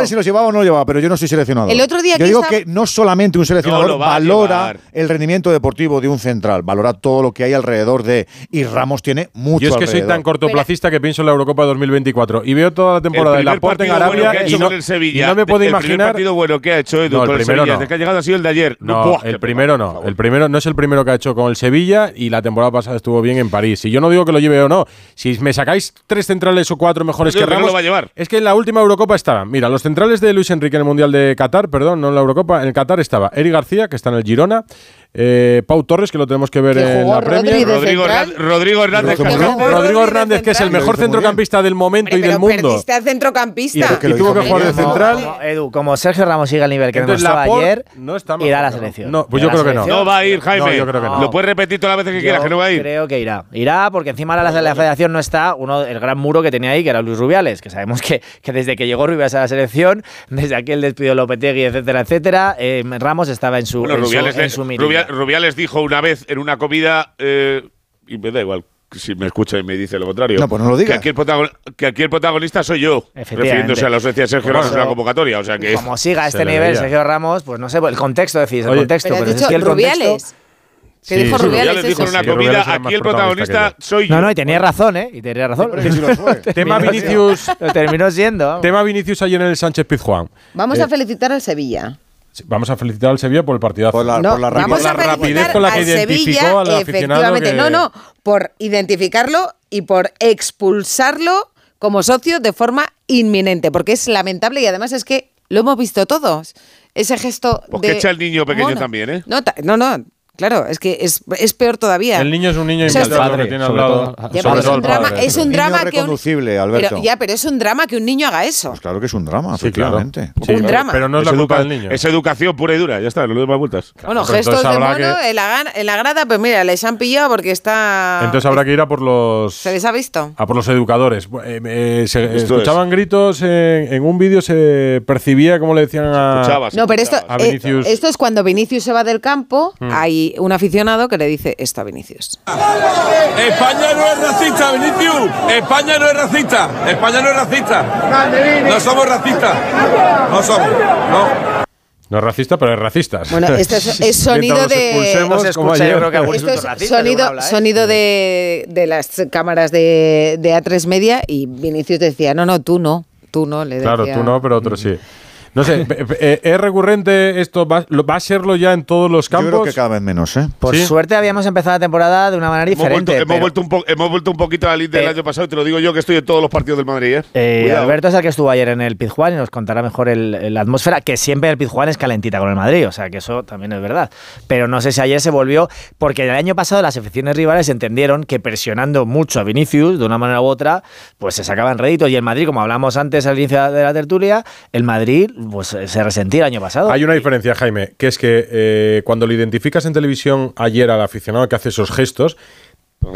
Yo si lo llevaba o no llevaba, pero yo no soy. El otro día yo digo que no solamente un seleccionador valora el rendimiento deportivo de un central, valora todo lo que hay alrededor de. Y Ramos tiene mucho soy tan cortoplacista que pienso en la Eurocopa 2024 y veo toda la temporada de el Laporte en bueno Arabia y hecho no, con el Sevilla, y no me puedo el imaginar. partido bueno que ha hecho Edu No, el con el primero Sevilla, no. desde que ha llegado ha sido el de ayer. No, Buah, el primero no. El primero no es el primero que ha hecho con el Sevilla y la temporada pasada estuvo bien en París. Y yo no digo que lo lleve o no. Si me sacáis tres centrales o cuatro mejores que Ramos, lo va a llevar. es que en la última Eurocopa estaban. Mira, los centrales de Luis Enrique en el Mundial de Qatar, perdón, no en la Eurocopa, en el Qatar estaba Eric García, que está en el Girona, eh, Pau Torres, que lo tenemos que ver en la Rodri Premier. de Rodrigo. Hernández- Rodrigo Hernández. Que Rodrigo, Hernández, que es el central. mejor centrocampista del momento y del mundo. perdiste al centrocampista. Y, y tuvo que jugar de Como- central. como- Edu, como Sergio Ramos siga al nivel que Entonces, demostraba Laporte ayer, no está irá a la ¿no? selección. No, pues yo creo que no. No va a ir, Jaime. No, yo creo que no. Lo puedes repetir todas las veces que quieras, que no va a ir. Creo que irá. Irá porque encima de la, la federación no está uno el gran muro que tenía ahí, que era Luis Rubiales, que sabemos que, que desde que llegó Rubiales a la selección, desde aquel despido de Lopetegui, etcétera, etcétera, eh, Ramos estaba en su, Bueno, en su- Rubiales, en le- su mirilla. Rubia- Rubiales dijo una vez en una comida, eh, y me da igual si me escucha y me dice lo contrario. No, pues no lo digas. Que aquí el, protagon- que aquí el protagonista soy yo, Efectivamente. refiriéndose a la ausencia de Sergio Ramos en la convocatoria. O sea que Como siga a este nivel. Sergio Ramos, pues no sé, el contexto decís, el Oye, contexto. Pero has pero es dicho que el contexto- Rubiales. Que Sí, dijo sí, Rubiales, Rubiales dijo en eso. una Sí, Rubiales comida, era más aquí el protagonista soy yo. No, no, y tenía razón, ¿eh? Y tenía razón. Tema Vinicius, Lo terminó siendo. vamos. tema Vinicius ayer en el Sánchez Pizjuán. Vamos Eh, a felicitar al Sevilla. Vamos a felicitar al Sevilla por el partidazo. Por la, No, por la vamos rapidez. a la rapidez felicitar con la que al identificó Sevilla, al aficionado efectivamente. que- No, no, por identificarlo y por expulsarlo como socio de forma inminente, porque es lamentable y además es que lo hemos visto todos. Ese gesto Pues de que echa el niño pequeño mono. también, ¿eh? No, no, claro, es que es, es peor todavía. El niño es un niño O sea, invitado padre, que tiene al lado. todo. Ya, es un drama, padre. es un Niño drama que un, reconducible, Alberto. pero, ya, pero es un drama que un niño haga eso. Pues claro que es un drama, Sí, claro. efectivamente. Sí, Un claro, drama. Pero no es la culpa educa- del niño. es educación pura y dura, ya está, le doy más vueltas. Bueno, Pero gestos de mono que- en, la, en la grada, pues mira, les han pillado porque está... Entonces habrá que ir a por los ¿Se les ha visto? a por los educadores. Eh, eh, se escuchaban gritos en, en un vídeo, se percibía como le decían a. Escuchabas. No, pero esto, A eh, Vinicius. esto es cuando Vinicius se va del campo, Mm. Hay un aficionado que le dice esto a Vinicius. España no es racista, Vinicius. España no es racista. España no es racista. No somos racistas. No somos. No. No es racista, pero es racista. Bueno, esto es- es sonido de- según sonido, ¿eh? sonido de, de las cámaras de, de A3 Media y Vinicius decía, no, no, tú no, tú no, le decía. Claro, tú no, pero otros sí. No sé, pe- eh, ¿es recurrente esto? ¿Va, a serlo ya en todos los Yo creo campos? que cada vez menos, ¿eh? Por Sí. suerte habíamos empezado la temporada de una manera Hemos vuelto, diferente. hemos, pero- vuelto un po- hemos vuelto un poquito al Inter del Eh, año pasado y te lo digo yo que estoy en todos los partidos del Madrid. ¿eh? Eh. Alberto es el que estuvo ayer en el Pizjuán y nos contará mejor la atmósfera, que siempre el Pizjuán es calentita con el Madrid, o sea que eso también es verdad. Pero no sé si ayer se volvió, porque el año pasado las aficiones rivales entendieron que presionando mucho a Vinicius, de una manera u otra, pues se sacaban réditos. Y el Madrid, como hablamos antes al inicio de la tertulia, el Madrid pues se resentía el año pasado. Hay una diferencia, Jaime, que es que eh, cuando lo identificas en televisión ayer al aficionado que hace esos gestos,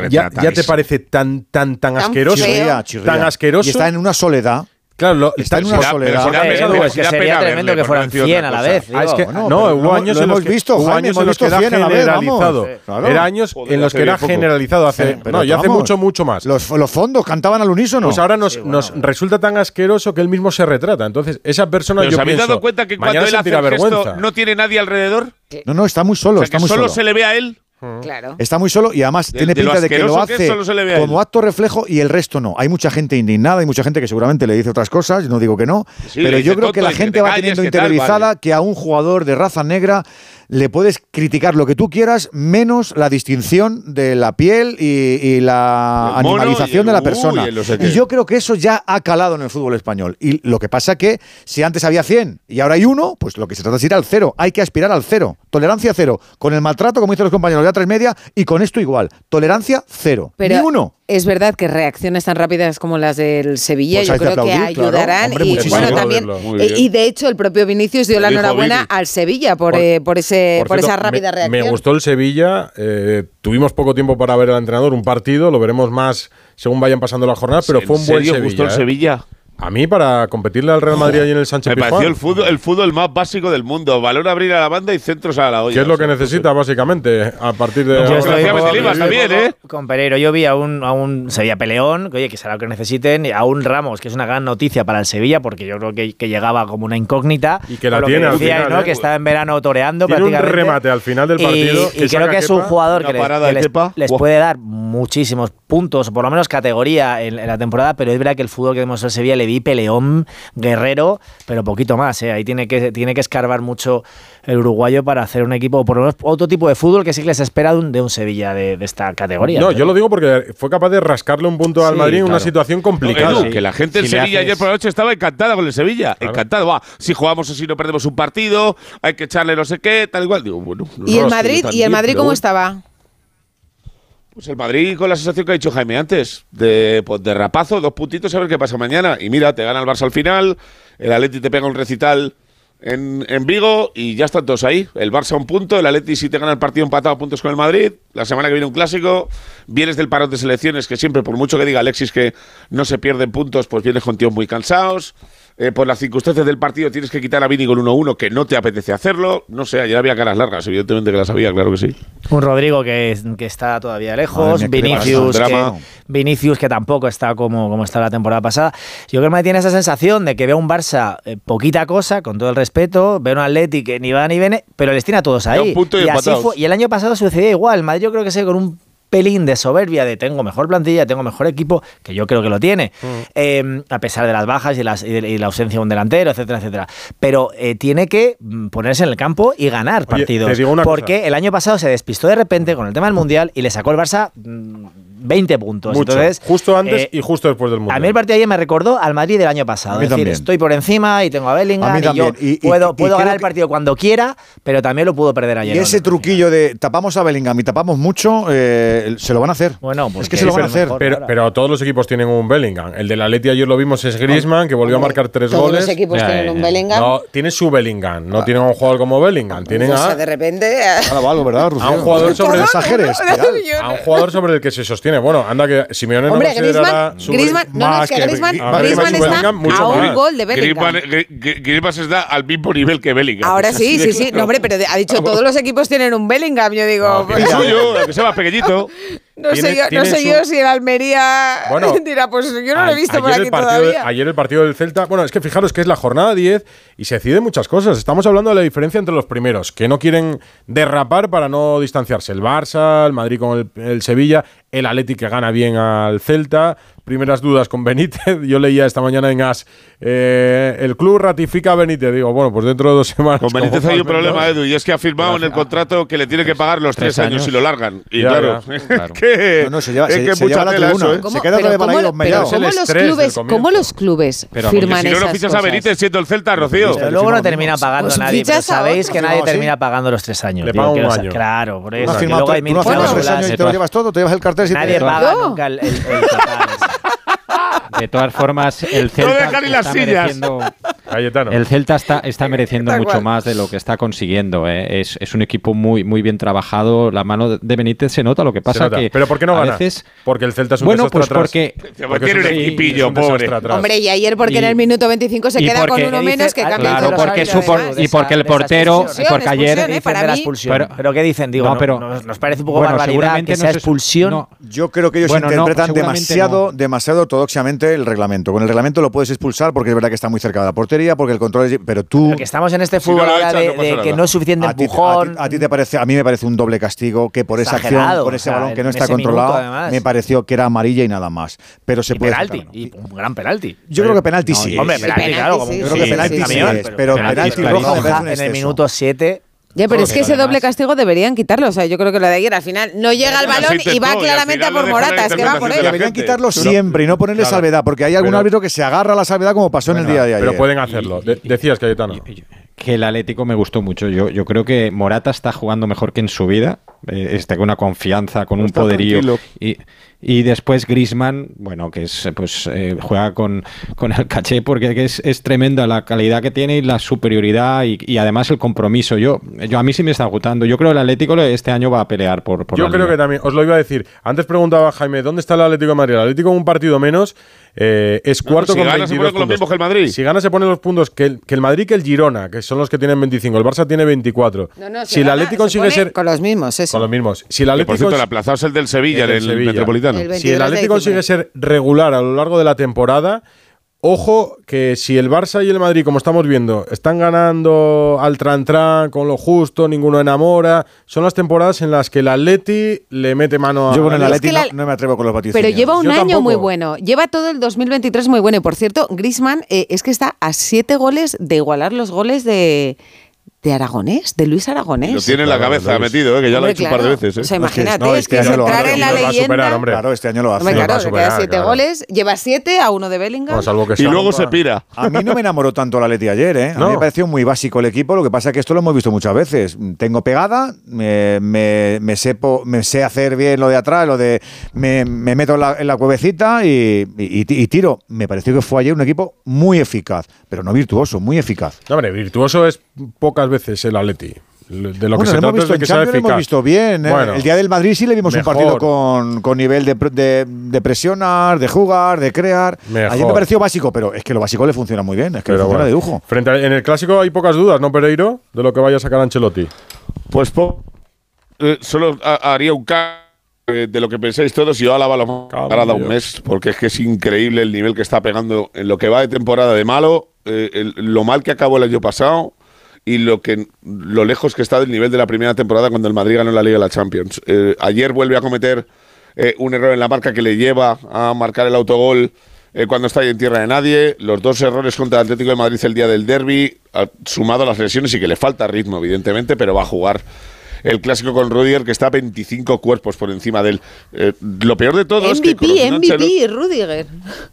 ya, ya te parece tan, tan, tan Tan asqueroso. feo. Chirría, chirría. Tan asqueroso. Y está en una soledad. Claro, lo- está en una soledad. pero pena Edu, verle, es que sería pena tremendo verle, que fueran decir otra 100 a la vez. Ah, es que, no, pero hubo años en los hemos que, visto, hubo Jaime, años hemos en los que visto era 100 a la vez, vamos. generalizado. Claro. Era años en los que era generalizado. Hace, Sí, pero no, ya hace mucho, mucho más. Los, los fondos cantaban al unísono. Pues ahora nos, nos resulta tan asqueroso que él mismo se retrata. Entonces, esa persona ¿Pero yo os habéis pienso, dado cuenta que cuando él hace el gesto no tiene nadie alrededor? No, no, está muy solo, O sea, está que muy solo solo. se le ve a él. Claro. Está muy solo y además De- tiene de pinta de que lo que hace a como acto reflejo y el resto no. Hay mucha gente indignada, hay mucha gente que seguramente le dice otras cosas, no digo que no, Sí, pero yo creo que la gente "Te va calles, teniendo que tal, interiorizada vale". que a un jugador de raza negra le puedes criticar lo que tú quieras, menos la distinción de la piel y, y la animalización y el de la persona. y el no sé qué. y yo creo que eso ya ha calado en el fútbol español. Y lo que pasa que si antes había 100 y ahora hay uno, pues lo que se trata es ir al cero. Hay que aspirar al cero. Tolerancia cero. Con el maltrato, como dicen los compañeros de A3 Media, y con esto igual. Tolerancia cero. Pero Ni uno. es verdad que reacciones tan rápidas como las del Sevilla Pues yo creo que claro. ayudarán Hombre, y bueno también eh, y de hecho el propio Vinicius dio la enhorabuena al Sevilla por, Por- eh, por ese por, cierto, esa rápida me, reacción. Me gustó el Sevilla. eh, tuvimos poco tiempo para ver al entrenador, un partido. Lo veremos más según vayan pasando las jornadas, pero ¿En fue un buen Sevilla. gustó el ¿eh? Sevilla? A mí, para competirle al Real Madrid allí en el Sánchez Me pareció el fútbol, el fútbol más básico del mundo. Valor abrir a la banda y centros a la olla. ¿Qué es lo que necesita, básicamente, a partir de. Yo estoy también, ¿eh? Con Pereiro, yo vi a un, a un Sevilla Peleón, que oye, que será lo que necesiten, y a un Ramos, que es una gran noticia para el Sevilla, porque yo creo que, que llegaba como una incógnita. Y que la tiene al final, ¿no? ¿eh? Que estaba en verano toreando Tiene un prácticamente. remate al final del Y- partido Y, que creo que es un jugador que les, que puede dar muchísimos puntos, o por lo menos categoría en, en la temporada, pero es verdad que el fútbol que demostró el Sevilla le vi peleón, guerrero, pero poquito más. ¿eh? Ahí tiene que, tiene que escarbar mucho el uruguayo para hacer un equipo, o por lo menos otro tipo de fútbol que sí que les espera de un, de un Sevilla de, de esta categoría. No, yo lo digo porque fue capaz de rascarle un punto al Sí, Madrid en una situación complicada. Edu, que la gente en Si Sevilla haces- ayer por la noche estaba encantada con el Sevilla. Encantada. Buah, si jugamos así no perdemos un partido, hay que echarle no sé qué, tal igual. Digo, bueno. no ¿Y el Madrid? ¿Y el Madrid cómo bueno. estaba? Pues el Madrid con la sensación que ha dicho Jaime antes, de, pues, de rapazo, dos puntitos, a ver qué pasa mañana. Y mira, te gana el Barça al final, el Atleti te pega un recital en, en Vigo y ya están todos ahí. El Barça un punto, el Atleti si te gana el partido empatado a puntos con el Madrid. La semana que viene un clásico. Vienes del parón de selecciones, que siempre, por mucho que diga Alexis que no se pierden puntos, pues vienes con tíos muy cansados. Eh, por las circunstancias del partido tienes que quitar a Vini con 1-1, que no te apetece hacerlo. No sé, ayer había caras largas, evidentemente que las había, claro que sí. Un Rodrigo que, que está todavía lejos, mía, Vinicius, que. Vinicius que tampoco está como, como está la temporada pasada. Yo creo que Madrid tiene esa sensación de que ve un Barça eh, poquita cosa, con todo el respeto, ve un Atleti que ni va ni viene, pero les tiene a todos ahí. y así empatados. fue- y el año pasado sucedía igual. Madrid yo creo que se con un pelín de soberbia de tengo mejor plantilla, tengo mejor equipo, que yo creo que lo tiene, eh, a pesar de las bajas y, las- y de- y la ausencia de un delantero, etcétera, etcétera. Pero eh, tiene que mm, ponerse en el campo y ganar Oye, partidos. cosa. porque el año pasado se despistó de repente con el tema del Mundial y le sacó el Barça mm, 20 puntos. Mucho. Entonces, justo antes eh, y justo después del mundo. a mí el partido de ayer me recordó al Madrid del año pasado. A mí es decir, estoy por encima y tengo a Bellingham A mí y yo también. Y- puedo, y puedo ganar el que- partido cuando quiera, pero también lo puedo perder ayer. Y ese truquillo de tapamos a Bellingham y tapamos mucho, eh, se lo van a hacer. Bueno, es que se lo van a hacer. Pero, pero todos los equipos tienen un Bellingham. El del Atleti ayer lo vimos es Griezmann, que volvió a marcar tres todos goles. los equipos tienen un Bellingham. No, tiene su Bellingham. No tienen un jugador como Bellingham. Tienen O sea, a, de repente. Ahora algo, ¿verdad, a un jugador sobre No a un jugador sobre el que se sostiene. Bueno, anda que Simeone no Hombre, considerará Griezmann, su- Griezmann, no, no, es que Griezmann, Griezmann está Bellingham mucho a un gol de Bellingham. Griezmann, Gri- Gri- Griezmann está al mismo nivel que Bellingham. Ahora sí, sí, sí. No, hombre, pero ha dicho todos los equipos tienen un Bellingham. Yo digo, El pues, suyo, el que sea más pequeñito. no sé, yo, no sé su- yo si el Almería Bueno, dirá, pues yo no lo he visto por ayer aquí el partido, todavía. Ayer el partido del Celta. Bueno, es que fijaros que es la jornada 10 y se deciden muchas cosas. Estamos hablando de la diferencia entre los primeros, que no quieren derrapar para no distanciarse. El Barça, el Madrid con el, el Sevilla, el Atleti que gana bien al Celta. Primeras dudas con Benítez. Yo leía esta mañana en AS. eh, el club ratifica a Benítez. Digo, bueno, pues dentro de dos semanas. Con Benítez hay un problema. Edu, y es que ha firmado en el contrato que le tiene que pagar los tres, Tres años si lo largan. Y Ya, claro, ya, es claro. que, No, no, se lleva- es se- que se mucha tela eso, ¿eh? ¿Cómo? Se queda Pero ¿cómo, Malayo lo- pero. ¿cómo los clubes, cómo los clubes Pero, firman si no, no fichas cosas? a Benítez siendo el Celta, Rocío. Pero luego no termina pagando Pues nadie. Pero sabéis que nadie termina pagando los tres años. Le que un los- año. Claro, por eso. tú mil no has firmado tres años y te lo llevas todo, te llevas el cartel. Nadie paga nunca el total. De todas formas, el Celta las está sillas. mereciendo, Cayetano. el Celta está, está mereciendo Tal mucho cual. más de lo que está consiguiendo. ¿eh? Es, es un equipo muy, muy bien trabajado. La mano de Benítez se nota. Lo que pasa que Pero ¿por qué no a gana? veces Porque el Celta es un bueno, desastre pues atrás. porque Porque tiene un equipillo, un pobre. Hombre, y ayer porque Y- en el minuto 25 se queda con uno ¿Qué menos que cambia claro, los porque supo- y porque el portero- porque ayer- ¿eh? Dicen para de la mí, expulsión. Pero- ¿qué dicen? Digo, No, no, pero- nos, parece un poco barbaridad que no sea se- expulsión. no, Yo creo que ellos no, interpretan demasiado, no. demasiado ortodoxamente el reglamento. Con el reglamento lo puedes expulsar porque es verdad que está muy cerca de la portería, porque el control es. Pero tú. Pero que estamos en este Si no fútbol ahora echas, de, no de que no es suficiente a ti, a, empujón. ti, a ti te parece, a mí me parece un doble castigo que por esa acción, Exagerado, con ese o sea, balón que no está controlado, minuto, me pareció que era amarilla y nada más. Pero se y puede penalti. sacar. Y un gran penalti. Yo creo que penalti No, sí. Hombre, penalti, claro. Como sí, Yo creo que sí, penalti sí, pero penalti un en el minuto 7. Ya, pero es que ese además- doble castigo deberían quitarlo. O sea, yo creo que lo de ayer al final no llega se balón y va al claramente a por Morata. Es que va por él. Deberían quitarlo Pero- siempre y no ponerle Claro. salvedad, porque hay algún Pero- árbitro que se agarra a la salvedad como pasó en el día de ayer. Pero pueden hacerlo. De- decías, Cayetano. que, que el Atlético me gustó mucho. Yo, yo creo que Morata está jugando mejor que en su vida. Eh, está con una confianza, con un poderío. tranquilo. Y, y después Grisman, bueno, que es pues eh, juega con, con el caché porque que es, es tremenda la calidad que tiene y la superioridad y, y además el compromiso. Yo, yo a mí sí me está agotando. Yo creo que el Atlético este año va a pelear por, por Yo la creo Liga. que también, os lo iba a decir. Antes preguntaba Jaime, ¿dónde está el Atlético de Madrid? El Atlético con un partido menos eh, es No, cuarto si con gana, se 22 pone con los puntos. mismos que el Madrid. Si gana se pone los puntos que el, que el Madrid que el Girona, que son los que tienen 25. El Barça tiene 24. No, no, si el gana, Atlético se consigue ser con los mismos, eso. con los mismos. Si el Que, por Atlético cierto, el aplazado es el del Sevilla, el en del el Sevilla. Metropolitano. El si el 22 de Atlético consigue ser regular a lo largo de la temporada, ojo que si el Barça y el Madrid, como estamos viendo, están ganando al tran tran con lo justo, ninguno enamora, son las temporadas en las que el Atleti le mete mano a Yo con el Es Atleti que no, la- no me atrevo con los vaticinios. Pero lleva un Yo año tampoco. muy bueno. Lleva todo el 2023 muy bueno. Y por cierto, Grisman es que está a siete goles de igualar los goles de, de Aragonés, de Luis Aragonés. Lo tiene en la Claro, cabeza lo metido, ¿eh? que ya lo ha Hombre, hecho un par de claro. veces. ¿eh? O sea, imagínate, no, es este que es entrar en la leyenda. superar, hombre. Claro, este año lo hace. Hombre, Lo va claro, superar, queda siete claro. goles, lleva siete a uno de Bellingham. Salvo que Y luego se pira. A mí no me enamoró tanto la Leti ayer, ¿eh? A mí me pareció muy básico el equipo, lo que pasa es que esto lo hemos visto muchas veces. Tengo pegada, me, me, me sé, po- me sé hacer bien lo de atrás, lo de me, me meto en la, en la cuevecita y, y- y tiro. Me pareció que fue ayer un equipo muy eficaz, pero no virtuoso, muy eficaz. No, hombre, virtuoso es pocas veces el Atleti. De lo que se lo trata es visto de que sea lo eficaz. hemos visto bien. ¿eh? Bueno, el día del Madrid sí le vimos mejor. un partido con, con nivel de, de, de presionar, de jugar, de crear. Mejor. Ayer me pareció básico, pero es que lo básico le funciona muy bien, es que le pero funciona bueno. de lujo. Frente a- en el clásico hay pocas dudas, ¿no, Pereiro? De lo que vaya a sacar Ancelotti. Pues po- eh, solo ha- haría un cambio eh, de lo que pensáis todos y yo Álava lo hará un mes, porque es que es increíble el nivel que está pegando en lo que va de temporada de malo, eh, el- lo mal que acabó el año pasado y lo que lo lejos que está del nivel de la primera temporada cuando el Madrid ganó la Liga de la Champions. Eh, ayer vuelve a cometer eh, un error en la marca que le lleva a marcar el autogol eh, cuando está ahí en tierra de nadie. Los dos errores contra el Atlético de Madrid el día del derby, ha sumado a las lesiones y que le falta ritmo, evidentemente, pero va a jugar el clásico con Rudiger, que está 25 cuerpos por encima de él. Eh, lo peor de todo es que MVP, MVP, Rudiger.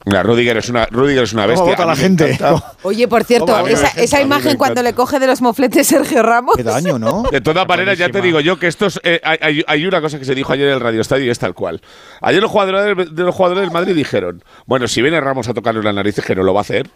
Mira, Rudiger es una, Rudiger es una ¿Cómo bestia. vota la gente? Oye, por cierto, esa, imagen cuando le coge de los mofletes Sergio Ramos. Qué daño, ¿no? De todas maneras, ya te digo yo que esto es, eh, hay, hay- una cosa que se dijo ayer en el Radio Estadio y es tal cual. Ayer los jugadores del, de los jugadores del Madrid dijeron, bueno, si viene Ramos a tocarle las narices, que no lo va a hacer.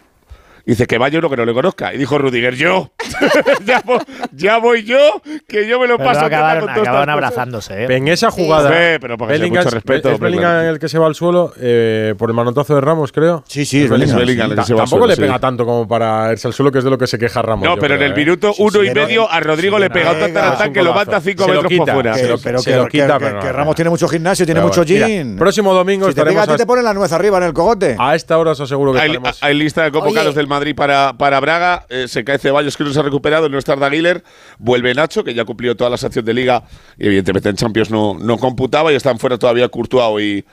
Dice que vaya uno que no le conozca. Y dijo Rudiger, yo. ya, vo- ya voy yo, que yo me lo Pero paso acabaron, con acabaron estas cosas". abrazándose, ¿eh? En esa jugada. Pero porque hay mucho respeto, ¿Es Bellingham claro. el que se va al suelo eh, por el manotazo de Ramos, creo? Sí, sí, es Bellingham. Bellingham el que Ta- se va al Tampoco suelo, le sí. pega tanto como para irse al suelo, que es de lo que se queja Ramos. No, pero en el ¿eh? minuto uno sí, y medio a Rodrigo le pega es un que lo mata 5 Se lo metros quita, por fuera. pero que. Ramos tiene mucho gimnasio, tiene mucho gin. próximo domingo estaremos a ti, te ponen la nuez arriba en el cogote. A esta hora os aseguro que Hay, lista de convocados del Madrid para, para Braga. eh, se cae Ceballos, que no se ha recuperado. No está Güler. Vuelve Nacho, que ya cumplió todas las acciones de liga. Y evidentemente en Champions no, no computaba. Y están fuera todavía Courtois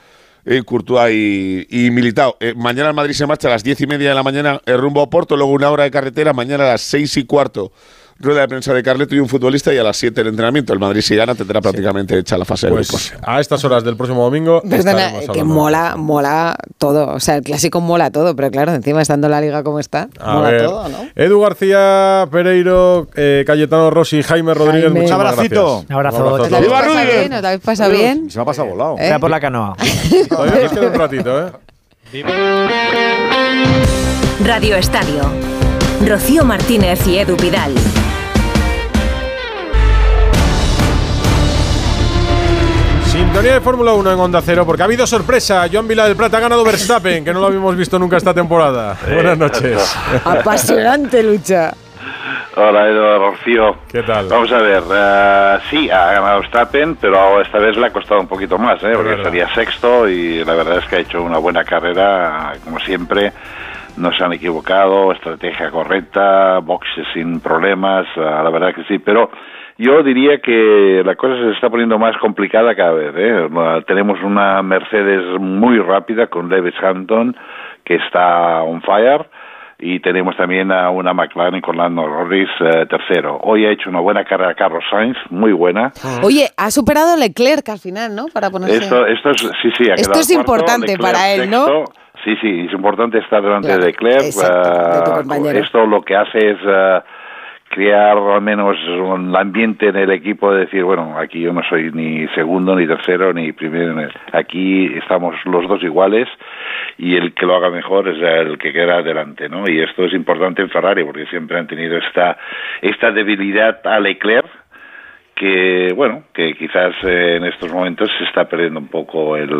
y, Courtois y, y Militao. Eh, mañana el Madrid se marcha a las diez y media de la mañana eh, rumbo a Porto. Luego una hora de carretera. Mañana a las seis y cuarto. Rueda de prensa de Carleto y un futbolista. Y a las siete el entrenamiento. El Madrid, si gana, tendrá prácticamente hecha la fase de Pues grupos. a estas horas del próximo domingo. Perdona, que mola, mola todo. O sea, el clásico mola todo, pero claro, encima estando la liga como está, A mola ver, todo, ¿no? Edu García, Pereiro, eh, Cayetano Rossi, Jaime Rodríguez. Jaime. muchas Un abracito. gracias. Un abrazo. a ¿Os todos. la habéis ¡Viva la habéis pasado bien? Se me ha pasado volado. ¿Eh? Era por la canoa. Todavía nos queda un ratito, ¿eh? Radio Estadio. Rocío Martínez y Edu Pidal. Sintonía de Fórmula 1 en Onda Cero, porque ha habido sorpresa. Joan Vila del Plata ha ganado Verstappen, que no lo habíamos visto nunca esta temporada. Buenas noches. Apasionante lucha. Hola, Edu, Rocío. ¿Qué tal? Vamos a ver, eh, sí, ha ganado Stappen, pero esta vez le ha costado un poquito más, ¿eh? porque sería sexto y la verdad es que ha hecho una buena carrera, como siempre. No se han equivocado, estrategia correcta, boxes sin problemas, eh, la verdad que sí, pero yo diría que la cosa se está poniendo más complicada cada vez. ¿eh? Tenemos una Mercedes muy rápida con Lewis Hampton que está on fire y tenemos también a una McLaren con Lando Norris eh, tercero. Hoy ha hecho una buena carrera Carlos Sainz, muy buena. Oye, ha superado a Leclerc al final, ¿no? Para ponerse... Esto, esto es, sí, sí, ha Esto es importante Leclerc para él, ¿no? sexto. Sí, sí, es importante estar delante Claro, de Leclerc. exacto, de tu eh, compañero. esto lo que hace es eh, crear al menos un ambiente en el equipo de decir, bueno, aquí yo no soy ni segundo, ni tercero, ni primero. Aquí estamos los dos iguales y el que lo haga mejor es el que queda adelante, ¿no? Y esto es importante en Ferrari porque siempre han tenido esta, esta debilidad a Leclerc que, bueno, que quizás eh, en estos momentos se está perdiendo un poco el,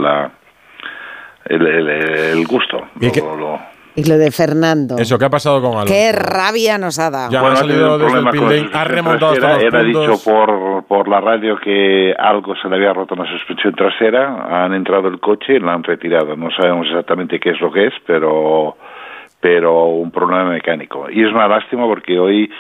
el, el- el gusto. ¿Y qué- Lo- lo- Y lo de Fernando. Eso, ¿qué ha pasado con Alonso? Qué rabia nos ha dado. Ya Bueno, ha salido desde el lane, ha remontado hasta los Era puntos. dicho por, por la radio que algo se le había roto en la suspensión trasera. Han entrado el coche y la han retirado. No sabemos exactamente qué es lo que es, pero, pero un problema mecánico. Y es una lástima porque hoy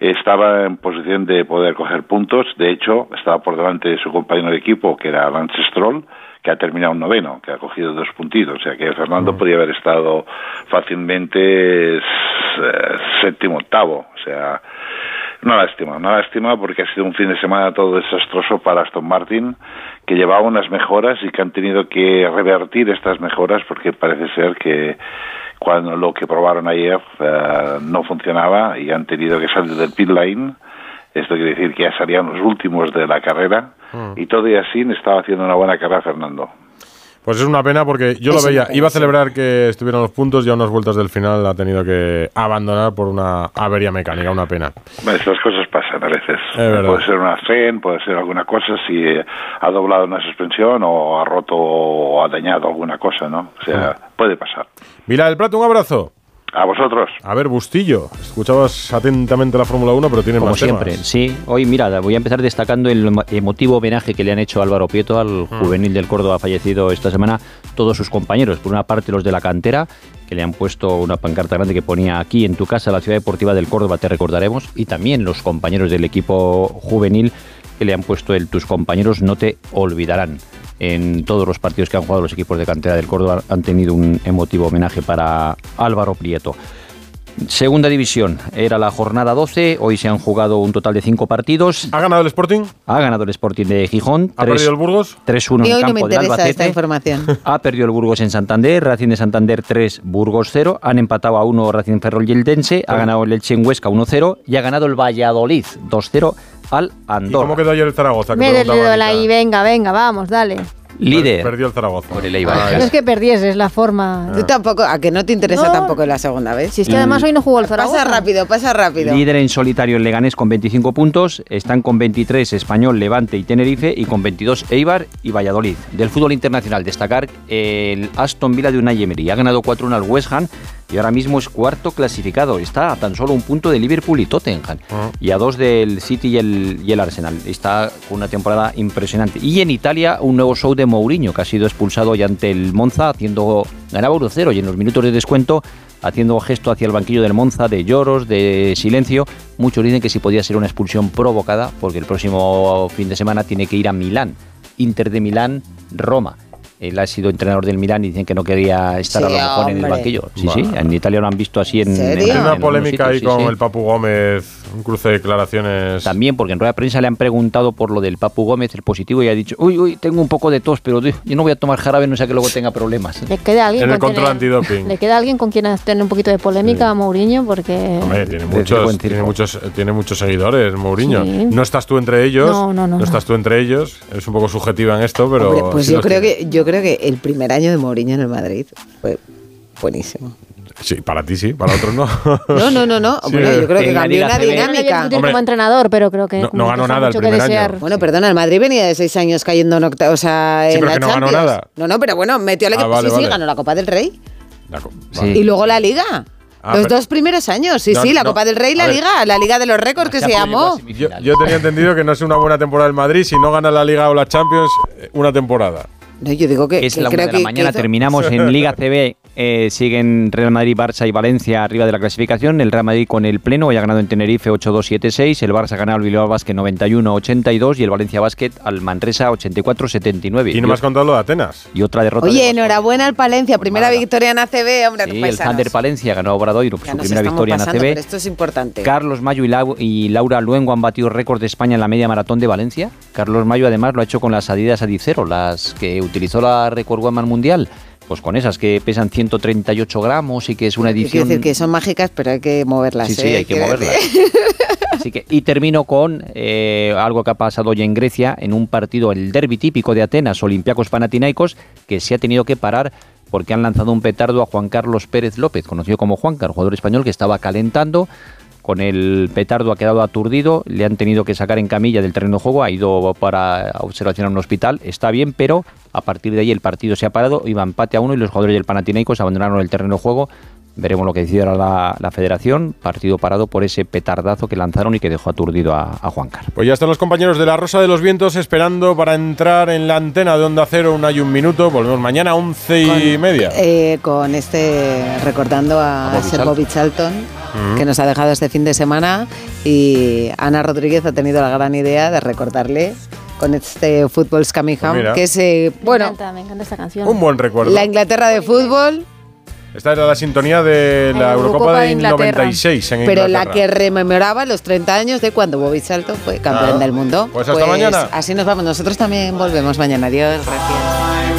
estaba en posición de poder coger puntos. De hecho, estaba por delante de su compañero de equipo, que era Lance Stroll, que ha terminado un noveno, que ha cogido dos puntitos. O sea que Fernando podría haber estado fácilmente eh, séptimo, octavo. O sea, una lástima, una lástima porque ha sido un fin de semana todo desastroso para Aston Martin, que llevaba unas mejoras y que han tenido que revertir estas mejoras porque parece ser que cuando lo que probaron ayer eh, no funcionaba y han tenido que salir del pit lane. Esto quiere decir que ya salían los últimos de la carrera y todo y así estaba haciendo una buena carrera Fernando. Pues es una pena porque yo Es lo veía. Iba a celebrar que estuvieran los puntos y a unas vueltas del final ha tenido que abandonar por una avería mecánica. Una pena. Bueno, Estas cosas pasan a veces. Puede ser una FEN, puede ser alguna cosa, si ha doblado una suspensión o ha roto o ha dañado alguna cosa, ¿no? O sea, puede pasar. Mira, el plato, un abrazo. A vosotros. A ver, Bustillo. Escuchabas atentamente la Fórmula 1, pero tiene Como más siempre, temas. sí. Hoy, mira, voy a empezar destacando el emo- emotivo homenaje que le han hecho a Álvaro Prieto, al juvenil del Córdoba fallecido esta semana, todos sus compañeros. Por una parte, los de la cantera, que le han puesto una pancarta grande que ponía aquí en tu casa, la ciudad deportiva del Córdoba, te recordaremos. Y también los compañeros del equipo juvenil, que le han puesto el tus compañeros no te olvidarán. En todos los partidos que han jugado los equipos de cantera del Córdoba han tenido un emotivo homenaje para Álvaro Prieto. Segunda división, era la jornada 12, hoy se han jugado un total de 5 partidos. ¿Ha ganado el Sporting? Ha ganado el Sporting de Gijón. ¿Ha perdido el Burgos? 3-1 Y en hoy no me campo del interesa esta Albacete. información. Ha perdido el Burgos en Santander, Racing de Santander 3, Burgos 0. Han empatado a 1 Racing Ferrol y el Dense. Ha ganado el Elche en Huesca 1-0 y ha ganado el Valladolid 2-0 al ¿Y Andorra. cómo quedó ayer el Zaragoza? que Me Anita? ahí, venga, venga, vamos, dale. Líder. Perdió el Zaragoza. Por el Eibar. Ah, No es que perdieses la forma. Tú tampoco, a que no te interesa No. tampoco la segunda vez. Si es que además hoy no jugó el Zaragoza. Pasa rápido, pasa rápido. Líder en solitario el Leganés con 25 puntos, están con 23 Español, Levante y Tenerife y con 22 Eibar y Valladolid. Del fútbol internacional destacar el Aston Villa de Unai Emery, ha ganado 4-1 al West Ham y ahora mismo es cuarto clasificado, está a tan solo un punto de Liverpool y Tottenham y a dos del City y el, y el Arsenal. Está con una temporada impresionante. Y en Italia un nuevo show de Mourinho que ha sido expulsado ya ante el Monza haciendo ganaba 1-0 y en los minutos de descuento haciendo gesto hacia el banquillo del Monza de lloros, de silencio. Muchos dicen que si podía ser una expulsión provocada, porque el próximo fin de semana tiene que ir a Milán. Inter de Milán, Roma. Él ha sido entrenador del Milán y dicen que no quería estar Sí, a lo mejor en el banquillo. Sí, sí, en Italia lo han visto así en. serio? en- Hay una polémica ahí sitios, con sí. el Papu Gómez, un cruce de declaraciones. También, porque en rueda de prensa le han preguntado por lo del Papu Gómez, el positivo, y ha dicho, uy, uy, tengo un poco de tos, pero yo no voy a tomar jarabe, no sea que luego tenga problemas. Le queda alguien En el con control tener- antidoping. Le queda alguien con quien tener un poquito de polémica a Mourinho porque Hombre, tiene muchos, tiene muchos, tiene muchos seguidores, Mourinho. Sí. No estás tú entre ellos. No, no, no, no. estás tú entre ellos. Es un poco subjetiva en esto, pero. Hombre, pues sí yo creo tiene. que yo creo que el primer año de Mourinho en el Madrid fue buenísimo. Sí, para ti sí, para otros no. No, no, no, no. Sí. Yo creo que la cambió una dinámica. como entrenador, pero creo que no- que ganó nada el que primer año. desear. Bueno, perdona, el Madrid venía de seis años cayendo en octavos, o sea, Sí, en pero la que no ganó Champions. nada. No, no, pero bueno, metió al Ah, equipo. vale, sí, vale. sí, ganó la Copa del Rey. La co- Sí. vale. Y luego la Liga. Ah, Los pero- dos primeros años, sí, No, sí, la no, Copa del Rey y la ver. Liga, la Liga de los récords que se llamó. Yo, yo tenía entendido que no es una buena temporada el Madrid si no gana la Liga o la Champions eh, una temporada. No, yo digo que, Es que la una de la que- mañana, que terminamos en Liga CB. eh, siguen Real Madrid, Barça y Valencia arriba de la clasificación. El Real Madrid con el pleno, hoy ha ganado en Tenerife 8-2-7-6. El Barça ha ganado al Bilbao Basket 91-82 y el Valencia Basket al Manresa 84-79. Y no me has contado lo de Atenas. y otra derrota. Oye, de enhorabuena al Palencia, primera victoria en ACB, hombre, Sí, el. Thunder Palencia ganó a Obradoiro por Ya su primera victoria pasando, en pero ACB. esto es importante. Carlos Mayo y, Lau- y Laura Luengo han batido récord de España en la media maratón de Valencia. Carlos Mayo además lo ha hecho con las Adidas Adicero, las que utilizó la Record Woman Mundial. Pues con esas que pesan 138 gramos y que es una Quiero edición... decir que son mágicas, pero hay que moverlas. Sí, sí, ¿eh? hay que moverlas. Así que, y termino con eh, algo que ha pasado hoy en Grecia, en un partido, el derby típico de Atenas, Olympiacos Panathinaikos, que se ha tenido que parar porque han lanzado un petardo a Juan Carlos Pérez López, conocido como Juancar, jugador español que estaba calentando. Con el petardo ha quedado aturdido, le han tenido que sacar en camilla del terreno de juego, ha ido para observación a un hospital, está bien, pero a partir de ahí el partido se ha parado, iba empate a uno y los jugadores del Panathinaikos abandonaron el terreno de juego. Veremos lo que decide ahora la, la federación, partido parado por ese petardazo que lanzaron y que dejó aturdido a, a Juancar. Pues ya están los compañeros de la Rosa de los Vientos esperando para entrar en la antena de Onda Cero. Un hay un minuto. Volvemos mañana a once y media. Eh, con este, recordando a, A. Bobby Charlton, Mm. que nos ha dejado este fin de semana. Y Ana Rodríguez ha tenido la gran idea de recordarle con este Football's Coming Pues que es, eh, bueno, Me encanta, me encanta esta canción. Un buen recuerdo. la Inglaterra de fútbol, Esta era la sintonía de la La Eurocopa de de Inglaterra. 96 en pero la Inglaterra. que rememoraba los 30 años de cuando Bobby Charlton fue campeón Claro. del mundo. Pues hasta mañana. Así nos vamos. Nosotros también volvemos mañana. Adiós, gracias.